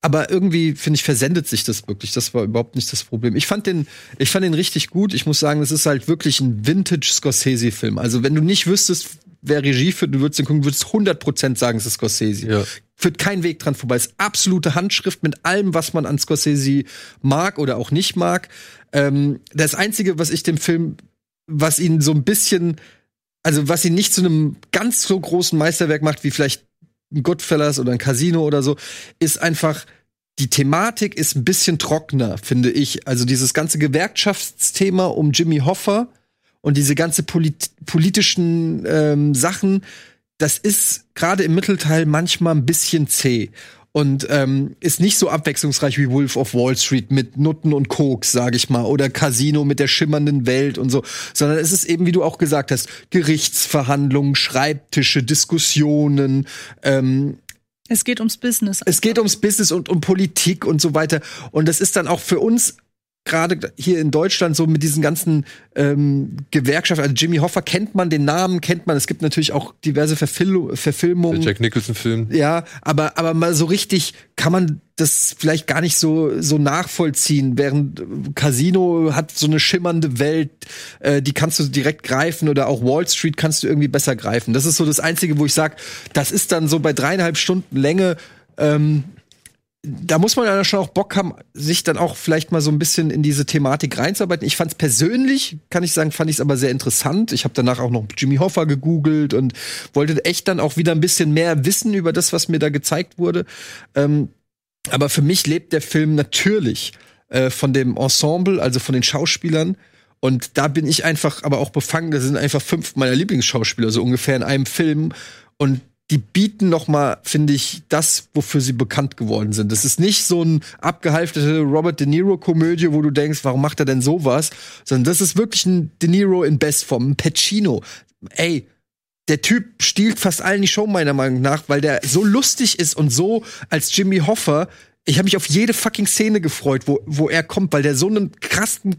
aber irgendwie finde ich versendet sich das wirklich. Das war überhaupt nicht das Problem. Ich fand den, ich fand den richtig gut. Ich muss sagen, das ist halt wirklich ein Vintage Scorsese-Film. Also wenn du nicht wüsstest, wer Regie führt, du würdest den gucken, würdest 100% sagen, es ist Scorsese. Ja. Führt kein Weg dran vorbei. Ist absolute Handschrift mit allem, was man an Scorsese mag oder auch nicht mag. Ähm, das Einzige, was ich dem Film, was ihn so ein bisschen, also was ihn nicht zu einem ganz so großen Meisterwerk macht, wie vielleicht ein Goodfellas oder ein Casino oder so, ist einfach, die Thematik ist ein bisschen trockener, finde ich. Also dieses ganze Gewerkschaftsthema um Jimmy Hoffa und diese ganze polit politischen ähm, Sachen, das ist gerade im Mittelteil manchmal ein bisschen zäh. und ähm, ist nicht so abwechslungsreich wie Wolf of Wall Street mit Nutten und Koks, sage ich mal, oder Casino mit der schimmernden Welt und so, sondern es ist eben, wie du auch gesagt hast, Gerichtsverhandlungen, Schreibtische, Diskussionen, ähm, Es geht ums Business. es geht ums Business und um Politik und so weiter. Und das ist dann auch für uns gerade hier in Deutschland so mit diesen ganzen ähm, Gewerkschaften. Also Jimmy Hoffa kennt man, den Namen kennt man. Es gibt natürlich auch diverse Verfil Verfilmungen. Der Jack Nicholson-Film. Ja, aber, aber mal so richtig kann man das vielleicht gar nicht so, so nachvollziehen. Während äh, Casino hat so eine schimmernde Welt, äh, die kannst du direkt greifen oder auch Wall Street kannst du irgendwie besser greifen. Das ist so das Einzige, wo ich sag, das ist dann so bei dreieinhalb Stunden Länge, ähm, da muss man ja schon auch Bock haben, sich dann auch vielleicht mal so ein bisschen in diese Thematik reinzuarbeiten. Ich fand es persönlich, kann ich sagen, fand ich es aber sehr interessant. Ich habe danach auch noch Jimmy Hoffa gegoogelt und wollte echt dann auch wieder ein bisschen mehr wissen über das, was mir da gezeigt wurde. Ähm, aber für mich lebt der Film natürlich äh, von dem Ensemble, also von den Schauspielern. Und da bin ich einfach aber auch befangen. Da sind einfach fünf meiner Lieblingsschauspieler so ungefähr in einem Film. Und die bieten noch mal, finde ich, das, wofür sie bekannt geworden sind. Das ist nicht so ein abgehalftete Robert De Niro Komödie, wo du denkst, warum macht er denn sowas? Sondern das ist wirklich ein De Niro in Bestform, ein Pacino. Ey, der Typ stiehlt fast allen die Show meiner Meinung nach, weil der so lustig ist und so als Jimmy Hoffa. Ich habe mich auf jede fucking Szene gefreut, wo, wo er kommt, weil der so einen krassen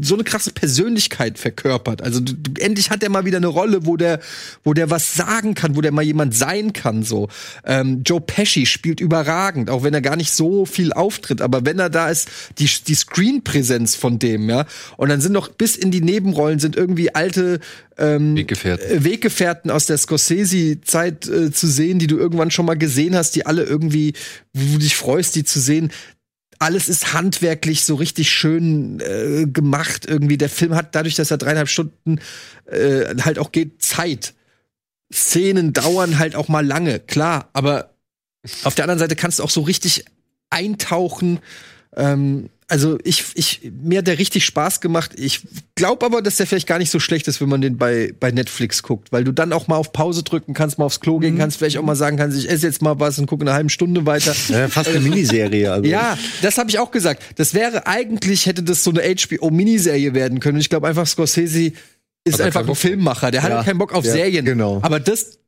so eine krasse Persönlichkeit verkörpert. Also du, du, endlich hat er mal wieder eine Rolle, wo der, wo der was sagen kann, wo der mal jemand sein kann. So ähm, Joe Pesci spielt überragend, auch wenn er gar nicht so viel auftritt. Aber wenn er da ist, die die Screenpräsenz von dem, ja. Und dann sind noch bis in die Nebenrollen sind irgendwie alte ähm, Weggefährten. äh, Weggefährten aus der Scorsese-Zeit äh, zu sehen, die du irgendwann schon mal gesehen hast, die alle irgendwie, wo du dich freust, die zu sehen alles ist handwerklich so richtig schön äh, gemacht irgendwie. Der Film hat dadurch, dass er dreieinhalb Stunden äh, halt auch geht, Zeit. Szenen dauern halt auch mal lange, klar. Aber auf der anderen Seite kannst du auch so richtig eintauchen. Ähm, also ich, ich, mir hat der richtig Spaß gemacht. Ich glaube aber, dass der vielleicht gar nicht so schlecht ist, wenn man den bei, bei Netflix guckt, weil du dann auch mal auf Pause drücken kannst, mal aufs Klo gehen kannst, vielleicht auch mal sagen kannst, ich esse jetzt mal was und gucke eine halbe Stunde weiter. Ja, fast eine Miniserie. Also. Ja, das habe ich auch gesagt. Das wäre eigentlich, hätte das so eine HBO-Miniserie werden können. Ich glaube einfach, Scorsese ist einfach ein Filmmacher. Der Ja. hat keinen Bock auf Ja, Serien. genau. Aber das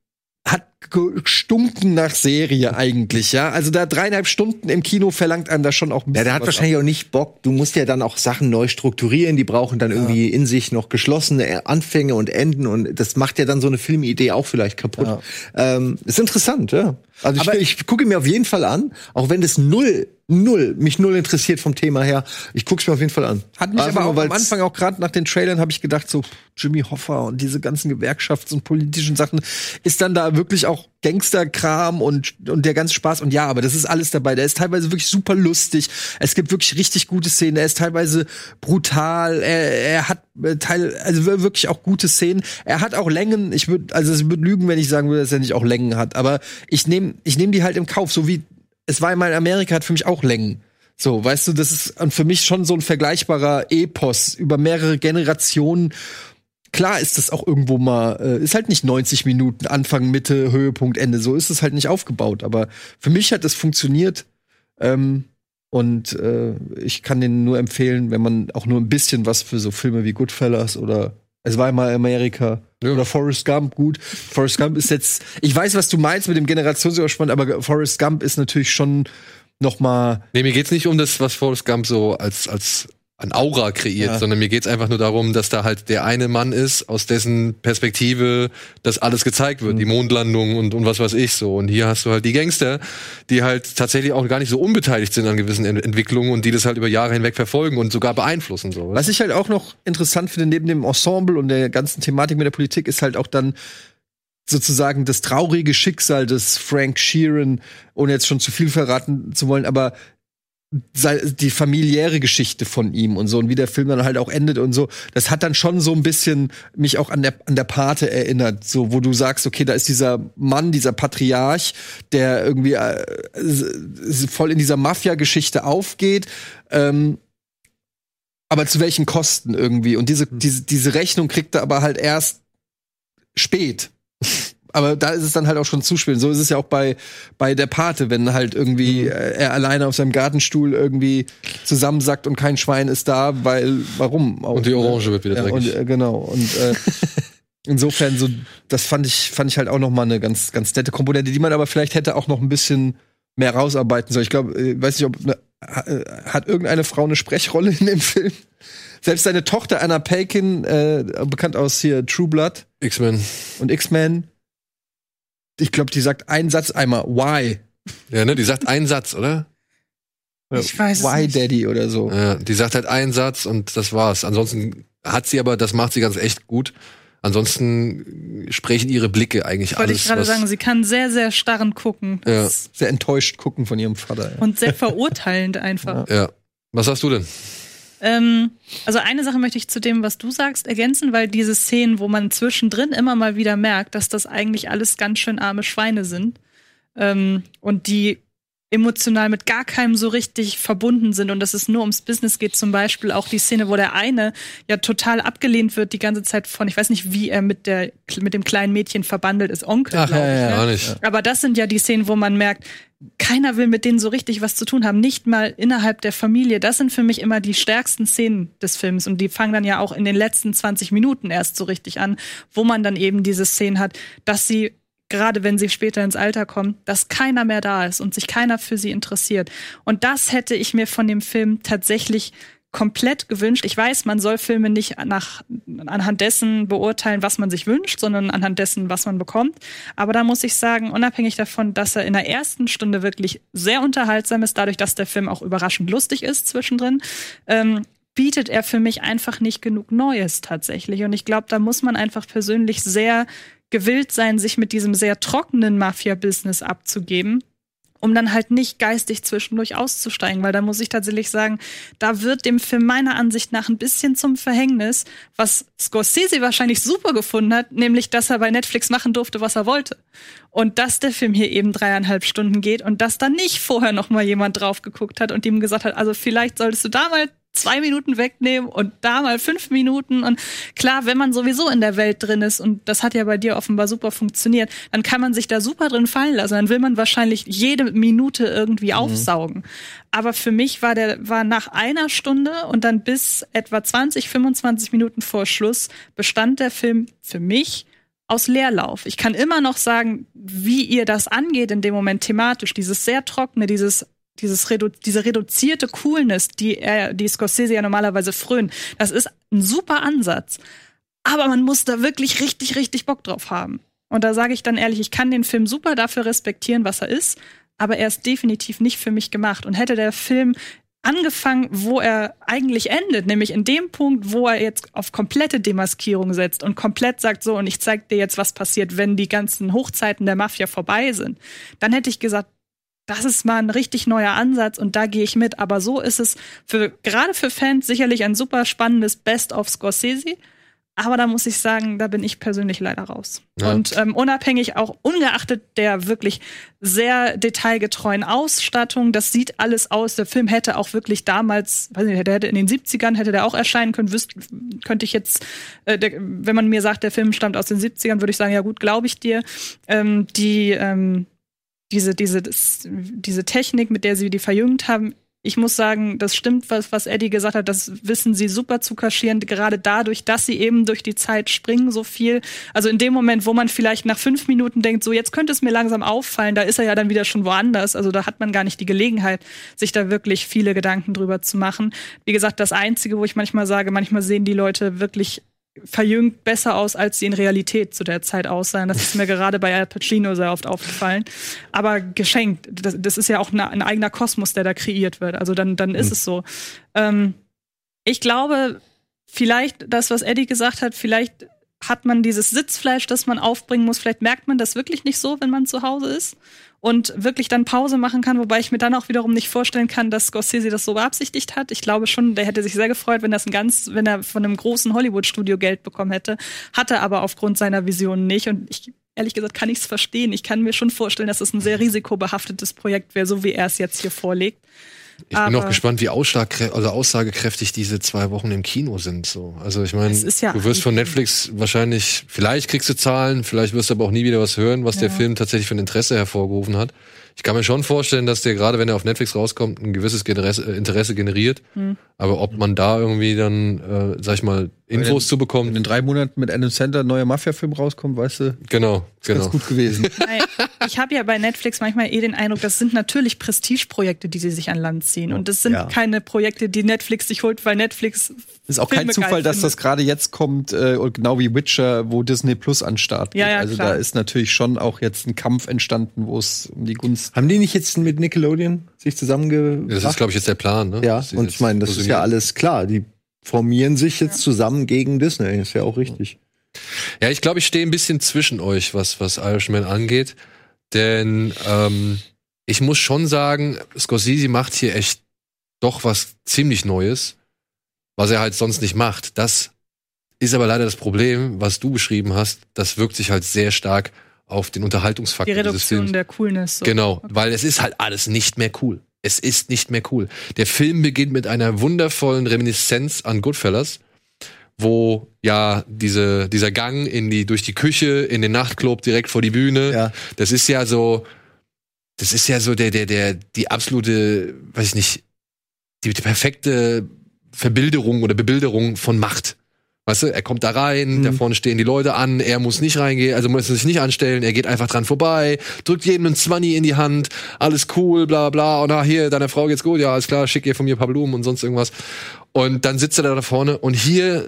hat gestunken nach Serie eigentlich, ja. Also da dreieinhalb Stunden im Kino verlangt einem da schon auch ein Ja, bisschen der hat wahrscheinlich auch nicht Bock. Du musst ja dann auch Sachen neu strukturieren. Die brauchen dann irgendwie in sich noch geschlossene Anfänge und Enden. Und das macht ja dann so eine Filmidee auch vielleicht kaputt. Ähm, ist interessant, ja. Also ich, ich gucke mir auf jeden Fall an, auch wenn das null, null, mich null interessiert vom Thema her. Ich gucke es mir auf jeden Fall an. Hat mich Einfach aber auch am Anfang auch gerade nach den Trailern habe ich gedacht so Jimmy Hoffa und diese ganzen Gewerkschafts- und politischen Sachen ist dann da wirklich auch Gangsterkram und und der ganze Spaß und ja, aber das ist alles dabei. Der ist teilweise wirklich super lustig. Es gibt wirklich richtig gute Szenen. Er ist teilweise brutal. Er, er hat äh, Teil also wir- wirklich auch gute Szenen. Er hat auch Längen. Ich würde also es würde lügen, wenn ich sagen würde, dass er nicht auch Längen hat, aber ich nehme ich nehme die halt im Kauf, so wie es war einmal in Amerika hat für mich auch Längen. So, weißt du, das ist für mich schon so ein vergleichbarer Epos über mehrere Generationen. Klar ist das auch irgendwo mal, äh, ist halt nicht 90 Minuten, Anfang, Mitte, Höhepunkt, Ende. So ist es halt nicht aufgebaut. Aber für mich hat es funktioniert. Ähm, und äh, ich kann den nur empfehlen, wenn man auch nur ein bisschen was für so Filme wie Goodfellas oder es war einmal Amerika oder Forrest Gump gut. Forrest Gump ist jetzt, ich weiß, was du meinst mit dem Generationsüberspann, aber Forrest Gump ist natürlich schon noch mal Nee, mir geht's nicht um das, was Forrest Gump so als, als an Aura kreiert, Ja. sondern mir geht's einfach nur darum, dass da halt der eine Mann ist, aus dessen Perspektive das alles gezeigt wird, die Mondlandung und, und was weiß ich so. Und hier hast du halt die Gangster, die halt tatsächlich auch gar nicht so unbeteiligt sind an gewissen Ent Entwicklungen und die das halt über Jahre hinweg verfolgen und sogar beeinflussen. So. Was ich halt auch noch interessant finde, neben dem Ensemble und der ganzen Thematik mit der Politik, ist halt auch dann sozusagen das traurige Schicksal des Frank Sheeran, ohne jetzt schon zu viel verraten zu wollen, aber die familiäre Geschichte von ihm und so und wie der Film dann halt auch endet und so, das hat dann schon so ein bisschen mich auch an der an der Pate erinnert, so wo du sagst, okay, da ist dieser Mann, dieser Patriarch, der irgendwie äh, voll in dieser Mafia-Geschichte aufgeht, ähm, aber zu welchen Kosten irgendwie? Und diese, diese, diese Rechnung kriegt er aber halt erst spät. Aber da ist es dann halt auch schon zuspielen. So ist es ja auch bei, bei der Pate, wenn halt irgendwie Mhm. äh, er alleine auf seinem Gartenstuhl irgendwie zusammensackt und kein Schwein ist da, weil, warum? Auch, Und die Orange wird wieder ja, dreckig. Und, äh, genau. Und äh, insofern, so, das fand ich, fand ich halt auch noch mal eine ganz, ganz nette Komponente, die man aber vielleicht hätte auch noch ein bisschen mehr rausarbeiten sollen. Ich glaube, äh, weiß nicht, ob ne, ha- äh, hat irgendeine Frau eine Sprechrolle in dem Film? Selbst seine Tochter Anna Paquin, äh, bekannt aus hier True Blood X-Men. und X-Men, ich glaube, die sagt einen Satz einmal, why? Ja, ne, die sagt einen Satz, oder? Ich weiß es Why nicht. Daddy oder so. Ja, die sagt halt einen Satz und das war's. Ansonsten hat sie aber, das macht sie ganz echt gut. Ansonsten sprechen ihre Blicke eigentlich Wollte alles. ich gerade sagen, sie kann sehr, sehr starren gucken. Ja. Sehr enttäuscht gucken von ihrem Vater. Ja. Und sehr verurteilend einfach. ja. Was hast du denn? Ähm, also eine Sache möchte ich zu dem, was du sagst, ergänzen, weil diese Szenen, wo man zwischendrin immer mal wieder merkt, dass das eigentlich alles ganz schön arme Schweine sind ähm, und die emotional mit gar keinem so richtig verbunden sind und dass es nur ums Business geht. Zum Beispiel auch die Szene, wo der eine ja total abgelehnt wird die ganze Zeit von, ich weiß nicht, wie er mit der mit dem kleinen Mädchen verbandelt ist, Onkel, Ach, glaube ja, ich. ja, ne? Gar nicht. Aber das sind ja die Szenen, wo man merkt, keiner will mit denen so richtig was zu tun haben, nicht mal innerhalb der Familie. Das sind für mich immer die stärksten Szenen des Films und die fangen dann ja auch in den letzten 20 Minuten erst so richtig an, wo man dann eben diese Szenen hat, dass sie gerade wenn sie später ins Alter kommen, dass keiner mehr da ist und sich keiner für sie interessiert. Und das hätte ich mir von dem Film tatsächlich komplett gewünscht. Ich weiß, man soll Filme nicht nach, anhand dessen beurteilen, was man sich wünscht, sondern anhand dessen, was man bekommt. Aber da muss ich sagen, unabhängig davon, dass er in der ersten Stunde wirklich sehr unterhaltsam ist, dadurch, dass der Film auch überraschend lustig ist zwischendrin, ähm, bietet er für mich einfach nicht genug Neues tatsächlich. Und ich glaube, da muss man einfach persönlich sehr gewillt sein, sich mit diesem sehr trockenen Mafia-Business abzugeben um dann halt nicht geistig zwischendurch auszusteigen, weil da muss ich tatsächlich sagen, da wird dem Film meiner Ansicht nach ein bisschen zum Verhängnis, was Scorsese wahrscheinlich super gefunden hat, nämlich, dass er bei Netflix machen durfte, was er wollte. Und dass der Film hier eben dreieinhalb Stunden geht und dass da nicht vorher noch mal jemand drauf geguckt hat und ihm gesagt hat, also vielleicht solltest du da zwei Minuten wegnehmen und da mal fünf Minuten. Und klar, wenn man sowieso in der Welt drin ist, und das hat ja bei dir offenbar super funktioniert, dann kann man sich da super drin fallen lassen. Dann will man wahrscheinlich jede Minute irgendwie aufsaugen. Aber für mich war der, war nach einer Stunde und dann bis etwa 20, 25 Minuten vor Schluss bestand der Film für mich aus Leerlauf. Ich kann immer noch sagen, wie ihr das angeht in dem Moment thematisch, dieses sehr trockene, dieses dieses redu diese reduzierte Coolness, die er, die Scorsese ja normalerweise frönt, das ist ein super Ansatz. Aber man muss da wirklich richtig, richtig Bock drauf haben. Und da sage ich dann ehrlich, ich kann den Film super dafür respektieren, was er ist, aber er ist definitiv nicht für mich gemacht. Und hätte der Film angefangen, wo er eigentlich endet, nämlich in dem Punkt, wo er jetzt auf komplette Demaskierung setzt und komplett sagt so, und ich zeig dir jetzt, was passiert, wenn die ganzen Hochzeiten der Mafia vorbei sind, dann hätte ich gesagt, das ist mal ein richtig neuer Ansatz und da gehe ich mit. Aber so ist es für gerade für Fans sicherlich ein super spannendes Best of Scorsese. Aber da muss ich sagen, da bin ich persönlich leider raus. Ja. Und ähm, unabhängig auch ungeachtet der wirklich sehr detailgetreuen Ausstattung, das sieht alles aus. Der Film hätte auch wirklich damals, weiß nicht, der hätte in den 70ern hätte der auch erscheinen können. Wüsst, könnte ich jetzt, äh, der, wenn man mir sagt, der Film stammt aus den 70ern, würde ich sagen, ja gut, glaube ich dir. Ähm, die ähm, diese, diese, das, diese Technik, mit der sie die verjüngt haben, ich muss sagen, das stimmt, was, was Eddie gesagt hat, das wissen sie super zu kaschieren, gerade dadurch, dass sie eben durch die Zeit springen so viel. Also in dem Moment, wo man vielleicht nach fünf Minuten denkt, so jetzt könnte es mir langsam auffallen, da ist er ja dann wieder schon woanders. Also da hat man gar nicht die Gelegenheit, sich da wirklich viele Gedanken drüber zu machen. Wie gesagt, das Einzige, wo ich manchmal sage, manchmal sehen die Leute wirklich verjüngt besser aus, als sie in Realität zu der Zeit aussahen. Das ist mir gerade bei Al Pacino sehr oft aufgefallen. Aber geschenkt. Das, das ist ja auch eine, ein eigener Kosmos, der da kreiert wird. Also dann, dann ist es so. Ähm, ich glaube, vielleicht das, was Eddie gesagt hat, vielleicht hat man dieses Sitzfleisch, das man aufbringen muss. Vielleicht merkt man das wirklich nicht so, wenn man zu Hause ist und wirklich dann Pause machen kann, wobei ich mir dann auch wiederum nicht vorstellen kann, dass Scorsese das so beabsichtigt hat. Ich glaube schon, der hätte sich sehr gefreut, wenn das ein ganz, wenn er von einem großen Hollywood-Studio Geld bekommen hätte, hatte aber aufgrund seiner Vision nicht und ich ehrlich gesagt kann ich es verstehen. Ich kann mir schon vorstellen, dass es ein sehr risikobehaftetes Projekt wäre, so wie er es jetzt hier vorlegt. Ich bin auch Aber- gespannt, wie also aussagekräftig diese zwei Wochen im Kino sind. So. Also ich meine, ja du wirst von Netflix wahrscheinlich, vielleicht kriegst du Zahlen, vielleicht wirst du aber auch nie wieder was hören, was der Ja. Film tatsächlich für ein Interesse hervorgerufen hat. Ich kann mir schon vorstellen, dass der gerade, wenn er auf Netflix rauskommt, ein gewisses Interesse, äh, Interesse generiert. Hm. Aber ob man da irgendwie dann, äh, sag ich mal, Infos Wenn- zu bekommen. Wenn in drei Monaten mit Adam Sandler ein neuer Mafia-Film rauskommt, weißt du, Genau, ist genau. ganz gut gewesen. Ich habe ja bei Netflix manchmal eh den Eindruck, das sind natürlich Prestigeprojekte, die sie sich an Land ziehen. Und das sind Ja. keine Projekte, die Netflix sich holt, weil Netflix. Ist auch kein Filme Zufall, geil dass das gerade jetzt kommt, äh, und genau wie Witcher, wo Disney Plus an Start geht. Ja, ja, also klar. da ist natürlich schon auch jetzt ein Kampf entstanden, wo es um die Gunst. Haben die nicht jetzt mit Nickelodeon sich zusammengebracht? Das ist, glaube ich, jetzt der Plan, ne? Ja, und ich meine, das ist ja alles klar. Die formieren sich jetzt zusammen gegen Disney. Ist ja auch richtig. Ja, ich glaube, ich stehe ein bisschen zwischen euch, was, was Irishman angeht. Denn ähm, ich muss schon sagen, Scorsese macht hier echt doch was ziemlich Neues, was er halt sonst nicht macht. Das ist aber leider das Problem, was du beschrieben hast. Das wirkt sich halt sehr stark auf den Die Unterhaltungsfaktor dieses Reduktion Films. der Coolness. So. Genau, weil es ist halt alles nicht mehr cool. Es ist nicht mehr cool. Der Film beginnt mit einer wundervollen Reminiszenz an Goodfellas, wo ja diese, dieser Gang in die, durch die Küche, in den Nachtclub direkt vor die Bühne, Ja. das ist ja so, das ist ja so der, der, der, die absolute, weiß ich nicht, die, die perfekte Verbilderung oder Bebilderung von Macht. Weißt du, er kommt da rein, da vorne stehen die Leute an, er muss nicht reingehen, also muss er sich nicht anstellen, er geht einfach dran vorbei, drückt jedem einen Zwanni in die Hand, alles cool, bla bla, und ah, hier, deiner Frau geht's gut, ja, alles klar, schick ihr von mir ein paar Blumen und sonst irgendwas. Und dann sitzt er da, da vorne und hier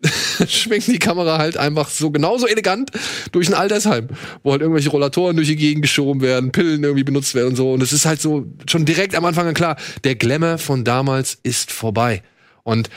schwenkt die Kamera halt einfach so genauso elegant durch ein Altersheim, wo halt irgendwelche Rollatoren durch die Gegend geschoben werden, Pillen irgendwie benutzt werden und so. Und es ist halt so schon direkt am Anfang an klar, der Glamour von damals ist vorbei. Und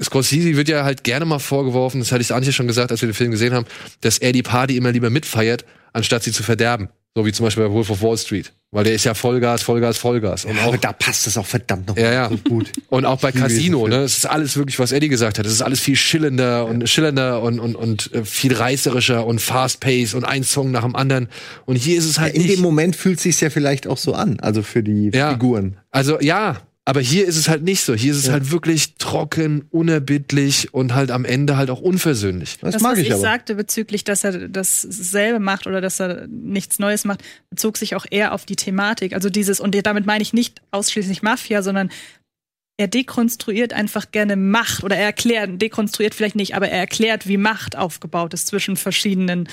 Scorsese wird ja halt gerne mal vorgeworfen, das hatte ich Antje schon gesagt, als wir den Film gesehen haben, dass er die Party immer lieber mitfeiert, anstatt sie zu verderben. So wie zum Beispiel bei Wolf of Wall Street. Weil der ist ja Vollgas, Vollgas, Vollgas. Und auch, Aber da passt es auch verdammt noch ja, ja. gut. Und auch bei Casino, ne? Es ist alles wirklich, was Eddie gesagt hat. Es ist alles viel schillernder und schillernder und, und, und äh, viel reißerischer und fast pace und ein Song nach dem anderen. Und hier ist es halt In nicht. dem Moment fühlt sich ja vielleicht auch so an, also für die Ja. Figuren. Also ja, aber hier ist es halt nicht so. Hier ist es halt wirklich trocken, unerbittlich und halt am Ende halt auch unversöhnlich. Das, Das, mag was ich ich aber. sagte bezüglich, dass er dasselbe macht oder dass er nichts Neues macht, bezog sich auch eher auf die Thematik. Also dieses, und damit meine ich nicht ausschließlich Mafia, sondern er dekonstruiert einfach gerne Macht oder er erklärt, dekonstruiert vielleicht nicht, aber er erklärt, wie Macht aufgebaut ist zwischen verschiedenen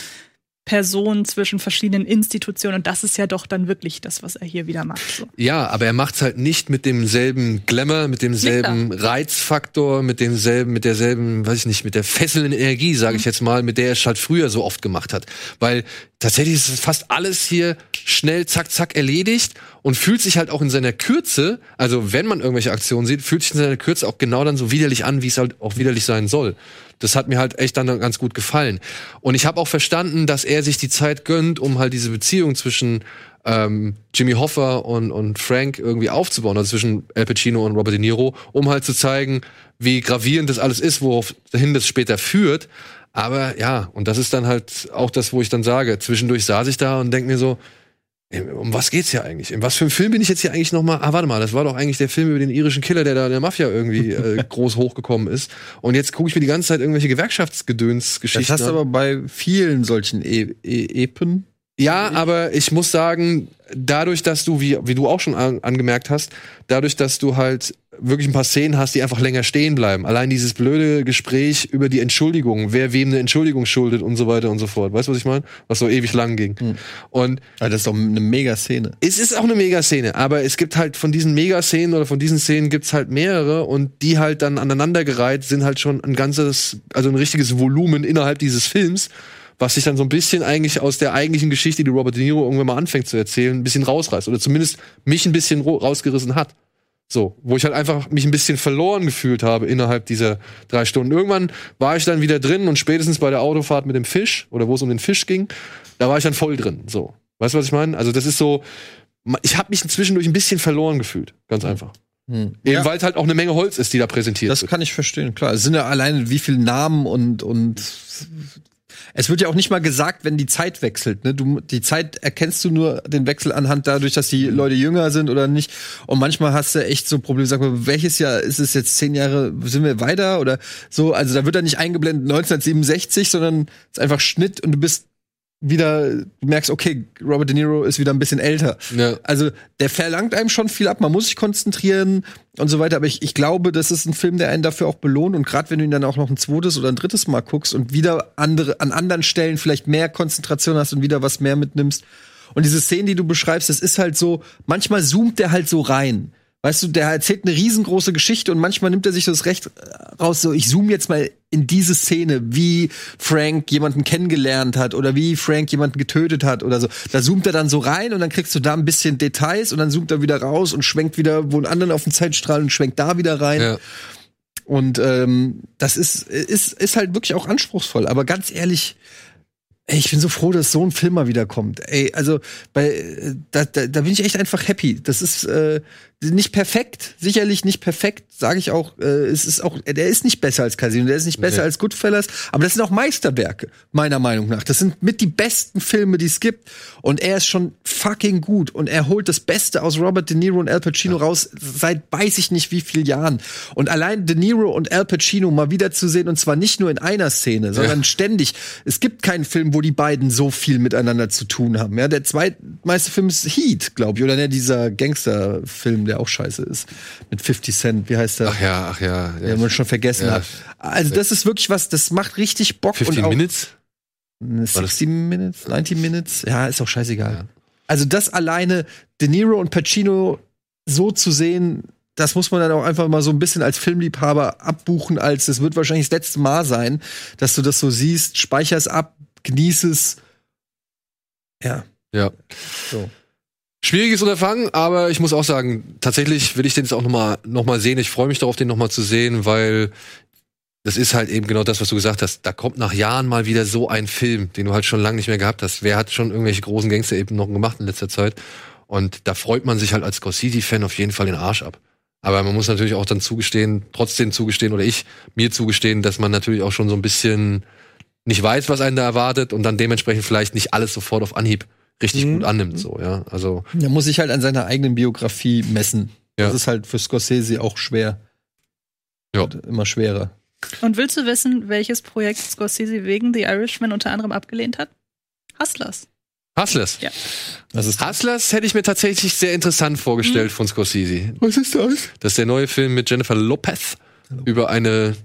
Personen, zwischen verschiedenen Institutionen. Und das ist ja doch dann wirklich das, was er hier wieder macht. So. Ja, aber er macht's halt nicht mit demselben Glamour, mit demselben Reizfaktor, mit demselben, mit derselben, weiß ich nicht, mit der fesselnden Energie, sage ich jetzt mal, mit der er es halt früher so oft gemacht hat. Weil tatsächlich ist fast alles hier schnell, zack, zack erledigt und fühlt sich halt auch in seiner Kürze, also wenn man irgendwelche Aktionen sieht, fühlt sich in seiner Kürze auch genau dann so widerlich an, wie es halt auch widerlich sein soll. Das hat mir halt echt dann ganz gut gefallen. Und ich habe auch verstanden, dass er sich die Zeit gönnt, um halt diese Beziehung zwischen ähm, Jimmy Hoffa und, und Frank irgendwie aufzubauen, also zwischen Al Pacino und Robert De Niro, um halt zu zeigen, wie gravierend das alles ist, woraufhin das später führt. Aber ja, und das ist dann halt auch das, wo ich dann sage, zwischendurch saß ich da und denk mir so, um was geht's hier eigentlich? In was für einem Film bin ich jetzt hier eigentlich noch mal? Ah, warte mal, das war doch eigentlich der Film über den irischen Killer, der da in der Mafia irgendwie äh, groß hochgekommen ist. Und jetzt gucke ich mir die ganze Zeit irgendwelche Gewerkschaftsgedöns-Geschichten Das hast du an. aber bei vielen solchen e e Epen. Ja, aber ich muss sagen, dadurch, dass du, wie, wie du auch schon an, angemerkt hast, dadurch, dass du halt wirklich ein paar Szenen hast, die einfach länger stehen bleiben. Allein dieses blöde Gespräch über die Entschuldigung, wer wem eine Entschuldigung schuldet und so weiter und so fort. Weißt du, was ich meine? Was so ewig lang ging. Und Ja, das ist doch eine Mega-Szene. es ist auch eine Megaszene, aber es gibt halt von diesen Megaszenen oder von diesen Szenen gibt's halt mehrere und die halt dann aneinandergereiht sind halt schon ein ganzes, also ein richtiges Volumen innerhalb dieses Films, was sich dann so ein bisschen eigentlich aus der eigentlichen Geschichte, die Robert De Niro irgendwann mal anfängt zu erzählen, ein bisschen rausreißt oder zumindest mich ein bisschen rausgerissen hat. So, wo ich halt einfach mich ein bisschen verloren gefühlt habe innerhalb dieser drei Stunden. Irgendwann war ich dann wieder drin und spätestens bei der Autofahrt mit dem Fisch oder wo es um den Fisch ging, da war ich dann voll drin. So, weißt du, was ich meine? Also das ist so, ich habe mich zwischendurch ein bisschen verloren gefühlt, ganz einfach. Eben Ja. weil es halt auch eine Menge Holz ist, die da präsentiert Das wird. kann ich verstehen, klar. Es sind ja alleine wie viele Namen und, und Es wird ja auch nicht mal gesagt, wenn die Zeit wechselt. Ne? Du, die Zeit erkennst du nur den Wechsel anhand dadurch, dass die Leute jünger sind oder nicht. Und manchmal hast du echt so Probleme. Sag mal, welches Jahr ist es jetzt? Zehn Jahre sind wir weiter oder so? Also da wird dann nicht eingeblendet 1967, sondern es ist einfach Schnitt und du bist wieder, du merkst, okay, Robert De Niro ist wieder ein bisschen älter. Ja. Also der verlangt einem schon viel ab, man muss sich konzentrieren und so weiter, aber ich, ich glaube, das ist ein Film, der einen dafür auch belohnt und gerade wenn du ihn dann auch noch ein zweites oder ein drittes Mal guckst und wieder andere, an anderen Stellen vielleicht mehr Konzentration hast und wieder was mehr mitnimmst. Und diese Szenen, die du beschreibst, das ist halt so, manchmal zoomt der halt so rein. Weißt du, der erzählt eine riesengroße Geschichte und manchmal nimmt er sich das Recht äh, raus, so ich zoome jetzt mal in diese Szene, wie Frank jemanden kennengelernt hat oder wie Frank jemanden getötet hat oder so. Da zoomt er dann so rein und dann kriegst du da ein bisschen Details und dann zoomt er wieder raus und schwenkt wieder wo einen anderen auf den Zeitstrahl und schwenkt da wieder rein. Ja. Und ähm, das ist, ist, ist halt wirklich auch anspruchsvoll. Aber ganz ehrlich, ey, ich bin so froh, dass so ein Film mal wieder kommt. Ey, also bei äh, da, da, da bin ich echt einfach happy. Das ist äh, nicht perfekt, sicherlich nicht perfekt, sage ich auch. Äh, es ist auch, der ist nicht besser als Casino, der ist nicht besser Nee. als Goodfellas, aber das sind auch Meisterwerke meiner Meinung nach. Das sind mit die besten Filme, die es gibt. Und er ist schon fucking gut und er holt das Beste aus Robert De Niro und Al Pacino raus seit weiß ich nicht wie vielen Jahren. Und allein De Niro und Al Pacino mal wieder zu sehen und zwar nicht nur in einer Szene, sondern ständig. Es gibt keinen Film, wo die beiden so viel miteinander zu tun haben. Ja, der zweitmeiste Film ist Heat, glaube ich, oder ne, dieser Gangsterfilm, der auch scheiße ist mit 50 Cent. Wie heißt der? Ach ja, ach ja. den man schon vergessen Ja. hat. Also das ist wirklich was, das macht richtig Bock 15 und auch Minutes? 60 Minutes, 90 Minutes, ja, ist auch scheißegal. Also das alleine, De Niro und Pacino so zu sehen, das muss man dann auch einfach mal so ein bisschen als Filmliebhaber abbuchen, als es wird wahrscheinlich das letzte Mal sein, dass du das so siehst, speicher's ab, genieß es. Ja. Ja. So. Schwieriges Unterfangen, aber ich muss auch sagen, tatsächlich will ich den jetzt auch noch mal, noch mal sehen. Ich freue mich darauf, den noch mal zu sehen, weil das ist halt eben genau das, was du gesagt hast. Da kommt nach Jahren mal wieder so ein Film, den du halt schon lange nicht mehr gehabt hast. Wer hat schon irgendwelche großen Gangster eben noch gemacht in letzter Zeit? Und da freut man sich halt als Scorsese-Fan auf jeden Fall den Arsch ab. Aber man muss natürlich auch dann zugestehen, trotzdem zugestehen, oder ich mir zugestehen, dass man natürlich auch schon so ein bisschen nicht weiß, was einen da erwartet und dann dementsprechend vielleicht nicht alles sofort auf Anhieb richtig gut annimmt, so, ja. Also, Er muss sich halt an seiner eigenen Biografie messen. Ja. Das ist halt für Scorsese auch schwer. Ja. Und immer schwerer. Und willst du wissen, welches Projekt Scorsese wegen The Irishman unter anderem abgelehnt hat? Hustlers. Hustlers. Ja. Das ist Hustlers hätte ich mir tatsächlich sehr interessant vorgestellt von Scorsese. Was ist das? Das ist der neue Film mit Jennifer Lopez über eine,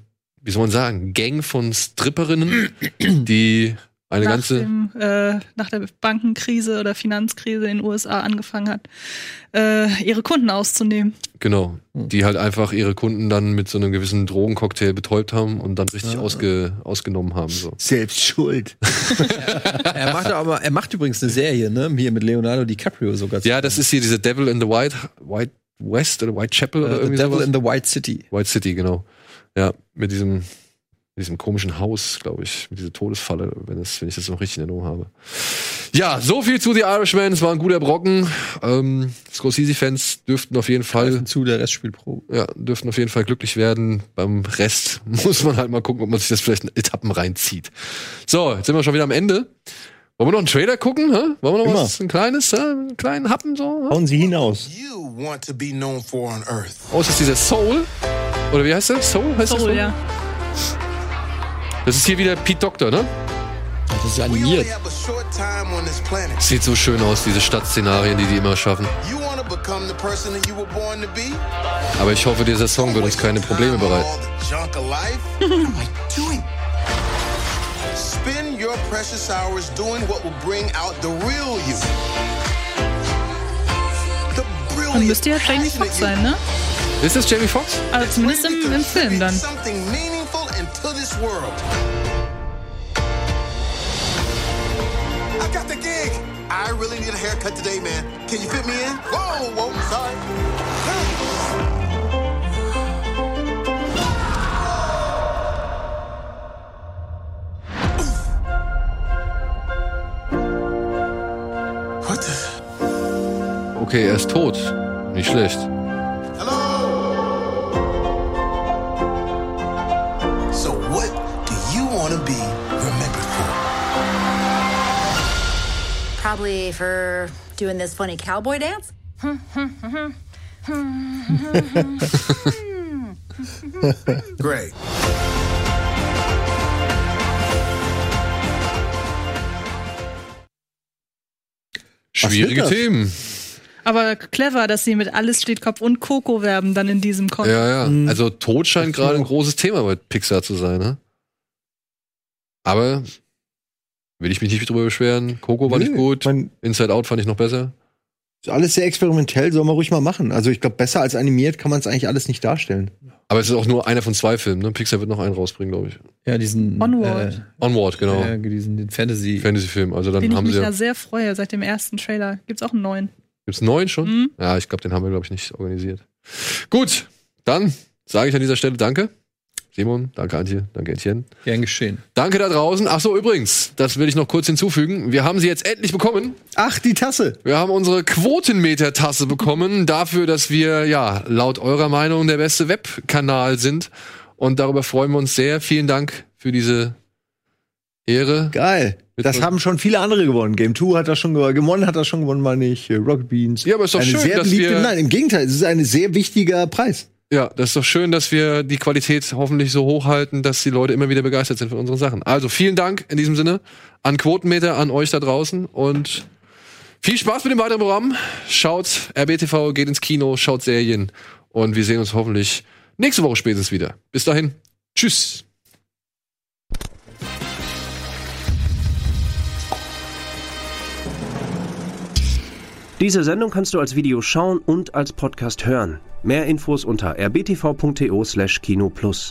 wie soll man sagen, Gang von Stripperinnen, die eine nach, ganze. dem, äh, nach der Bankenkrise oder Finanzkrise in den USA angefangen hat, äh, ihre Kunden auszunehmen. Genau. Hm. Die halt einfach ihre Kunden dann mit so einem gewissen Drogencocktail betäubt haben und dann richtig ausge, ausgenommen haben. So. Selbst schuld. er macht aber, er macht übrigens eine Serie, ne? Hier mit Leonardo DiCaprio sogar. Ja, das ist hier diese Devil in the White, White West oder White Chapel oder Äh, The irgendwie Devil sowas. in the White City. White City, genau. Ja, mit diesem, mit diesem komischen Haus, glaube ich, mit dieser Todesfalle, wenn, das, wenn ich das noch richtig in Erinnerung habe. Ja, so viel zu The Irishman. Es war ein guter Brocken. Ähm, Scorsese-Fans dürften auf jeden Fall zu der Rest spielt Pro. Ja, dürften auf jeden Fall glücklich werden. Beim Rest muss man halt mal gucken, ob man sich das vielleicht in Etappen reinzieht. So, jetzt sind wir schon wieder am Ende. Wollen wir noch einen Trailer gucken? Hä? Wollen wir noch Immer. was, ein kleines, äh, einen kleinen Happen so? hä? Hauen Sie hinaus. you want to be known for on Earth. Oh, ist das dieser Soul? Oder wie heißt der? Soul? Heißt Soul, das ja. Das ist hier wieder Pete Doctor, ne? Das ist animiert. Sieht so schön aus, diese Stadtszenarien, die die immer schaffen. Aber ich hoffe, dieser Song wird uns keine Probleme bereiten. All the junk of life? what am I doing? Spend your precious hours doing what will bring out the real you. The Dann müsste ja Jamie Foxx sein, ne? Ist das Jamie Foxx? Also zumindest im, im Film dann. Into this world. I got the gig. I really need a haircut today, man. Can you fit me in? Whoa, whoa, sorry. What? Okay, er ist tot. Nicht schlecht. Probably for doing this funny cowboy dance. Great. Schwierige? Themen. Aber clever, dass sie mit Alles steht Kopf und Coco werben dann in diesem Kontext. Ja, ja. Also Tod scheint gerade ein großes Thema bei Pixar zu sein, ne? Aber will ich mich nicht drüber beschweren. Coco war Nö, nicht gut. Inside Out fand ich noch besser. Ist alles sehr experimentell, soll man ruhig mal machen. Also ich glaube, besser als animiert kann man es eigentlich alles nicht darstellen. Aber es ist auch nur einer von zwei Filmen, ne? Pixar wird noch einen rausbringen, glaube ich. Ja, diesen Onward. Äh, Onward, genau. Ja, diesen den Fantasy. Fantasy-Film. Also dann Den ich haben mich sie ja ja. sehr freue, seit dem ersten Trailer. Gibt's auch einen neuen. Gibt's einen neuen schon? Mhm. Ja, ich glaube, den haben wir, glaube ich, nicht organisiert. Gut, dann sage ich an dieser Stelle Danke. Simon, danke Antje, danke Etienne. Gern geschehen. Danke da draußen. Ach so, übrigens, das will ich noch kurz hinzufügen. Wir haben sie jetzt endlich bekommen. Ach, die Tasse. Wir haben unsere Quotenmeter-Tasse bekommen dafür, dass wir, ja, laut eurer Meinung der beste Webkanal sind. Und darüber freuen wir uns sehr. Vielen Dank für diese Ehre. Geil. Das haben schon viele andere gewonnen. Game 2 hat das schon gewonnen. Gewonnen hat das schon gewonnen, meine ich. Rocket Beans. Ja, aber ist doch eine schön, sehr dass beliebte, wir- Nein, im Gegenteil, es ist ein sehr wichtiger Preis. Ja, das ist doch schön, dass wir die Qualität hoffentlich so hochhalten, dass die Leute immer wieder begeistert sind von unseren Sachen. Also vielen Dank in diesem Sinne an Quotenmeter, an euch da draußen und viel Spaß mit dem weiteren Programm. Schaut RBTV, geht ins Kino, schaut Serien und wir sehen uns hoffentlich nächste Woche spätestens wieder. Bis dahin. Tschüss. Diese Sendung kannst du als Video schauen und als Podcast hören. Mehr Infos unter rbtv.to/kinoplus.